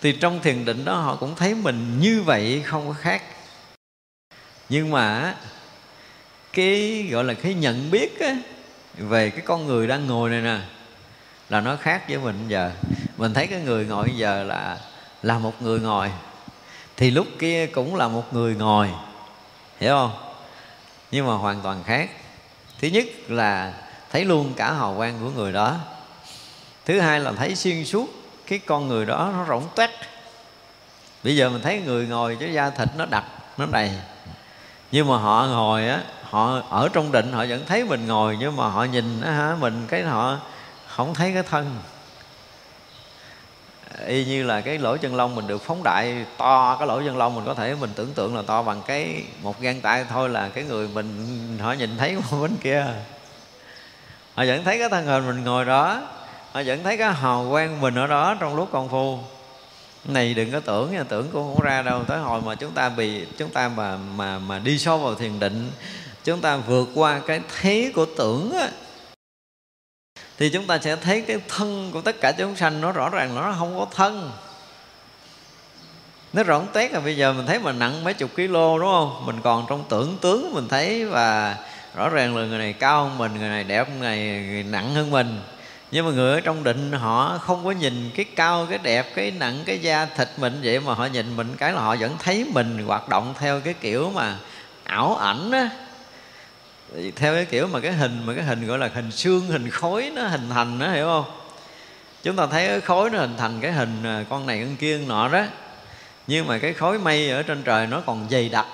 Thì trong thiền định đó họ cũng thấy mình như vậy không có khác. Nhưng mà cái gọi là cái nhận biết á, về cái con người đang ngồi này nè là nó khác với mình giờ. Mình thấy cái người ngồi giờ là là một người ngồi thì lúc kia cũng là một người ngồi, hiểu không? Nhưng mà hoàn toàn khác. Thứ nhất là thấy luôn cả hào quang của người đó. Thứ hai là thấy xuyên suốt cái con người đó, nó rỗng toét bây giờ mình thấy người ngồi chứ da thịt nó đặc nó đầy. Nhưng mà họ ngồi á, họ ở trong định, họ vẫn thấy mình ngồi, nhưng mà họ nhìn á hả, mình cái họ không thấy cái thân y như là cái lỗ chân lông mình được phóng đại to cái lỗ chân lông mình có thể mình tưởng tượng là to bằng cái một gan tay thôi là cái người mình họ nhìn thấy bên kia. Họ vẫn thấy cái thân hình mình ngồi đó họ vẫn thấy cái hào quang mình ở đó trong lúc công phu. Này đừng có tưởng nha tưởng cũng không ra đâu. Tới hồi mà chúng ta bị chúng ta mà mà mà đi sâu vào thiền định chúng ta vượt qua cái thế của tưởng á, thì chúng ta sẽ thấy cái thân của tất cả chúng sanh nó rõ ràng nó không có thân. Nó rỗng tét là bây giờ mình thấy mình nặng mấy chục kg đúng không? Mình còn trong tưởng tướng mình thấy và rõ ràng là người này cao hơn mình, người này đẹp hơn người này nặng hơn mình. Nhưng mà người ở trong định họ không có nhìn cái cao, cái đẹp, cái nặng, cái da thịt mình vậy mà họ nhìn mình cái là họ vẫn thấy mình hoạt động theo cái kiểu mà ảo ảnh á theo cái kiểu mà cái hình, mà cái hình gọi là hình xương, hình khối nó hình thành đó hiểu không? Chúng ta thấy cái khối nó hình thành cái hình à, con này con kia con nọ đó. Nhưng mà cái khối mây ở trên trời nó còn dày đặc.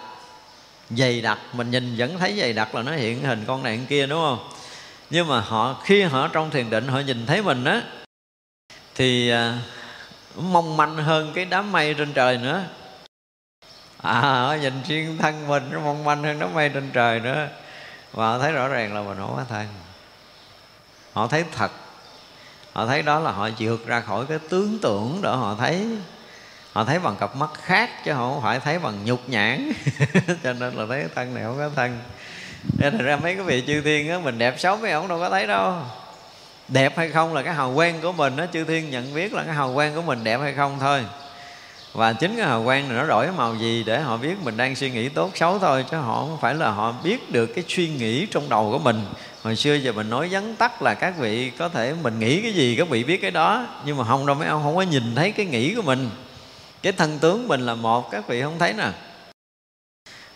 Dày đặc, mình nhìn vẫn thấy dày đặc là nó hiện hình con này con kia, đúng không? Nhưng mà họ, khi họ trong thiền định họ nhìn thấy mình á, thì à, mong manh hơn cái đám mây trên trời nữa. À họ nhìn riêng thân mình, nó mong manh hơn đám mây trên trời nữa và họ thấy rõ ràng là mình không có thân họ thấy thật. Họ thấy đó là họ vượt ra khỏi cái tướng tưởng để họ thấy. Họ thấy bằng cặp mắt khác chứ họ không phải thấy bằng nhục nhãn. Cho nên là thấy thân này không có thân. Nên ra mấy cái vị chư thiên á, mình đẹp xấu mấy ông đâu có thấy đâu. Đẹp hay không là cái hào quang của mình đó chư thiên nhận biết là cái hào quang của mình đẹp hay không thôi và chính cái hào quang này nó đổi màu gì để họ biết mình đang suy nghĩ tốt xấu thôi chứ họ không phải là họ biết được cái suy nghĩ trong đầu của mình. Hồi xưa giờ mình nói vắn tắt là các vị có thể mình nghĩ cái gì các vị biết cái đó nhưng mà không đâu mấy ông không có nhìn thấy cái nghĩ của mình. Cái thân tướng mình là một các vị không thấy nè.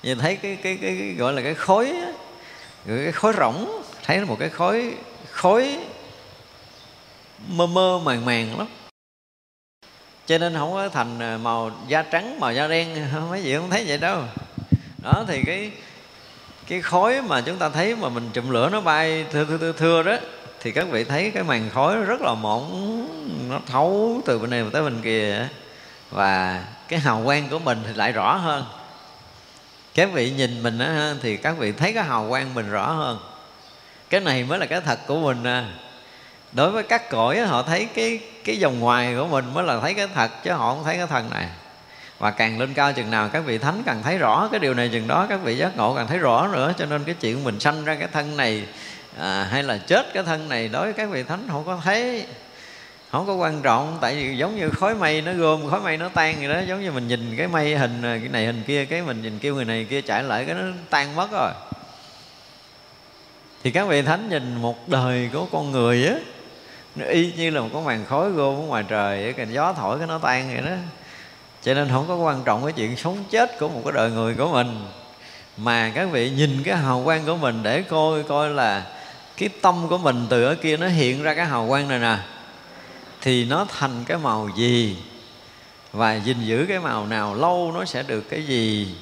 Nhìn thấy cái cái cái, cái gọi là cái khối cái khối rỗng thấy một cái khối khối mơ mơ màng màng lắm cho nên không có thành à, màu da trắng màu da đen không mấy gì không thấy vậy đâu. Đó thì cái cái khói mà chúng ta thấy mà mình chụm lửa nó bay thưa thưa thưa, thưa đó thì các vị thấy cái màn khói rất là mỏng nó thấu từ bên này tới bên kia và cái hào quang của mình thì lại rõ hơn. Các vị nhìn mình á, thì các vị thấy cái hào quang mình rõ hơn. Cái này mới là cái thật của mình à đối với các cõi họ thấy cái cái dòng ngoài của mình mới là thấy cái thật chứ họ không thấy cái thân này. Và càng lên cao chừng nào các vị thánh càng thấy rõ cái điều này chừng đó các vị giác ngộ càng thấy rõ nữa. Cho nên cái chuyện mình sanh ra cái thân này à, hay là chết cái thân này đối với các vị thánh không có thấy không có quan trọng. Tại vì giống như khói mây nó gom khói mây nó tan gì đó giống như mình nhìn cái mây hình à, cái này hình kia cái mình nhìn kêu người này kia chạy lại cái nó tan mất rồi. Thì các vị thánh nhìn một đời của con người á nó y như là một cái màn khói gom ở ngoài trời cái gió thổi cái nó tan vậy đó. Cho nên không có quan trọng cái chuyện sống chết của một cái đời người của mình, mà các vị nhìn cái hào quang của mình để coi coi là cái tâm của mình từ ở kia nó hiện ra cái hào quang này nè, thì nó thành cái màu gì? Và gìn giữ cái màu nào lâu nó sẽ được cái gì?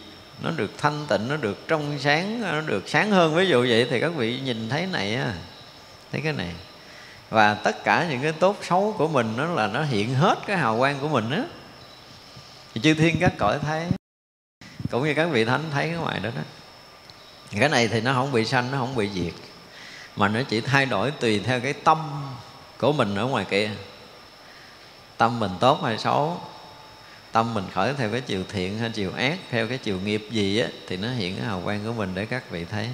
Nó được thanh tịnh, nó được trong sáng, nó được sáng hơn. Ví dụ vậy thì các vị nhìn thấy này á, thấy cái này và tất cả những cái tốt xấu của mình nó là nó hiện hết cái hào quang của mình á. Thì chư thiên các cõi thấy, cũng như các vị thánh thấy cái ngoài đó đó. Cái này thì nó không bị sanh, nó không bị diệt, mà nó chỉ thay đổi tùy theo cái tâm của mình ở ngoài kia. Tâm mình tốt hay xấu, tâm mình khởi theo cái chiều thiện hay chiều ác, theo cái chiều nghiệp gì á, thì nó hiện cái hào quang của mình để các vị thấy.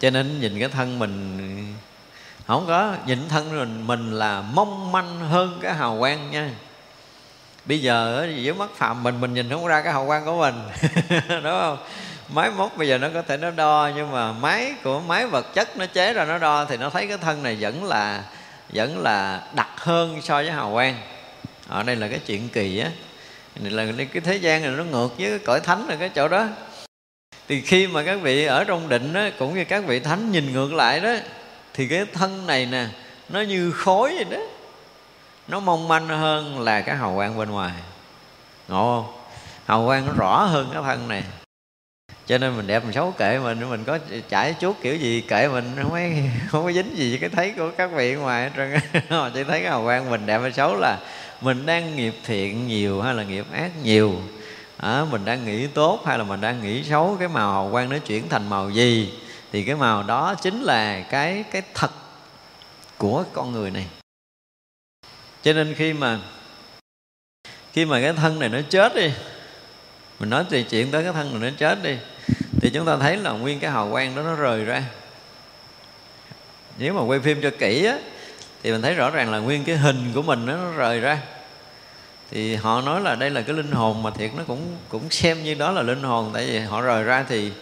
Cho nên nhìn cái thân mình không có nhìn thân mình mình là mong manh hơn cái hào quang nha. Bây giờ dưới mắt phạm mình mình nhìn không ra cái hào quang của mình. Đúng không? Máy móc bây giờ nó có thể nó đo, nhưng mà máy của máy vật chất nó chế ra nó đo thì nó thấy cái thân này vẫn là vẫn là đặc hơn so với hào quang. Ở đây là cái chuyện kỳ á. Này là cái thế gian này nó ngược với cái cõi thánh là cái chỗ đó. Thì khi mà các vị ở trong định đó cũng như các vị thánh nhìn ngược lại đó thì cái thân này nè nó như khối vậy đó. Nó mong manh hơn là cái hào quang bên ngoài. Ngộ không? Hào quang nó rõ hơn cái thân này. Cho nên mình đẹp mình xấu kệ mình mình có chảy chuốt kiểu gì kệ mình không có không có dính gì cái thấy của các vị ngoài trơn chỉ thấy cái hào quang mình đẹp hay xấu là mình đang nghiệp thiện nhiều hay là nghiệp ác nhiều? À, mình đang nghĩ tốt hay là mình đang nghĩ xấu? Cái màu hào quang nó chuyển thành màu gì? Thì cái màu đó chính là cái cái thật của con người này. Cho nên khi mà khi mà cái thân này nó chết đi, mình nói về chuyện tới cái thân này nó chết đi, thì chúng ta thấy là nguyên cái hào quang đó nó rời ra. Nếu mà quay phim cho kỹ á, thì mình thấy rõ ràng là nguyên cái hình của mình nó rời ra. Thì họ nói là đây là cái linh hồn mà thiệt nó cũng cũng xem như đó là linh hồn, tại vì họ rời ra thì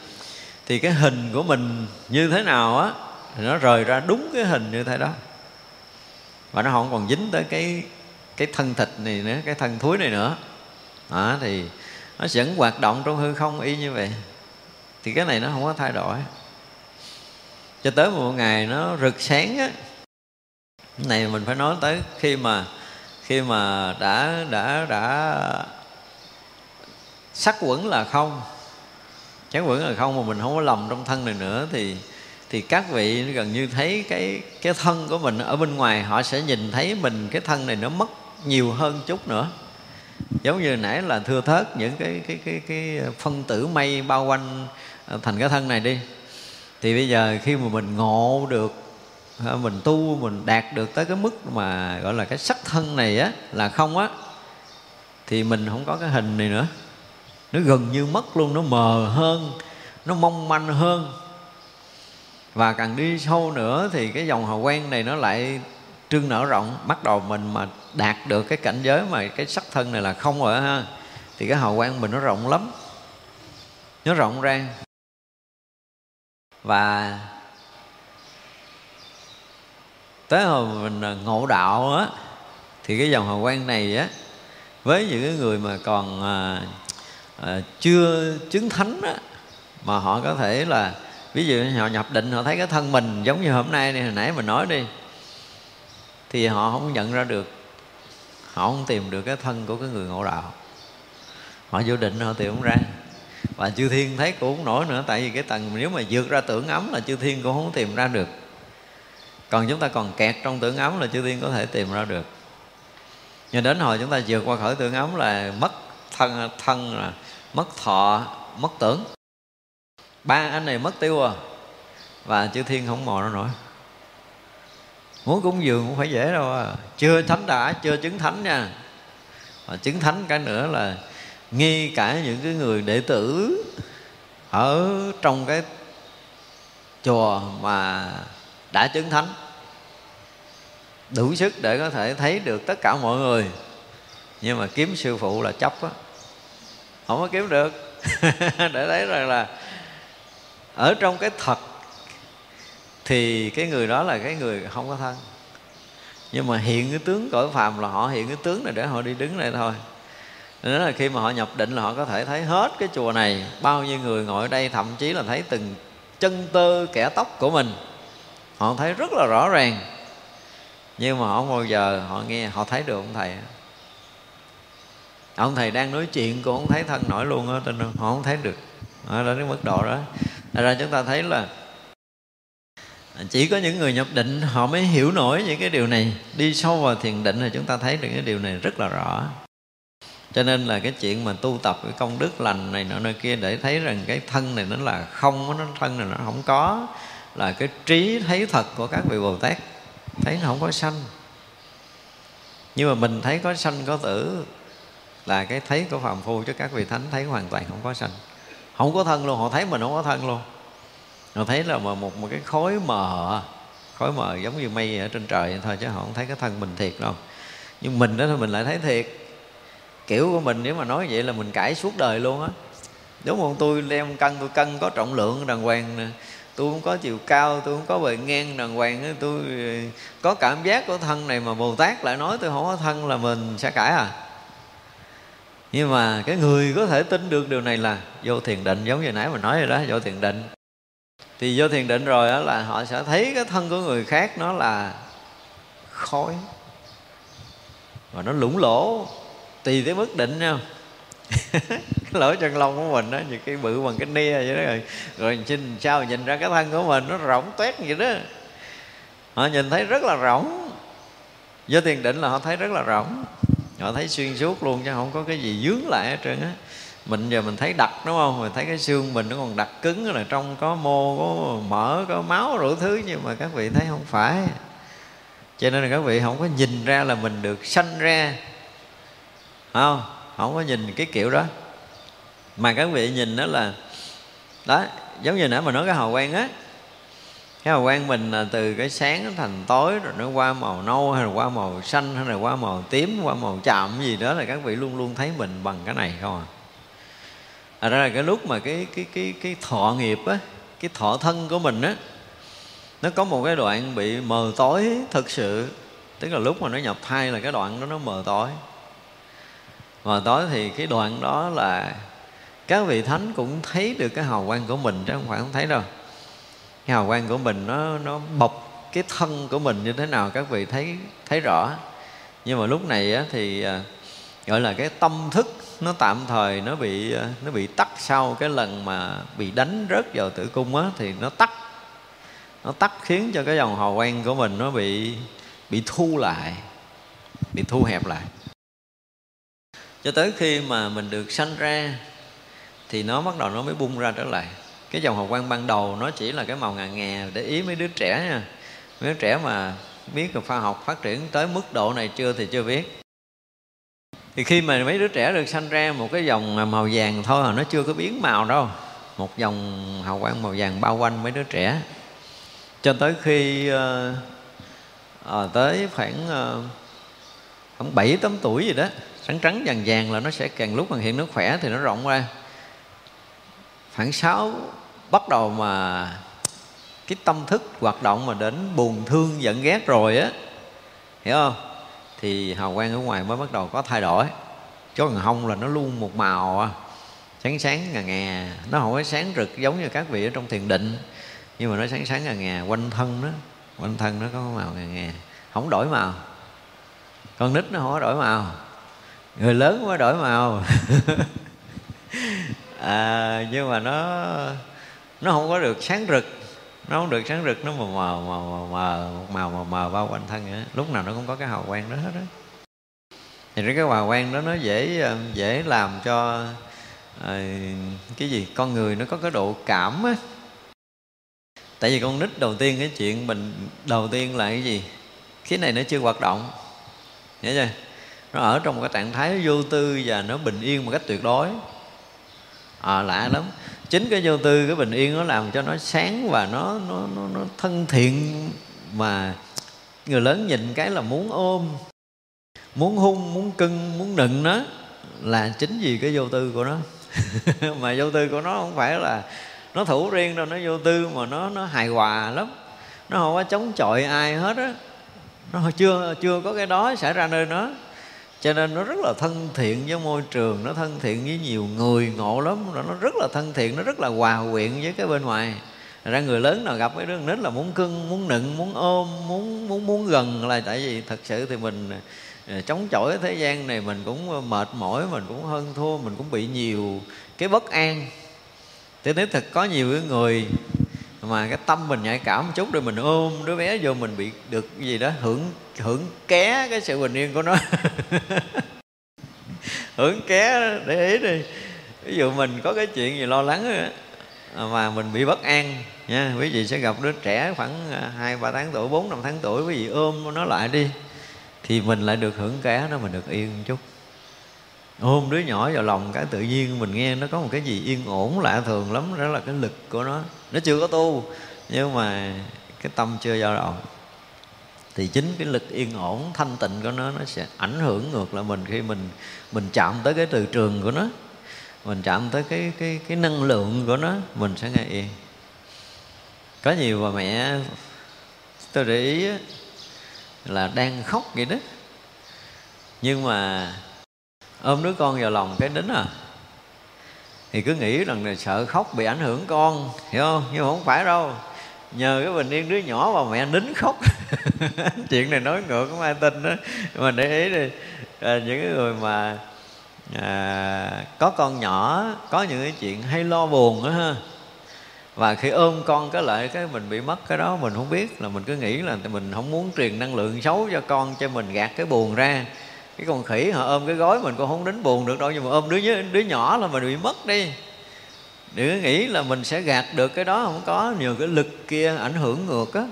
thì cái hình của mình như thế nào á thì nó rời ra đúng cái hình như thế đó. Và nó không còn dính tới cái cái thân thịt này nữa cái thân thúi này nữa. Đó, thì nó vẫn hoạt động trong hư không y như vậy. Thì cái này nó không có thay đổi. Cho tới một ngày nó rực sáng á. Cái này mình phải nói tới khi mà khi mà đã đã đã sắc quẩn là không chán quẩn là không mà mình không có lầm trong thân này nữa thì thì các vị gần như thấy cái cái thân của mình ở bên ngoài, họ sẽ nhìn thấy mình cái thân này nó mất nhiều hơn chút nữa. Giống như nãy là thưa thớt những cái cái cái cái phân tử mây bao quanh ờ, thành cái thân này đi. Thì bây giờ khi mà mình ngộ được ờ, mình tu, mình đạt được tới cái mức mà gọi là cái sắc thân này á, là không á, thì mình không có cái hình này nữa nó gần như mất luôn, nó mờ hơn, nó mong manh hơn. Và càng đi sâu nữa thì cái dòng hào quang này nó lại trương nở rộng. Bắt đầu mình mà đạt được cái cảnh giới mà cái sắc thân này là không rồi ha, thì cái hào quang mình nó rộng lắm. Nó rộng ra. Và tới hồi mình à, ngộ đạo á, thì cái dòng hào quang này á, với những cái người mà còn à, à, chưa chứng thánh á mà họ có thể là ví dụ họ nhập định họ thấy cái thân mình giống như hôm nay này hồi nãy mình nói đi thì họ không nhận ra được. Họ không tìm được cái thân của cái người ngộ đạo. Họ vô định họ tìm không ra. Và chư thiên thấy cũng không nổi nữa tại vì cái tầng nếu mà vượt ra tưởng ấm là chư thiên cũng không tìm ra được. Còn chúng ta còn kẹt trong tưởng ấm là chư thiên có thể tìm ra được. Nhưng đến hồi chúng ta vượt qua khỏi tưởng ấm là mất thân thân là mất thọ, mất tưởng. Ba anh này mất tiêu à và chư thiên không mò nó nổi. Muốn cúng dường cũng phải dễ đâu à. chưa thánh đã, chưa chứng thánh nha. Và chứng thánh cái nữa là nghi cả những cái người đệ tử ở trong cái chùa mà đã chứng thánh. Đủ sức để có thể thấy được tất cả mọi người. Nhưng mà kiếm sư phụ là chấp á không có kiếm được. Để thấy rằng là ở trong cái thật thì cái người đó là cái người không có thân. Nhưng mà hiện cái tướng cõi phàm là họ hiện cái tướng này để họ đi đứng này thôi. Nên là khi mà họ nhập định là họ có thể thấy hết cái chùa này, bao nhiêu người ngồi ở đây, thậm chí là thấy từng chân tơ kẻ tóc của mình. Họ thấy rất là rõ ràng. Nhưng mà họ không bao giờ họ nghe, họ thấy được ông thầy ông thầy đang nói chuyện cũng không thấy thân nổi luôn á tin họ không thấy được. Đó, đến cái mức độ đó. Thật ra chúng ta thấy là chỉ có những người nhập định họ mới hiểu nổi những cái điều này. Đi sâu vào thiền định thì chúng ta thấy được cái điều này rất là rõ. Cho nên là cái chuyện mà tu tập cái công đức lành này nọ nơi kia để thấy rằng cái thân này nó là không nó thân này nó không có, là cái trí thấy thật của các vị bồ tát, thấy nó không có sanh. Nhưng mà mình thấy có sanh có tử là cái thấy của phàm phu chứ các vị thánh thấy hoàn toàn không có sanh. Không có thân luôn họ thấy mình không có thân luôn. Họ thấy là một một, một cái khối mờ khối mờ giống như mây ở trên trời thôi chứ họ không thấy cái thân mình thiệt đâu. Nhưng mình đó thì mình lại thấy thiệt. Kiểu của mình nếu mà nói vậy là mình cãi suốt đời luôn á. Đúng không? Tôi đem cân tôi cân có trọng lượng đàng hoàng nè. Tôi không có chiều cao tôi không có bề ngang đàng hoàng tôi ờ, có cảm giác của thân này mà bồ tát lại nói tôi không có thân là mình sẽ cãi à nhưng mà cái người có thể tin được điều này là vô thiền định, giống như nãy mình nói rồi đó, vô thiền định. Thì vô thiền định rồi đó là họ sẽ thấy cái thân của người khác nó là khói. Và nó lũng lỗ tùy tới mức định nha lỗ chân lông của mình đó như cái bự bằng cái nia vậy đó rồi. Rồi nhìn sao nhìn ra cái thân của mình nó rỗng toét vậy đó. Họ nhìn thấy rất là rỗng. Do thiền định là họ thấy rất là rỗng họ thấy xuyên suốt luôn chứ không có cái gì dướng lại hết trơn á. Mình giờ mình thấy đặc, đúng không? Mình thấy cái xương mình nó còn đặc cứng, là trong có mô, có mỡ, có máu, đủ thứ, nhưng mà các vị thấy không phải. Cho nên là các vị không có nhìn ra là mình được sanh ra. Không không có nhìn cái kiểu đó. Mà các vị nhìn đó là, đó, giống như nãy mà nói cái hào quang á cái hào quang mình là từ cái sáng thành tối rồi nó qua màu nâu hay là qua màu xanh hay là qua màu tím, qua màu chạm gì đó là các vị luôn luôn thấy mình bằng cái này không à? À là cái lúc mà cái cái cái cái thọ nghiệp á, cái thọ thân của mình á, nó có một cái đoạn bị mờ tối thực sự. Tức là lúc mà nó nhập thai là cái đoạn đó nó mờ tối. Mờ tối thì cái đoạn đó là các vị thánh cũng thấy được cái hào quang của mình chứ không phải không thấy đâu cái hào quang của mình nó nó bọc cái thân của mình như thế nào các vị thấy thấy rõ. Nhưng mà lúc này á, thì à, gọi là cái tâm thức nó tạm thời nó bị à, nó bị tắt sau cái lần mà bị đánh rớt vào tử cung á thì nó tắt. Nó tắt khiến cho cái dòng hào quang của mình nó bị bị thu lại bị thu hẹp lại. Cho tới khi mà mình được sanh ra thì nó bắt đầu nó mới bung ra trở lại cái dòng hào quang ban đầu nó chỉ là cái màu ngà ngà để ý mấy đứa trẻ nha. Mấy đứa trẻ mà biết được khoa học phát triển tới mức độ này chưa thì chưa biết. Thì khi mà mấy đứa trẻ được sanh ra một cái dòng màu vàng thôi mà nó chưa có biến màu đâu. Một dòng hào quang màu vàng bao quanh mấy đứa trẻ. Cho tới khi uh, à, tới khoảng uh, khoảng bảy tám tuổi gì đó trắng trắng vàng vàng là nó sẽ càng lúc mà hiện nó khỏe thì nó rộng ra. Khoảng sáu bắt đầu mà cái tâm thức hoạt động mà đến buồn thương giận ghét rồi á. Hiểu không? Thì hào quang ở ngoài mới bắt đầu có thay đổi. Chứ còn hông là nó luôn một màu à sáng sáng ngà ngà. Nó không có sáng rực giống như các vị ở trong thiền định nhưng mà nó sáng sáng ngà ngà quanh thân nó quanh thân nó có màu ngà ngà. Không đổi màu. Con nít nó không có đổi màu. Người lớn mới đổi màu. À, nhưng mà nó nó không có được sáng rực. Nó không được sáng rực nó mờ mờ mờ mờ mờ màu mờ mờ bao quanh thân nữa lúc nào nó cũng có cái hào quang đó hết á. Thì cái hào quang đó nó dễ ờ, dễ làm cho à, cái gì con người nó có cái độ cảm á. Tại vì con nít đầu tiên cái chuyện mình đầu tiên là cái gì? Cái này nó chưa hoạt động. Hiểu chưa? Nó ở trong một cái trạng thái vô tư và nó bình yên một cách tuyệt đối. À, lạ lắm chính cái vô tư cái bình yên nó làm cho nó sáng và nó nó nó, nó thân thiện mà người lớn nhìn cái là muốn ôm muốn hung muốn cưng muốn nựng nó là chính vì cái vô tư của nó. Mà vô tư của nó không phải là nó thủ riêng đâu nó vô tư mà nó nó hài hòa lắm. Nó không có chống chọi ai hết á. Nó chưa chưa có cái đó xảy ra nơi nó cho nên nó rất là thân thiện với môi trường, nó thân thiện với nhiều người, ngộ lắm. Nó rất là thân thiện, nó rất là hòa quyện với cái bên ngoài. Ra người lớn nào gặp cái đứa nít là muốn cưng, muốn nựng, muốn ôm, muốn muốn muốn gần là tại vì thật sự thì mình à, chống chọi thế gian này mình cũng mệt mỏi, mình cũng hơn thua, mình cũng bị nhiều cái bất an. Thế nếu thật có nhiều người mà cái tâm mình nhạy cảm một chút rồi mình ôm đứa bé vô mình bị được cái gì đó, hưởng hưởng ké cái sự bình yên của nó. Hưởng ké để ý đi. Ví dụ mình có cái chuyện gì lo lắng mà mình bị bất an nha. Quý vị sẽ gặp đứa trẻ khoảng à, hai, ba tháng tuổi, bốn, năm tháng tuổi, quý vị ôm nó lại đi, thì mình lại được hưởng ké nó mình được yên một chút ôm đứa nhỏ vào lòng cái tự nhiên mình nghe nó có một cái gì yên ổn, lạ thường lắm, đó là cái lực của nó. Nó chưa có tu, nhưng mà cái tâm chưa dao động thì chính cái lực yên ổn, thanh tịnh của nó nó sẽ ảnh hưởng ngược lại mình khi mình mình chạm tới cái từ trường của nó. Mình chạm tới cái cái cái năng lượng của nó, mình sẽ nghe yên. Có nhiều bà mẹ, tôi để ý là đang khóc vậy đó. Nhưng mà ôm đứa con vào lòng cái đính à. Thì cứ nghĩ rằng là sợ khóc bị ảnh hưởng con hiểu không? Nhưng mà không phải đâu. Nhờ cái bình yên đứa nhỏ mà mẹ nín khóc. Chuyện này nói ngược không ai tin đó. Mà để ý đi à, những người mà à, có con nhỏ có những cái chuyện hay lo buồn đó ha. Và khi ôm con cái lại cái mình bị mất cái đó mình không biết là mình cứ nghĩ là mình không muốn truyền năng lượng xấu cho con cho mình gạt cái buồn ra cái con khỉ họ ôm cái gối mình cũng không đến buồn được đâu, nhưng mà ôm đứa đứa nhỏ là mình bị mất đi. Đừng nghĩ là mình sẽ gạt được cái đó, không có. Nhiều cái lực kia ảnh hưởng ngược á.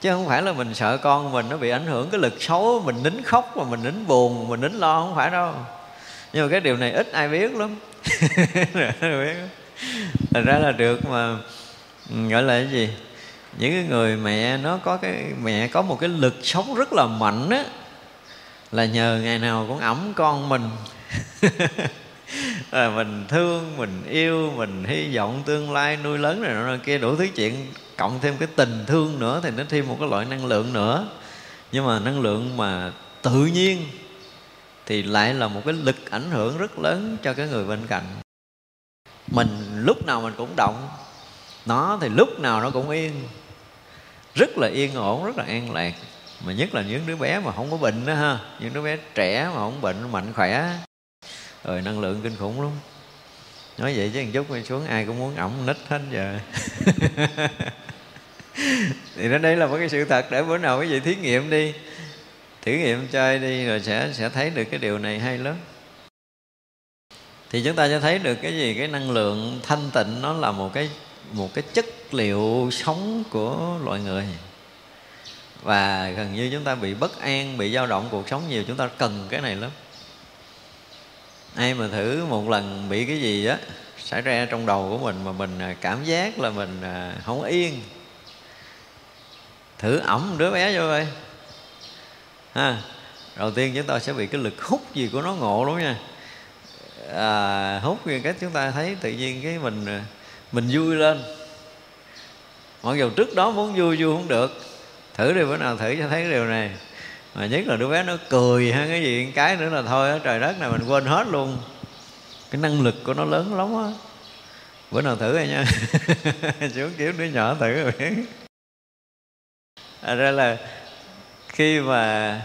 Chứ không phải là mình sợ con mình nó bị ảnh hưởng cái lực xấu, mình nín khóc mà mình nín buồn, mình nín lo, không phải đâu. Nhưng mà cái điều này ít ai biết lắm. Thành ra là được mà ừ, gọi là cái gì? Những cái người mẹ, nó có cái mẹ có một cái lực sống rất là mạnh á là nhờ ngày nào cũng ẩm con mình. À, mình thương mình yêu mình hy vọng tương lai nuôi lớn này nọ kia đủ thứ chuyện. Cộng thêm cái tình thương nữa thì nó thêm một cái loại năng lượng nữa. Nhưng mà năng lượng mà tự nhiên thì lại là một cái lực ảnh hưởng rất lớn cho cái người bên cạnh. Mình lúc nào mình cũng động nó thì lúc nào nó cũng yên. Rất là yên ổn rất là an lạc mà nhất là những đứa bé mà không có bệnh đó ha. Những đứa bé trẻ mà không bệnh, mạnh khỏe. Rồi năng lượng kinh khủng lắm. Nói vậy chứ một chút mình xuống ai cũng muốn ẩm nít hết giờ. Thì nó đây là một cái sự thật. Để bữa nào cái gì thí nghiệm đi, thử nghiệm chơi đi, rồi sẽ sẽ thấy được cái điều này hay lắm. Thì chúng ta sẽ thấy được cái gì? Cái năng lượng thanh tịnh nó là một cái một cái chất liệu sống của loài người và gần như chúng ta bị bất an bị dao động cuộc sống nhiều chúng ta cần cái này lắm. Ai mà thử một lần bị cái gì á xảy ra trong đầu của mình mà mình à, cảm giác là mình à, không yên. Thử ẩm đứa bé vô coi. Ha đầu tiên chúng ta sẽ bị cái lực hút gì của nó ngộ lắm nha. À, hút như cách chúng ta thấy tự nhiên cái mình à, mình vui lên. Mặc dù trước đó muốn vui vui không được thử đi bữa nào thử cho thấy cái điều này. Mà nhất là đứa bé nó cười hay cái gì cái nữa là thôi trời đất này mình quên hết luôn. Cái năng lực của nó lớn lắm á. Bữa nào thử rồi nha. Xuống kiếm đứa nhỏ thử rồi biết. À, ra là khi mà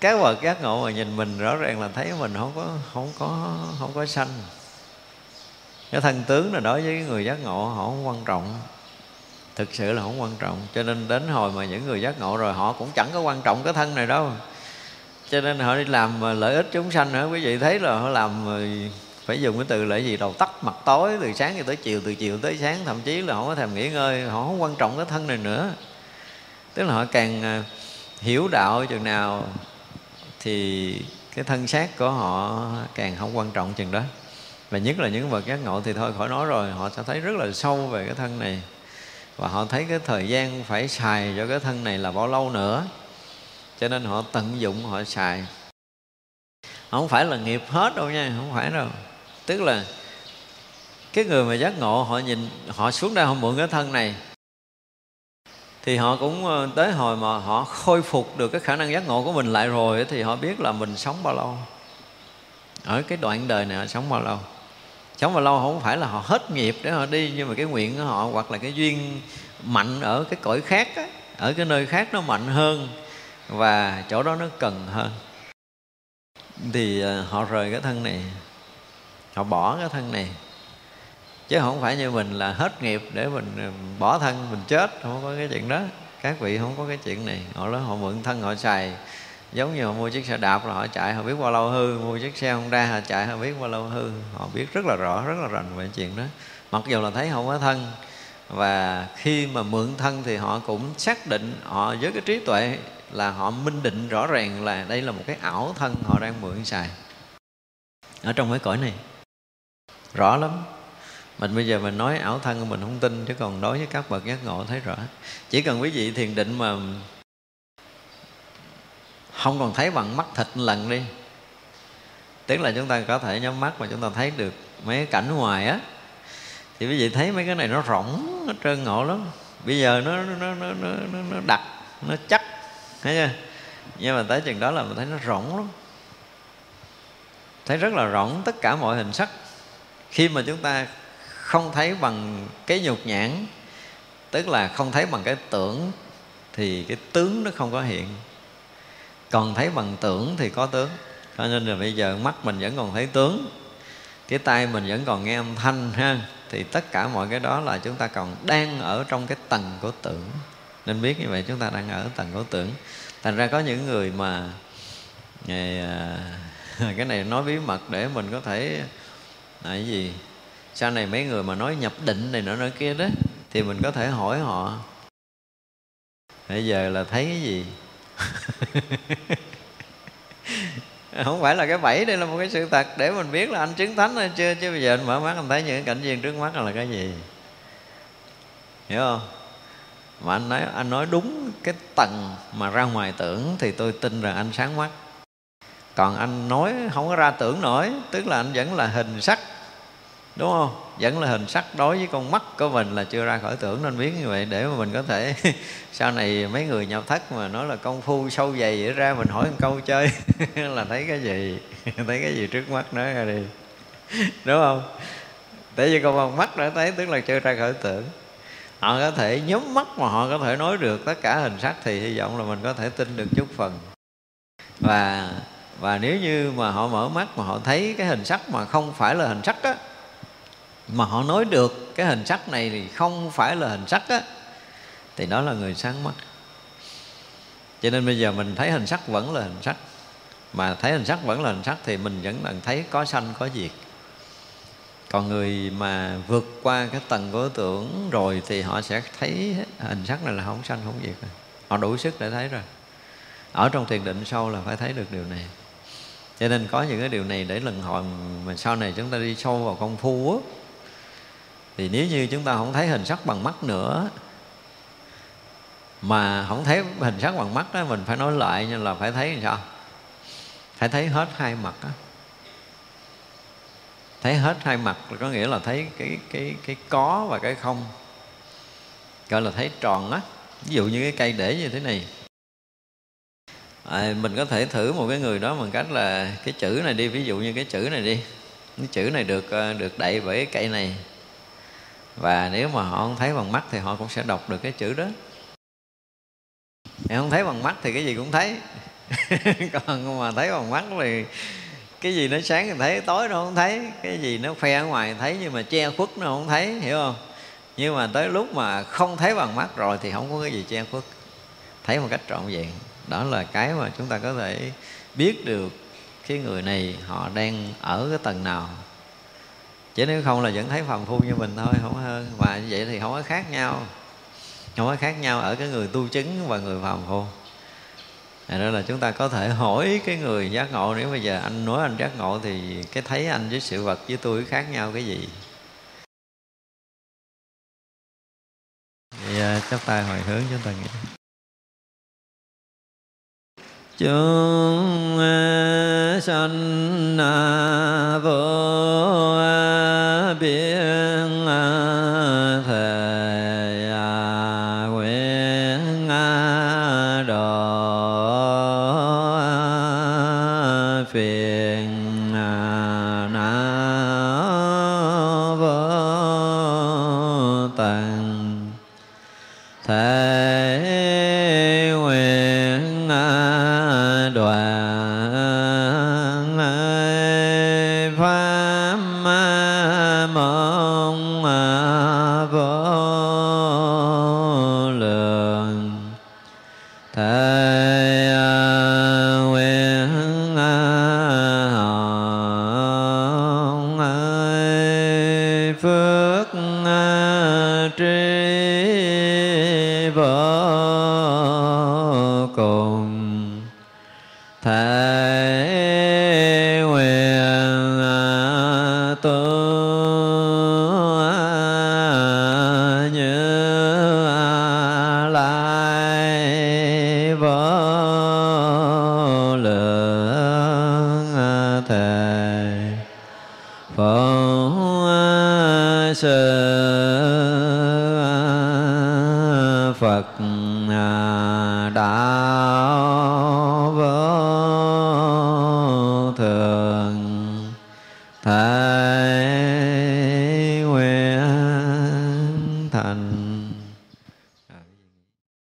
các bậc giác ngộ mà nhìn mình rõ ràng là thấy mình không có không có không có sanh. Cái thân tướng là đối với người giác ngộ họ không quan trọng thực sự là không quan trọng. Cho nên đến hồi mà những người giác ngộ rồi, họ cũng chẳng có quan trọng cái thân này đâu. Cho nên họ đi làm lợi ích chúng sanh nữa. Quý vị thấy là họ làm phải dùng cái từ là gì, đầu tắt mặt tối, từ sáng cho tới chiều, từ chiều tới sáng. Thậm chí là không có thèm nghỉ ngơi, họ không quan trọng cái thân này nữa. Tức là họ càng à, hiểu đạo chừng nào thì cái thân xác của họ càng không quan trọng chừng đó. Và nhất là những bậc giác ngộ thì thôi, khỏi nói rồi, họ sẽ thấy rất là sâu về cái thân này và họ thấy cái thời gian phải xài cho cái thân này là bao lâu nữa. Cho nên họ tận dụng, họ xài. Không phải là nghiệp hết đâu nha, không phải đâu. Tức là cái người mà giác ngộ, họ nhìn, họ xuống đây, họ mượn cái thân này. Thì họ cũng ờ, tới hồi mà họ khôi phục được cái khả năng giác ngộ của mình lại rồi, thì họ biết là mình sống bao lâu. Ở cái đoạn đời này họ sống bao lâu sống bao lâu không phải là họ hết nghiệp để họ đi nhưng mà cái nguyện của họ hoặc là cái duyên mạnh ở cái cõi khác á, ở cái nơi khác nó mạnh hơn và chỗ đó nó cần hơn. Thì à, họ rời cái thân này họ bỏ cái thân này. Chứ không phải như mình là hết nghiệp để mình à, bỏ thân mình chết không có cái chuyện đó. Các vị không có cái chuyện này. Họ đó họ mượn thân họ xài giống như họ mua chiếc xe đạp là họ chạy, họ biết bao lâu hư, mua chiếc xe Honda họ chạy, họ biết bao lâu hư. Họ biết rất là rõ, rất là rành về chuyện đó. Mặc dù là thấy không có thân, và khi mà mượn thân thì họ cũng xác định họ với cái trí tuệ là họ minh định rõ ràng là đây là một cái ảo thân họ đang mượn xài. Ở trong cái cõi này, rõ lắm. Mình bây giờ mình nói ảo thân mình không tin, chứ còn đối với các bậc giác ngộ thấy rõ. Chỉ cần quý vị thiền định mà không còn thấy bằng mắt thịt lần đi. Tức là chúng ta có thể nhắm mắt mà chúng ta thấy được mấy cái cảnh ngoài á. Thì quý vị thấy mấy cái này nó rỗng nó trơn ngộ lắm. Bây giờ nó nó nó nó nó, nó đặc nó chắc thấy chưa? Nhưng mà tới chừng đó là mình thấy nó rỗng lắm. Thấy rất là rỗng tất cả mọi hình sắc. Khi mà chúng ta không thấy bằng cái nhục nhãn tức là không thấy bằng cái tưởng thì cái tướng nó không có hiện còn thấy bằng tưởng thì có tướng. Cho nên là bây giờ mắt mình vẫn còn thấy tướng cái tay mình vẫn còn nghe âm thanh ha. Thì tất cả mọi cái đó là chúng ta còn đang ở trong cái tầng của tưởng. Nên biết như vậy chúng ta đang ở tầng của tưởng. Thành ra có những người mà ngày, à, cái này nói bí mật để mình có thể là cái gì? Sau này mấy người mà nói nhập định này nọ nói kia đó thì mình có thể hỏi họ bây giờ là thấy cái gì? không phải là cái bẫy, đây là một cái sự thật để mình biết là anh chứng thánh hay chưa, chứ bây giờ anh mở mắt anh thấy những cảnh viên trước mắt là cái gì. Hiểu không? Mà anh nói anh nói đúng cái tầng mà ra ngoài tưởng thì tôi tin rằng anh sáng mắt. Còn anh nói không có ra tưởng nổi, tức là anh vẫn là hình sắc đúng không? Vẫn là hình sắc đối với con mắt của mình là chưa ra khỏi tưởng nên biết như vậy, để mà mình có thể sau này mấy người nhập thất mà nói là công phu sâu dày vậy ra mình hỏi một câu chơi là thấy cái gì? Thấy cái gì trước mắt nói ra đi. Đúng không? Tại vì con mắt đã thấy, tức là chưa ra khỏi tưởng. Họ có thể nhắm mắt mà họ có thể nói được tất cả hình sắc thì hy vọng là mình có thể tin được chút phần. Và và nếu như mà họ mở mắt mà họ thấy cái hình sắc mà không phải là hình sắc á mà họ nói được cái hình sắc này thì không phải là hình sắc á, thì đó là người sáng mắt. Cho nên bây giờ mình thấy hình sắc vẫn là hình sắc. Mà thấy hình sắc vẫn là hình sắc thì mình vẫn đang thấy có sanh, có diệt. Còn người mà vượt qua cái tầng của tưởng rồi thì họ sẽ thấy hình sắc này là không sanh, không diệt rồi. Họ đủ sức để thấy rồi. Ở trong thiền định sâu là phải thấy được điều này. Cho nên có những cái điều này để lần hồi mà sau này chúng ta đi sâu vào công phu á thì nếu như chúng ta không thấy hình sắc bằng mắt nữa mà không thấy hình sắc bằng mắt đó mình phải nói lại như là phải thấy làm sao? Phải thấy hết hai mặt đó thấy hết hai mặt có nghĩa là thấy cái cái cái có và cái không. Gọi là thấy tròn á. Ví dụ như cái cây để như thế này. À, mình có thể thử một cái người đó bằng cách là cái chữ này đi ví dụ như cái chữ này đi. Cái chữ này được ờ, được đậy bởi cái cây này và nếu mà họ không thấy bằng mắt thì họ cũng sẽ đọc được cái chữ đó. Nếu không thấy bằng mắt thì cái gì cũng thấy. Còn mà thấy bằng mắt thì cái gì nó sáng thì thấy, tối nó không thấy. Cái gì nó khoe ở ngoài thấy, nhưng mà che khuất nó không thấy, hiểu không? Nhưng mà tới lúc mà không thấy bằng mắt rồi thì không có cái gì che khuất. Thấy một cách trọn vẹn. Đó là cái mà chúng ta có thể biết được cái người này họ đang ở cái tầng nào chứ nếu không là vẫn thấy phàm phu như mình thôi, không hơn. Mà như vậy thì không có khác nhau. Không có khác nhau ở cái người tu chứng và người phàm phu. Thế đó là chúng ta có thể hỏi cái người giác ngộ. Nếu bây giờ anh nói anh giác ngộ Thì cái thấy anh với sự vật với tôi khác nhau cái gì? Thì chắp tay hồi hướng chúng ta nghĩ chúng sanh